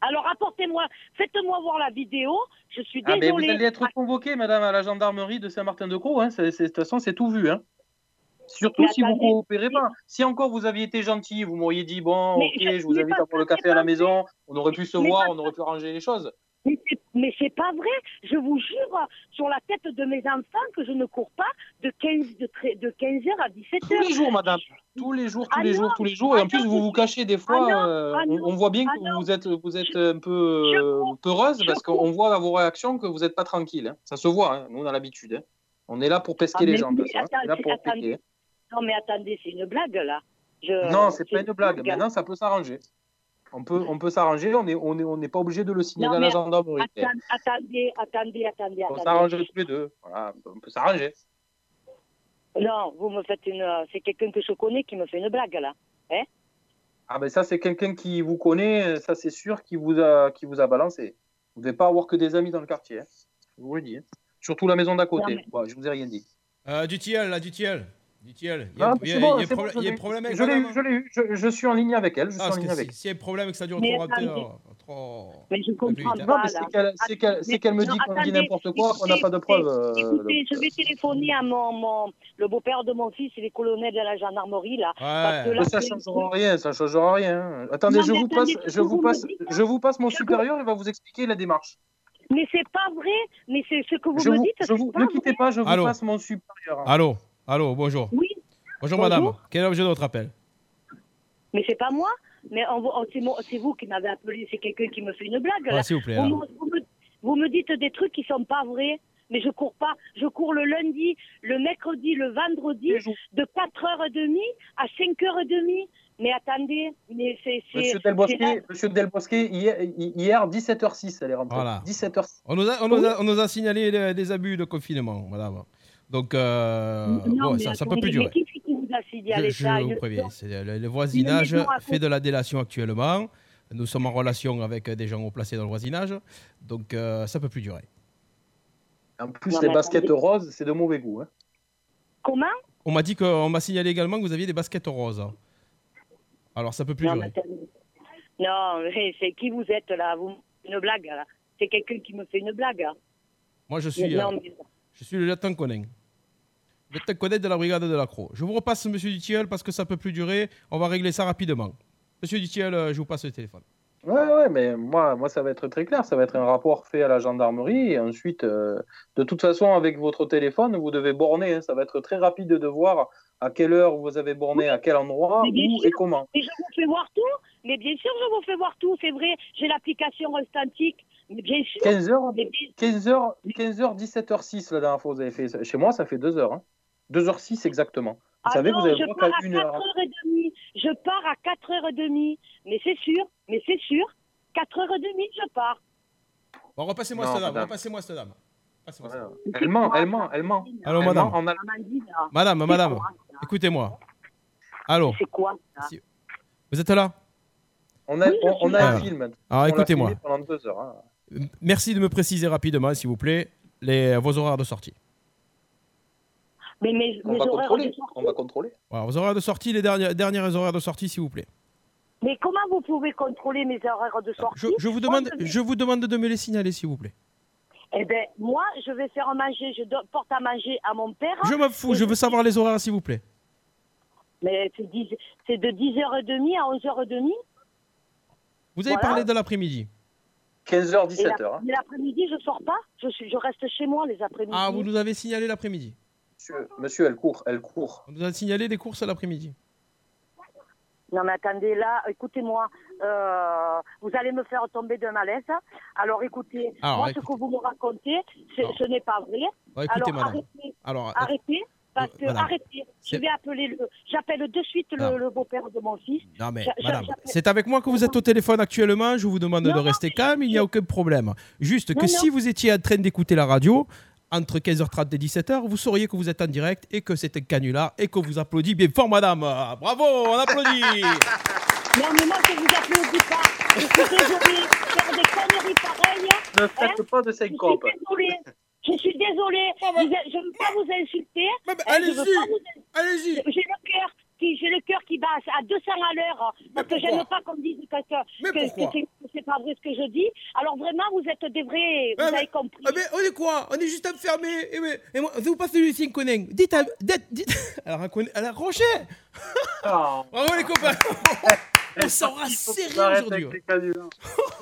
Alors apportez-moi, faites-moi voir la vidéo. Je suis Ah, ben, désolée. vous allez être convoqué, madame, à la gendarmerie de Saint-Martin-de-Croix. Hein. De toute façon, c'est tout vu. Hein. Surtout Mais si vous attendez. coopérez pas. Si encore vous aviez été gentil, vous m'auriez dit bon, Mais ok, je- je, vous mais invite à parce boire le café à la maison, on aurait pu se Mais voir, on aurait pu arranger les choses. Mais c'est- pas vrai. Je vous jure sur la tête de mes enfants que je ne cours pas de 15 de, de 15h à 17h. Tous les jours, madame. Tous les jours, tous Ah les non. jours, tous les jours. Et en plus, non, vous vous cachez des fois. Ah non. euh, on, voit bien que vous êtes, vous êtes un peu euh, peureuse parce qu'on voit à vos réactions que vous n'êtes pas tranquille. hein. Ça se voit, hein. nous on a l'habitude. hein. On est là pour pesquer les gens. là pour attendez. Non mais attendez, c'est une blague là. Je- Non, c'est pas une blague. Maintenant, ça peut s'arranger. On peut, on peut s'arranger. On n'est on est, on n'est pas obligé de le signaler Non, à la gendarmerie. atten- Attendez, attendez, attendez, On s'arranger tous les deux. Voilà, on peut s'arranger. Non, vous me faites une. C'est quelqu'un que je connais qui me fait une blague là. Hein? Ah ben ça, c'est quelqu'un qui vous connaît, ça c'est sûr, qui vous a, qui vous a balancé. Vous ne devez pas avoir que des amis dans le quartier. hein. Je vous le dis. hein. Surtout la maison d'à côté. Non, mais- Bon, je vous ai rien dit. Euh, du tiel, là, du tiel. Il y a, Ah, il y a- c'est bon, il y a c'est bon, problème- je il y a l'ai- problème avec je l'ai madame, eu, je l'ai eu. Je, je suis en ligne avec elle. Je suis Ah, en parce ligne avec si- s'il y a un problème et que ça dure Mais trop. Mais je comprends hein. pas Non, c'est qu'elle me dit qu'on dit n'importe quoi, qu'on n'a pas de preuves. euh, Écoutez, je vais téléphoner à mon, mon- le beau-père de mon fils, il est colonel de la gendarmerie là. parce que là, Mais ça changera rien, ça changera rien. Attendez, je vous passe, ce je que vous vous passe, me dites, je vous passe mon supérieur, il va vous expliquer la démarche. Mais c'est pas vrai. Mais c'est ce que vous Je me vous, dites. je c'est vous, pas ne quittez vrai. pas, je vous Allô passe mon supérieur. Allô Allô, bonjour. Oui. Bonjour, Bonjour. madame. Quel est l'objet de votre appel? Mais c'est pas moi. Mais c'est vous qui m'avez appelé. C'est quelqu'un qui me fait une blague. Ah, là. s'il vous plaît, Vous, me, vous me- vous me dites des trucs qui sont pas vrais. Mais je cours pas. Je cours le lundi, le mercredi, le vendredi, de 4h30 à 5h30. Mais attendez, mais c'est. Delbosquet, Monsieur Delbosquet, hier, hier 17h06, elle est rentrée. Voilà. 17h06. On nous a, on nous a, on nous a signalé des, des abus de confinement, madame. Donc, euh, Non, bon, mais ça, ça peut plus durer. mais Qui, qui vous a signalé Je, ça je vous préviens, c'est le, le voisinage fait de la délation actuellement. Nous sommes en relation avec des gens haut placés dans le voisinage, donc euh, ça peut plus durer. En plus, Non, les baskets attendez. roses, c'est de mauvais goût. hein. Comment? On m'a dit qu'on m'a signalé également que vous aviez des baskets roses. Alors ça peut plus non, durer. non, c'est qui vous êtes là? Vous une blague là C'est quelqu'un qui me fait une blague. Moi je suis, euh, je suis le lieutenant Conin. Le lieutenant Conin de la brigade de la Croix. Je vous repasse Monsieur Dutiel parce que ça peut plus durer. On va régler ça rapidement. Monsieur Dutiel, euh, je vous passe le téléphone. Ouais, ouais, mais moi, moi, ça va être très clair. Ça va être un rapport fait à la gendarmerie. Et ensuite, euh, de toute façon, avec votre téléphone, vous devez borner. hein. Ça va être très rapide de voir à quelle heure vous avez borné, à quel endroit, où sûr. et comment. Mais je vous fais voir tout. Mais bien sûr, je vous fais voir tout. C'est vrai, j'ai l'application Instantique. Mais bien sûr. 15h, Mais bien- 15h, 15h, 17h06 la dernière fois vous avez fait. Chez moi, ça fait 2 heures. Hein. 2h06 exactement. Vous Ah savez, non, vous avez je pars à une heure. 4h30. Je pars à 4h30. Mais c'est sûr, mais c'est sûr. 4h30, je pars. Bon, repassez-moi cette dame, repassez-moi cette dame. Elle ment, elle ment, elle ment. Allô, Elle madame. en. Madame, madame, écoutez-moi. Allô C'est quoi ça Si- Vous êtes là On a, Oui, on, on a un film. Alors écoutez-moi. filmé Pendant 2 heures. hein. Merci de me préciser rapidement, s'il vous plaît, les, vos horaires de sortie. Mais mes, On mes va horaires contrôler. de sortie- On va contrôler. Voilà, vos horaires de sortie, les derniers, derniers horaires de sortie, s'il vous plaît. Mais comment vous pouvez contrôler mes horaires de sortie Je, je vous Moi, demande, je vous demande de me les signaler, s'il vous plaît. Eh ben, moi, je vais faire manger, je porte à manger à mon père. Je m'en fous, je veux savoir les horaires, s'il vous plaît. Mais c'est de 10h30 à 11h30. Vous avez Voilà. parlé de l'après-midi. 15h, Et 17h. la- mais l'après-midi, je sors pas. Je, suis, je reste chez moi les après-midi. Ah, vous nous avez signalé l'après-midi. Monsieur, monsieur, elle court, elle court. On nous a signalé des courses à l'après-midi. Non, mais attendez, là, écoutez-moi. euh, vous allez me faire tomber de malaise. Alors, écoutez, Alors, moi, ce que vous me racontez, Alors. ce n'est pas vrai. Bon, écoutez, Alors, madame. arrêtez. Alors, euh, Arrêtez. Parce que, madame, arrêtez. Je c'est- vais appeler le. J'appelle de suite le, le beau-père de mon fils. Non mais madame, c'est avec moi que vous êtes au téléphone actuellement, je vous demande de rester calme, il n'y a aucun problème. Juste que Non, si vous étiez en train d'écouter la radio, entre 15h30 et 17h, vous sauriez que vous êtes en direct et que c'est un canular et qu'on vous applaudit bien fort madame. Bravo, on applaudit Non, mais moi, je vous applaudis pas. Je suis désolée. Faire des conneries pareilles. Ne hein, faites pas de Je suis syncope. désolée. Je suis désolée. Vous êtes- je ne veux pas vous insulter. hein, je allez-y, allez-y. J'ai le cœur qui, j'ai le cœur qui bat à 200 à l'heure parce que j'aime pas qu'on me dise que, que, Mais que- pourquoi que c'est, pas vrai ce que je dis. Alors vraiment, vous êtes des vrais. Vous Ah, avez mais- compris. Mais on est quoi? On est juste enfermés. Et, mais- et moi, vous passez Lucien Conin. Dites à. Dites, dites, elle a, elle a accroché Ah. Bravo les copains On s'en serré aujourd'hui.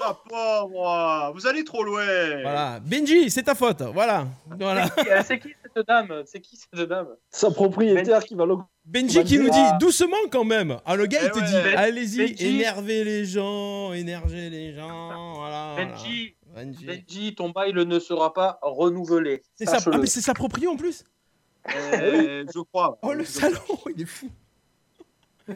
La pauvre Vous allez trop loin Voilà, Benji, c'est ta faute. Voilà. voilà. C'est qui cette dame C'est qui cette dame? Sa propriétaire qui va le. Benji qui nous dit Ah. doucement quand même. Ah, le gars, il Eh te ouais. dit Ben- allez-y, énervez les gens, énergez les gens. Voilà. Benji, voilà. Benji. Benji, ton bail ne sera pas renouvelé. C'est sa, ah, Sache-le. mais c'est sa proprio en plus. Euh, je crois. Oh le salaud, il est fou.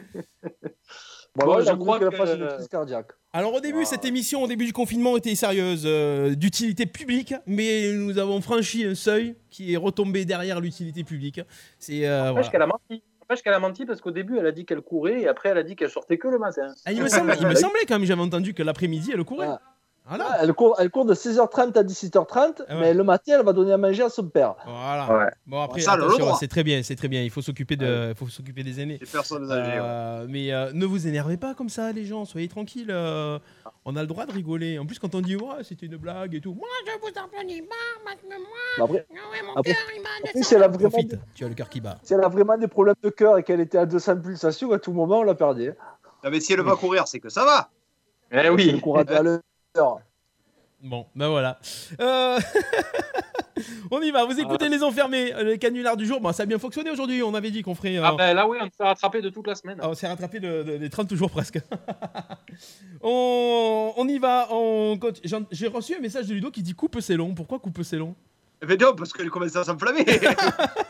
Bon, je crois qu'elle que- fasse une crise cardiaque. Alors au début, cette émission, au début du confinement, était sérieuse, euh, d'utilité publique, mais nous avons franchi un seuil qui est retombé derrière l'utilité publique. C'est euh, voilà. qu'elle a menti. N'empêche qu'elle a menti parce qu'au début, elle a dit qu'elle courait et après, elle a dit qu'elle sortait que le matin. Ah, il, me semble- il me semblait quand même, j'avais entendu que l'après-midi, elle courait. Voilà. Ah, Elle, court, elle court de 16h30 à 17h30, Ah ouais. mais le matin, elle va donner à manger à son père. Voilà. Ouais. Bon après, elle c'est très bien, c'est très bien. Il faut s'occuper de, faut s'occuper des aînés. Les personnes âgées. ouais. Euh, mais euh, ne vous énervez pas comme ça, les gens. Soyez tranquilles. euh, on a le droit de rigoler. En plus, quand on dit ouais, c'était une blague et tout. Moi, je vous parce que moi. Mais Après, ouais, mon après- cœur, il bat après, si elle a vraiment, Profite. Tu as le cœur qui bat. si elle a vraiment des problèmes de cœur et qu'elle était à 200 pulsations, à tout moment, on l'a perdue. Non, mais si elle va courir, c'est que ça va. Eh Elle oui. court à deux à l'heure. Bon, ben voilà. Euh, on y va. Vous écoutez les enfermés, euh, le canular du jour. Bon, ça a bien fonctionné aujourd'hui. On avait dit qu'on ferait. euh, Ah ben là, oui, on s'est rattrapé de toute la semaine. Ah, on s'est rattrapé de- de- des 30 jours presque. on, on y va. On... J'ai reçu un message de Ludo qui dit coupe c'est long. Pourquoi coupe c'est long? Mais non, parce qu'elle commençait à s'enflammer.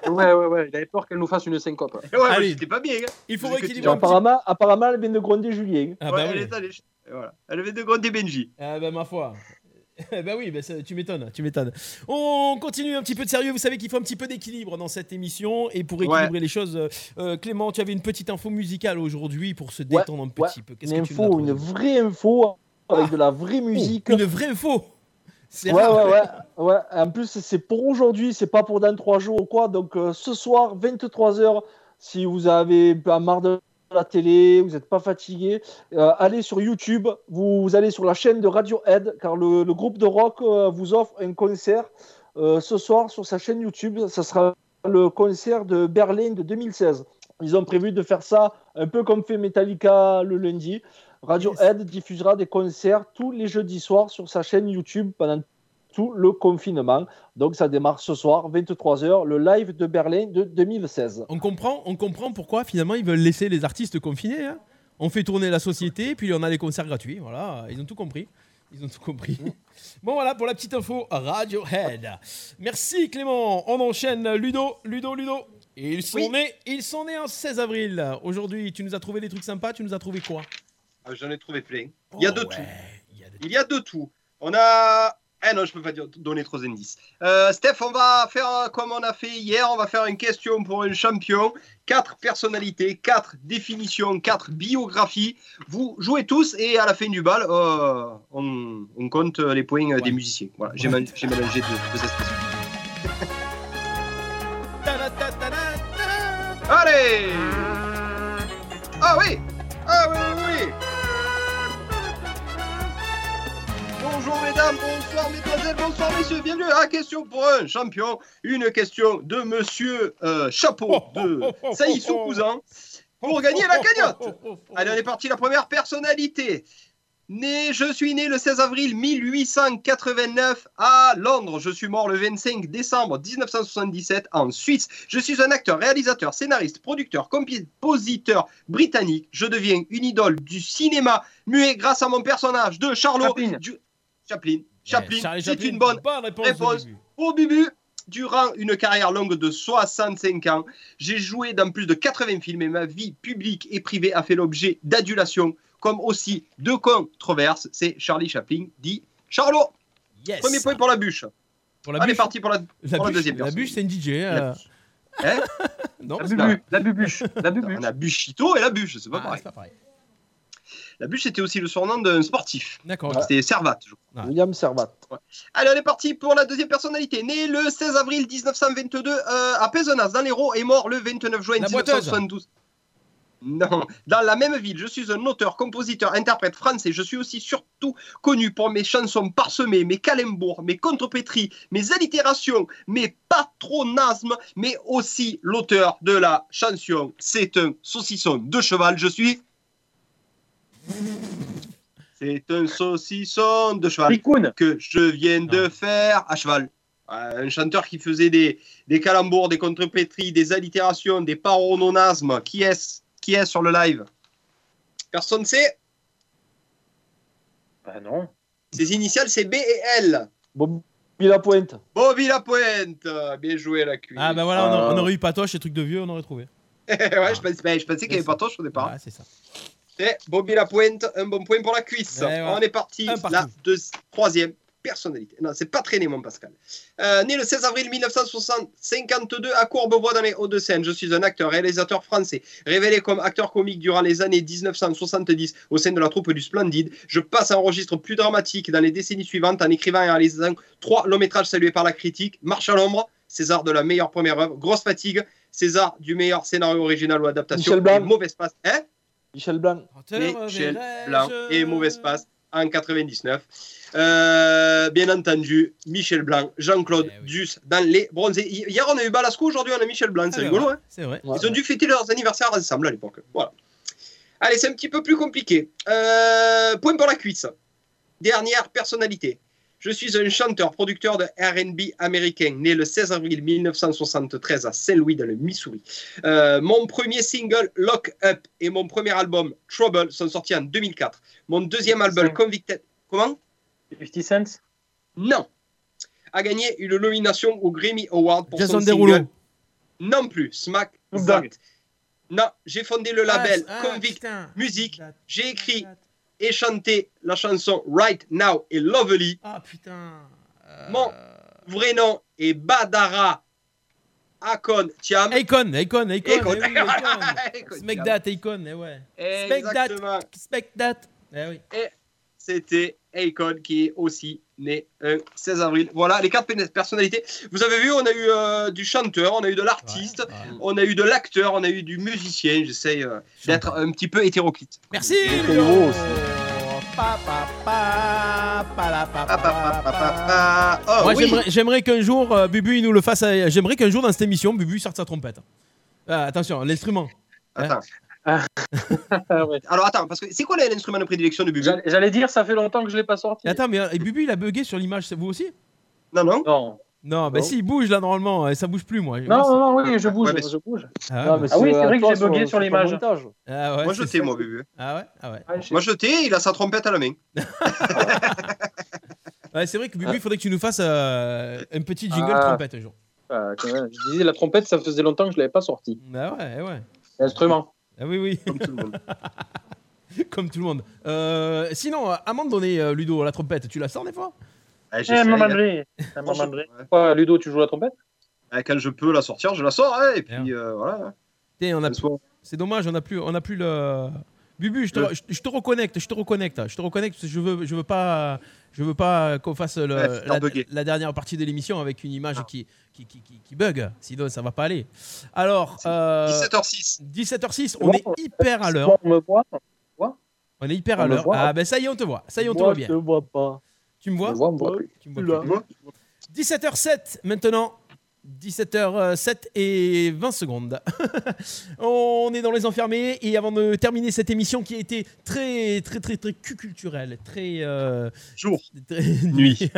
Ouais, ouais, ouais. Il avait peur qu'elle nous fasse une syncope. ouais, j'étais pas bien. hein. Il faut rééquilibrer Apparemment, apparemment, elle vient de gronder Julien. Ah Ouais, bah elle oui. est allée. Et Voilà. Elle avait de gronder Benji. Ah bah ma foi. bah oui, bah ça- tu m'étonnes, tu m'étonnes. On continue un petit peu de sérieux. Vous savez qu'il faut un petit peu d'équilibre dans cette émission. Et pour équilibrer les choses, euh, euh, Clément, tu avais une petite info musicale aujourd'hui pour se détendre un petit peu. Qu'est-ce Une que tu info, une vraie info avec de la vraie musique. Une vraie info Ouais, rare. ouais, ouais, ouais. En plus, c'est pour aujourd'hui, c'est pas pour dans trois jours ou quoi. Donc, euh, ce soir, 23h, si vous avez pas marre de la télé, vous n'êtes pas fatigué, euh, allez sur YouTube, vous, vous allez sur la chaîne de Radiohead, car le, le groupe de rock euh, vous offre un concert euh, ce soir sur sa chaîne YouTube. Ça sera le concert de Berlin de 2016. Ils ont prévu de faire ça un peu comme fait Metallica le lundi. Radiohead diffusera des concerts tous les jeudis soirs sur sa chaîne YouTube pendant tout le confinement. Donc ça démarre ce soir, 23h, le live de Berlin de 2016. On comprend, on comprend pourquoi finalement ils veulent laisser les artistes confinés. hein. On fait tourner la société, puis on a des concerts gratuits. Voilà, ils ont tout compris. Ils ont tout compris. Bon voilà pour la petite info Radiohead. Merci Clément. On enchaîne Ludo, Ludo, Ludo. Ils sont Oui. nés, ils sont nés en 16 avril. Aujourd'hui, tu nous as trouvé des trucs sympas. Tu nous as trouvé quoi? Ah, J'en ai trouvé plein. Il y a Oh, de ouais, tout. Il y a de tout. On a. Eh non, je peux pas dire- donner trop d'indices. Euh, Steph, on va faire comme on a fait hier. On va faire une question pour un champion. Quatre personnalités, quatre définitions, quatre biographies. Vous jouez tous et à la fin du bal, euh, on, on compte les points des musiciens. Voilà, j'ai man- j'ai mélangé deux, deux aspects. Allez Ah oui Ah oui, oui, oui Bonjour mesdames, bonsoir mesdemoiselles, bonsoir messieurs, bienvenue à Question pour un champion. Une question de monsieur euh, Chapeau de Saïssou Cousin pour gagner la cagnotte. Allez, on est parti, la première personnalité. Né, je suis né le 16 avril 1889 à Londres. Je suis mort le 25 décembre 1977 en Suisse. Je suis un acteur, réalisateur, scénariste, producteur, compositeur britannique. Je deviens une idole du cinéma muet grâce à mon personnage de Charlot. Chaplin. Du- Chaplin. Chaplin. C'est une bonne réponse. réponse. Pour Bubu, durant une carrière longue de 65 ans, j'ai joué dans plus de 80 films et ma vie publique et privée a fait l'objet d'adulation, comme aussi de controverses. C'est Charlie Chaplin, dit Charlot. Yes. Premier point pour la bûche. Pour la Allez, bûche. parti pour la, La pour la bûche, deuxième la personne. bûche, c'est une DJ. euh. Hein non, La c'est bubu, pas- la bubuche, la bubuche. On a Buchito et la bûche, c'est pas Ah, pareil. c'est pas pareil. La bûche, c'était aussi le surnom d'un sportif. D'accord. C'était Servat, je crois. William Servat. Allez, on est parti pour la deuxième personnalité. Né le 16 avril 1922 euh, à Pézenas, dans l'Hérault, et mort le 29 juin La boiteuse. 1972. Non, dans la même ville, je suis un auteur, compositeur, interprète français. Je suis aussi surtout connu pour mes chansons parsemées, mes calembours, mes contrepétries, mes allitérations, mes patronasmes, mais aussi l'auteur de la chanson C'est un saucisson de cheval. Je suis. C'est un saucisson de cheval que je viens de faire à cheval. Euh, Un chanteur qui faisait des, des calembours, des contrepétries, des allitérations, des parononasmes. Qui est-ce Qui est sur le live? Personne sait? Bah non. Ses initiales, c'est B et L. Bobby Lapointe. Bobby Lapointe. Bien joué, la cuisse. Ah, bah voilà, on, a- Euh, on aurait eu Patoche et trucs de vieux, on aurait trouvé. ouais, je pensais, ben, je pensais qu'il n'y avait pas Toche au départ. Ouais, c'est ça. C'est Bobby Lapointe, un bon point pour la cuisse. Ouais, ouais. On est parti. La deux, troisième personnalité. Non, c'est pas traîné, mon Pascal. Euh, né le 16 avril 1952 à Courbevoie dans les Hauts-de-Seine. Je suis un acteur, réalisateur français. Révélé comme acteur comique durant les années 1970 au sein de la troupe du Splendide, je passe à un registre plus dramatique dans les décennies suivantes en écrivant et en réalisant trois longs métrages salués par la critique. Marche à l'ombre, César de la meilleure première œuvre. Grosse fatigue, César du meilleur scénario original ou adaptation. Michel Blanc. Et Mauvaise passe. Hein? Michel Blanc. Michel Blanc et Mauvaise Passe en 99. Euh, bien entendu, Michel Blanc, Jean-Claude Duss dans les bronzés. Hi- Hier, on a eu Balasco, aujourd'hui, on a Michel Blanc. C'est Ah, rigolo, ouais, hein C'est vrai. Ils ont dû fêter leurs anniversaires ensemble à l'époque. Voilà. Allez, c'est un petit peu plus compliqué. Euh, point pour la cuisse. Dernière personnalité. Je suis un chanteur, producteur de RB américain, né le 16 avril 1973 à Saint-Louis, dans le Missouri. Euh, mon premier single, Lock Up, et mon premier album, Trouble, sont sortis en 2004. Mon deuxième album, Convicted. Comment? 50 Cent? Non. A gagné une nomination au Grammy Award pour Jason son Derulo. single. Non plus. Smack That. Non, j'ai fondé le label Ah, Convict putain. Music. J'ai écrit et chanté la chanson Right Now et Lovely. Ah putain. Euh, Mon vrai nom est Badara Akon Tiam. Akon, Akon, Akon. Akon. eh Smack that, Akon, eh ouais. Exactement. that, spec that. Eh oui. Et c'était Akon qui est aussi né un 16 avril. Voilà les quatre pe- personnalités. Vous avez vu, on a eu euh, du chanteur, on a eu de l'artiste, on a eu de l'acteur, on a eu du musicien. J'essaye euh, d'être un petit peu hétéroclite. Merci. Moi, oui. j'aimerais- qu'un jour, euh, Bubu, il nous le fasse. à- J'aimerais qu'un jour, dans cette émission, Bubu sorte sa trompette. Ah, attention, l'instrument. Hein Attends. Alors attends, parce que c'est quoi l'instrument de prédilection de Bubu J'allais- dire, ça fait longtemps que je l'ai pas sorti. Attends, mais euh, et Bubu, il a bugué sur l'image, c'est vous aussi? Non, non. Non. Non, bah Non. si, il bouge là normalement, et ça bouge plus moi. Non, non, non, oui, je bouge, Ouais, mais- je bouge. Ah, Non, ouais, mais Ah oui, c'est vrai que toi j'ai bugué sur- l'image. Ah ouais, Moi je c'est t'ai, ça. moi, Bubu. Ah ouais, ah ouais. Je- Moi je t'ai, il a sa trompette à la main. Ouais, c'est vrai que Bubu, il faudrait que tu nous fasses euh, un petit jingle Ah. trompette un jour. Ah, quand même, je disais, la trompette, ça faisait longtemps que je l'avais pas sorti. Ah ouais, ouais. L'instrument. Ah oui, oui. Comme tout le monde. Comme tout le monde. Euh, sinon, euh, avant de donner euh, Ludo la trompette, tu la sors des fois? Ah, Eh, j'essaye, maman. André. Eh, maman André. ouais. Quoi, Ludo, tu joues la trompette? Ah, Quand je peux la sortir, je la sors, hein, et Bien. puis euh, voilà. hein. On a. C'est dommage, on n'a plus, on a plus le. Bubu, je te, Le- je, je te reconnecte, je te reconnecte, je te reconnecte parce que je veux, je veux pas, je veux pas qu'on fasse le- Ouais, faire la, dernière partie de l'émission avec une image qui, qui, qui, qui- qui bug. Sinon, ça va pas aller. Alors, euh, 17h06. 17h06, on est hyper à l'heure. On me voit On est hyper On à l'heure. Ah ben ça y est, on te voit. Ça y est, on te voit je bien. te vois pas. Tu me vois On me voit, on me voit plus. Tu me vois Là. plus. 17h07 maintenant. 17h07 et 20 secondes. On est dans les enfermés et avant de terminer cette émission qui a été très très très très culturelle, très euh, Jour. très- nuit.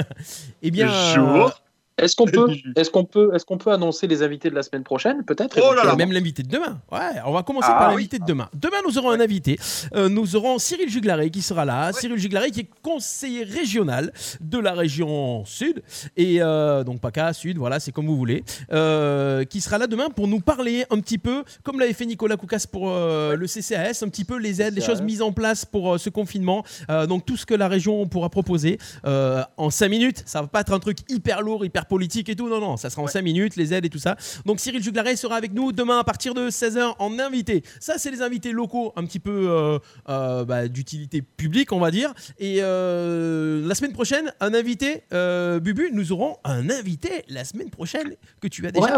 eh bien Jour. Est-ce qu'on peut, est-ce qu'on peut, est-ce qu'on peut annoncer les invités de la semaine prochaine, peut-être Oh là là. Et même l'invité de demain. Ouais, on va commencer Ah par oui. l'invité de demain. Demain, nous aurons un invité. Euh, nous aurons Cyril Juglaré qui sera là. Cyril Juglaré qui est conseiller régional de la région sud. Et euh, donc PACA, sud, voilà, c'est comme vous voulez. Euh, qui sera là demain pour nous parler un petit peu, comme l'avait fait Nicolas Koukas pour euh, le CCAS, un petit peu les aides, les choses mises en place pour euh, ce confinement. Euh, donc tout ce que la région pourra proposer euh, en 5 minutes. Ça va pas être un truc hyper lourd, hyper politique et tout. Non, non, ça sera en 5 minutes, les aides et tout ça. Donc Cyril Juglaré sera avec nous demain à partir de 16h en invité. Ça, c'est les invités locaux, un petit peu euh, euh, bah, d'utilité publique, on va dire. Et euh, la semaine prochaine, un invité, euh, Bubu, nous aurons un invité la semaine prochaine que tu as déjà. Ouais,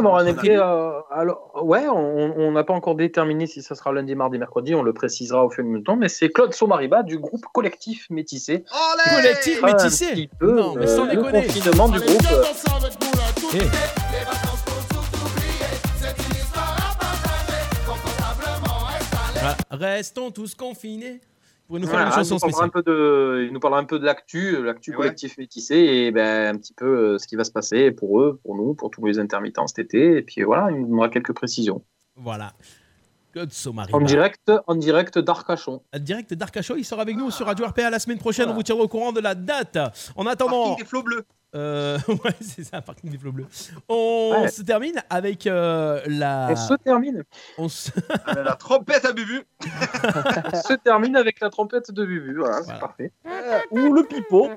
euh, alors, ouais, on on n'a pas encore déterminé si ça sera lundi, mardi, mercredi. On le précisera au fil du temps, mais c'est Claude Somariba du groupe Collectif Métissé. Olé Collectif Un métissé. petit peu, Non, mais sans euh, le déconner. confinement du groupe. Euh, Eh. Ah, Restons tous confinés. Pour nous faire Voilà, une chanson il, nous un peu de, il nous parlera un peu de l'actu, l'actu ouais. collectif métissé et ben, un petit peu euh, ce qui va se passer pour eux, pour nous, pour tous les intermittents cet été. Et puis voilà, il nous donnera quelques précisions. Voilà. En direct, en direct d'Arcachon. En direct d'Arcachon, il sera avec nous sur Radio RPA la semaine prochaine. On vous tiendra au courant de la date. En attendant. Parking des flots bleus. Euh, ouais, c'est ça, parking des flots bleus. On Ouais. se termine avec euh, la. On se termine. on se- la trompette à Bubu. On se termine avec la trompette de Bubu. Voilà, c'est parfait. Euh, Ou le pipeau.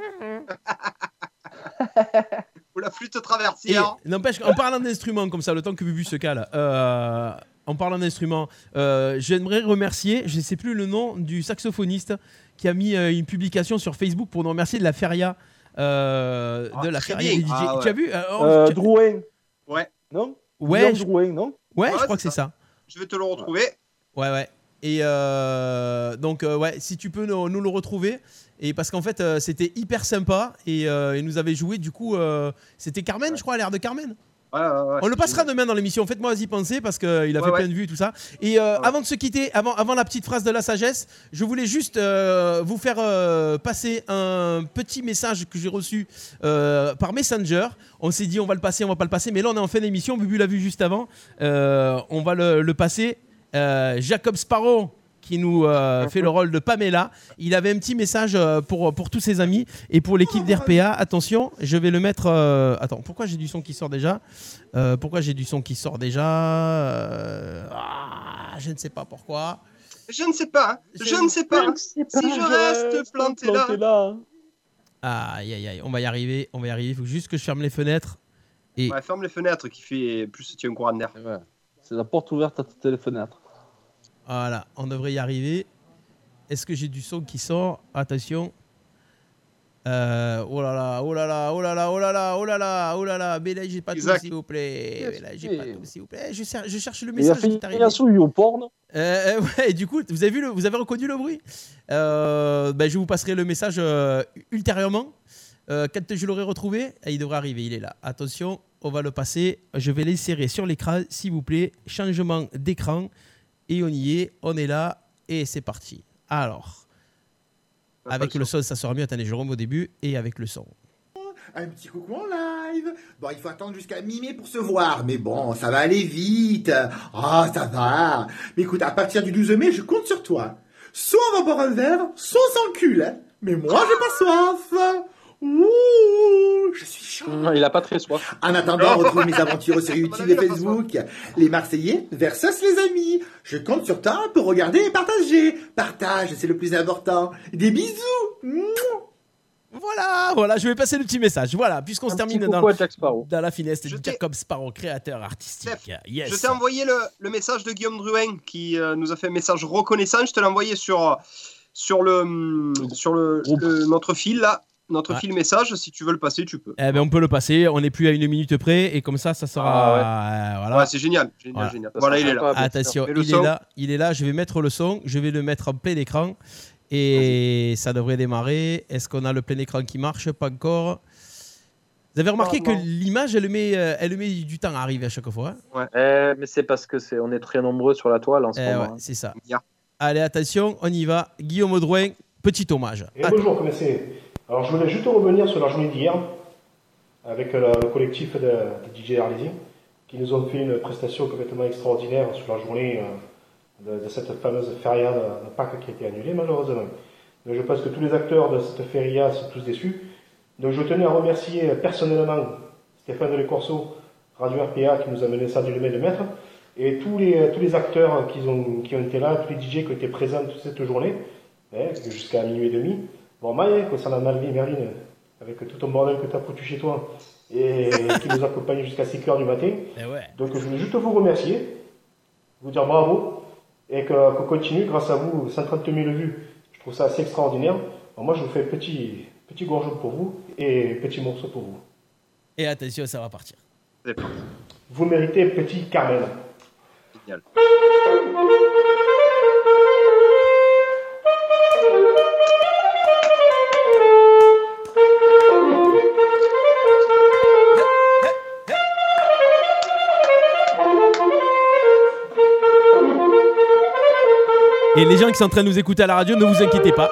Ou la flûte Et traversière. n'empêche, en parlant d'instruments comme ça, le temps que Bubu se cale, euh, en parlant d'instruments, euh, j'aimerais remercier, je ne sais plus le nom, du saxophoniste qui a mis euh, une publication sur Facebook pour nous remercier de la feria. Euh, Ah, de la bien. des DJ. Ah, ouais. Tu as vu euh, oh, Euh, tu- Drouin. Ouais. Non? Ouais, je- Drouin, non? Ouais, Ouais, je crois que c'est ça. Je vais te le retrouver. Ouais, ouais. Et euh, donc, euh, ouais, si tu peux nous, nous le retrouver. Et parce qu'en fait, euh, c'était hyper sympa. Et euh, il nous avait joué, du coup, euh, c'était Carmen, je crois, l'air de Carmen. Ouais, ouais, ouais. On le passera demain dans l'émission. Faites-moi y penser parce qu'il a fait plein de vues tout ça. Et euh, avant de se quitter, avant, avant la petite phrase de la sagesse, je voulais juste euh, vous faire euh, passer un petit message que j'ai reçu par Messenger. On s'est dit on va le passer, on va pas le passer, mais là on est en fin d'émission. Bubu l'a vu juste avant. On va le, le passer. Jacob Sparrow qui nous euh, fait le rôle de Pamela. Il avait un petit message euh, pour, pour tous ses amis et pour l'équipe d'RPA. Attention, je vais le mettre. euh, Attends, pourquoi j'ai du son qui sort déjà? Euh, Pourquoi j'ai du son qui sort déjà? Euh, ah, Je ne sais pas pourquoi. Je ne sais pas. Je, ne sais pas. Si je reste planté là. Ah, Aïe, aïe, aïe, on va y arriver, on va y arriver. Il faut juste que je ferme les fenêtres. Et Ouais, ferme les fenêtres qui fait plus tu as un courant d'air. C'est la porte ouverte à toutes les fenêtres. Voilà, on devrait y arriver. Est-ce que j'ai du son qui sort? Attention. Euh, oh là là, oh là là, oh là là, oh là là, oh là là, oh là là, mais là j'ai pas tout Isaac. s'il vous plaît. Mais là j'ai pas tout s'il vous plaît. Je, cher- je cherche le Il a message fait qui est arrivé. un souille au porn. Euh, ouais, et du coup, vous avez, vu le, vous avez reconnu le bruit? Euh, ben, Je vous passerai le message euh, ultérieurement. Euh, quand je l'aurai retrouvé, et il devrait arriver, il est là. Attention, on va le passer. Je vais l'insérer sur l'écran, s'il vous plaît. Changement d'écran. Et on y est, on est là, et c'est parti. Alors, avec le son, ça sera mieux. Attendez, je remets au début, et avec le son. Un petit coucou en live. Bon, il faut attendre jusqu'à mi-mai pour se voir, mais bon, ça va aller vite. Ah, ça va. Mais écoute, à partir du 12 mai, je compte sur toi. Soit on va boire un verre, soit on s'encule. hein. Mais moi, j'ai pas soif. Ouh, je suis chaud. Non, il a pas très soif. En attendant, retrouve mes aventures sur YouTube et Facebook. Les Marseillais versus les amis. Je compte sur toi pour regarder et partager. Partage, c'est le plus important. Des bisous. Voilà, voilà, je vais passer le petit message. Voilà, puisqu'on se termine dans, dans la finesse de Jacob Sparrow, créateur artistique. Yes. Je t'ai envoyé le, le message de Guillaume Drouin qui euh, nous a fait un message reconnaissant. Je te l'ai envoyé sur, sur, le, sur le, le- notre fil là. Notre Ouais. fil message, si tu veux le passer, tu peux. Eh ben, on peut le passer, on n'est plus à une minute près, et comme ça, ça sera. euh, voilà. Ouais, c'est génial. génial, Voilà. génial. Voilà, il est là. Attention, il est là, il est là. Je vais mettre le son, je vais le mettre en plein écran et ça devrait démarrer. Est-ce qu'on a le plein écran qui marche? Pas encore. Vous avez remarqué que l'image, elle met, euh, elle met du temps à arriver à chaque fois. hein? Eh, mais c'est parce que c'est on est très nombreux sur la toile en ce Eh moment. ouais, hein. c'est ça. Allez, attention, on y va. Guillaume Audouin, petit hommage. Et bonjour, c'est Alors je voulais juste revenir sur la journée d'hier avec euh, le collectif de, de DJ Arlésiens qui nous ont fait une prestation complètement extraordinaire sur la journée euh, de, cette fameuse feria de, de Pâques qui a été annulée malheureusement. Donc je pense que tous les acteurs de cette feria sont tous déçus. Donc je tenais à remercier personnellement Stéphane Delécorso, Radio RPA qui nous a mené ça du mai de maître et tous les, tous les acteurs qui ont, qui ont été là, tous les DJ qui ont été présents toute cette journée, hein, jusqu'à minuit et demi. Bon, Maya, concernant Malvin Merlin, avec tout ton bordel que tu as foutu chez toi, et qui nous accompagne jusqu'à 5 heures du matin. Eh ouais. Donc je voulais juste vous remercier, vous dire bravo, et que- qu'on continue, grâce à vous, 130 000 vues. Je trouve ça assez extraordinaire. Bon, moi, je vous fais un petit, petit gorgeon pour vous, et petit morceau pour vous. Et attention, ça va partir. Vous méritez petit Carmen. Génial. Et les gens qui sont en train de nous écouter à la radio, ne vous inquiétez pas.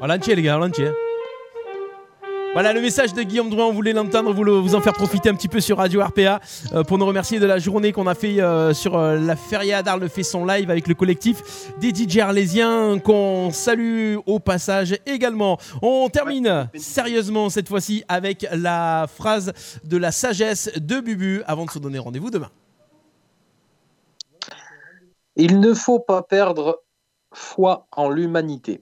En l'entier, les gars. Voilà le message de Guillaume Drouin, on voulait l'entendre, vous, le- vous en faire profiter un petit peu sur Radio RPA euh, pour nous remercier de la journée qu'on a fait euh, sur euh, la Feria d'Arles fait son live avec le collectif des DJ arlésiens qu'on salue au passage également. On termine sérieusement cette fois-ci avec la phrase de la sagesse de Bubu avant de se donner rendez-vous demain. Il ne faut pas perdre foi en l'humanité.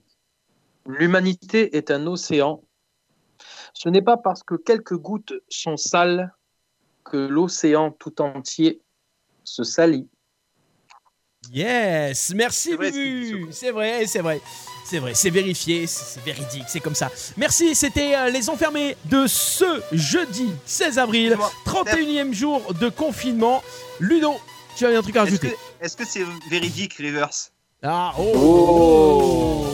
L'humanité est un océan. Ce n'est pas parce que quelques gouttes sont sales que l'océan tout entier se salit. Yes, merci Bubu. C'est vrai, c'est vrai. C'est vrai, c'est vérifié, c'est véridique, c'est comme ça. Merci, c'était euh, les enfermés de ce jeudi 16 avril, 31e jour de confinement. Ludo, tu as un truc à Est-ce rajouter? que est-ce que c'est véridique, Reverse Ah, oh,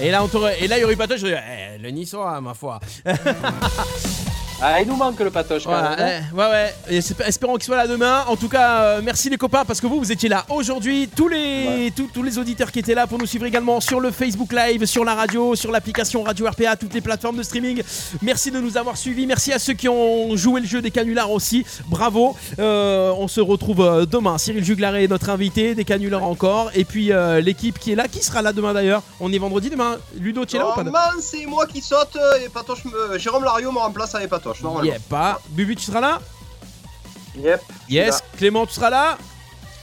Et là, on t'aurait- et là, il y aurait pas toi, je dirais, eh, le niçois, ma foi. Ah, il nous manque le patoche quand Voilà, même. hein. ouais, ouais. Et espérons qu'il soit là demain. En tout cas, euh, merci les copains parce que vous, vous étiez là aujourd'hui. Tous les, tous, tous les auditeurs qui étaient là pour nous suivre également sur le Facebook Live, sur la radio, sur l'application Radio RPA, toutes les plateformes de streaming. Merci de nous avoir suivis. Merci à ceux qui ont joué le jeu des canulars aussi. Bravo. Euh, on se retrouve euh, demain. Cyril Juglaré est notre invité, des canulars encore. Et puis euh, l'équipe qui est là, qui sera là demain d'ailleurs. On est vendredi demain. Ludo, tu es là ou pas? Normalement, c'est moi qui saute et Patoche me... Jérôme Lario me remplace avec Patoche. Normalement. Yep, pas. Bubu, tu seras là Yep. Yes. là. Clément, tu seras là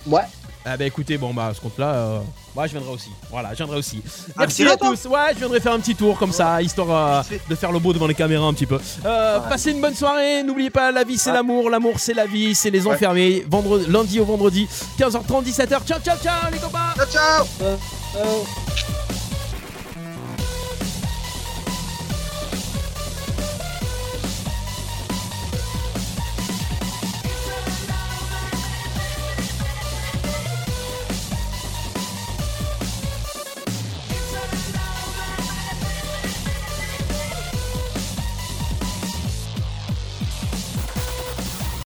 Ouais. Ah bah écoutez, bon bah à ce compte-là, euh, moi je viendrai aussi. Voilà, je viendrai aussi. Ah, Merci à tous. Ouais, je viendrai faire un petit tour comme ça, histoire euh, de faire le beau devant les caméras un petit peu. Euh, Passez une bonne soirée. N'oubliez pas, la vie c'est l'amour, l'amour c'est la vie, c'est les enfermés. Vendredi, lundi au vendredi, 15h30, 17h. Ciao, ciao, ciao les copains. Ciao, ciao. Euh, euh,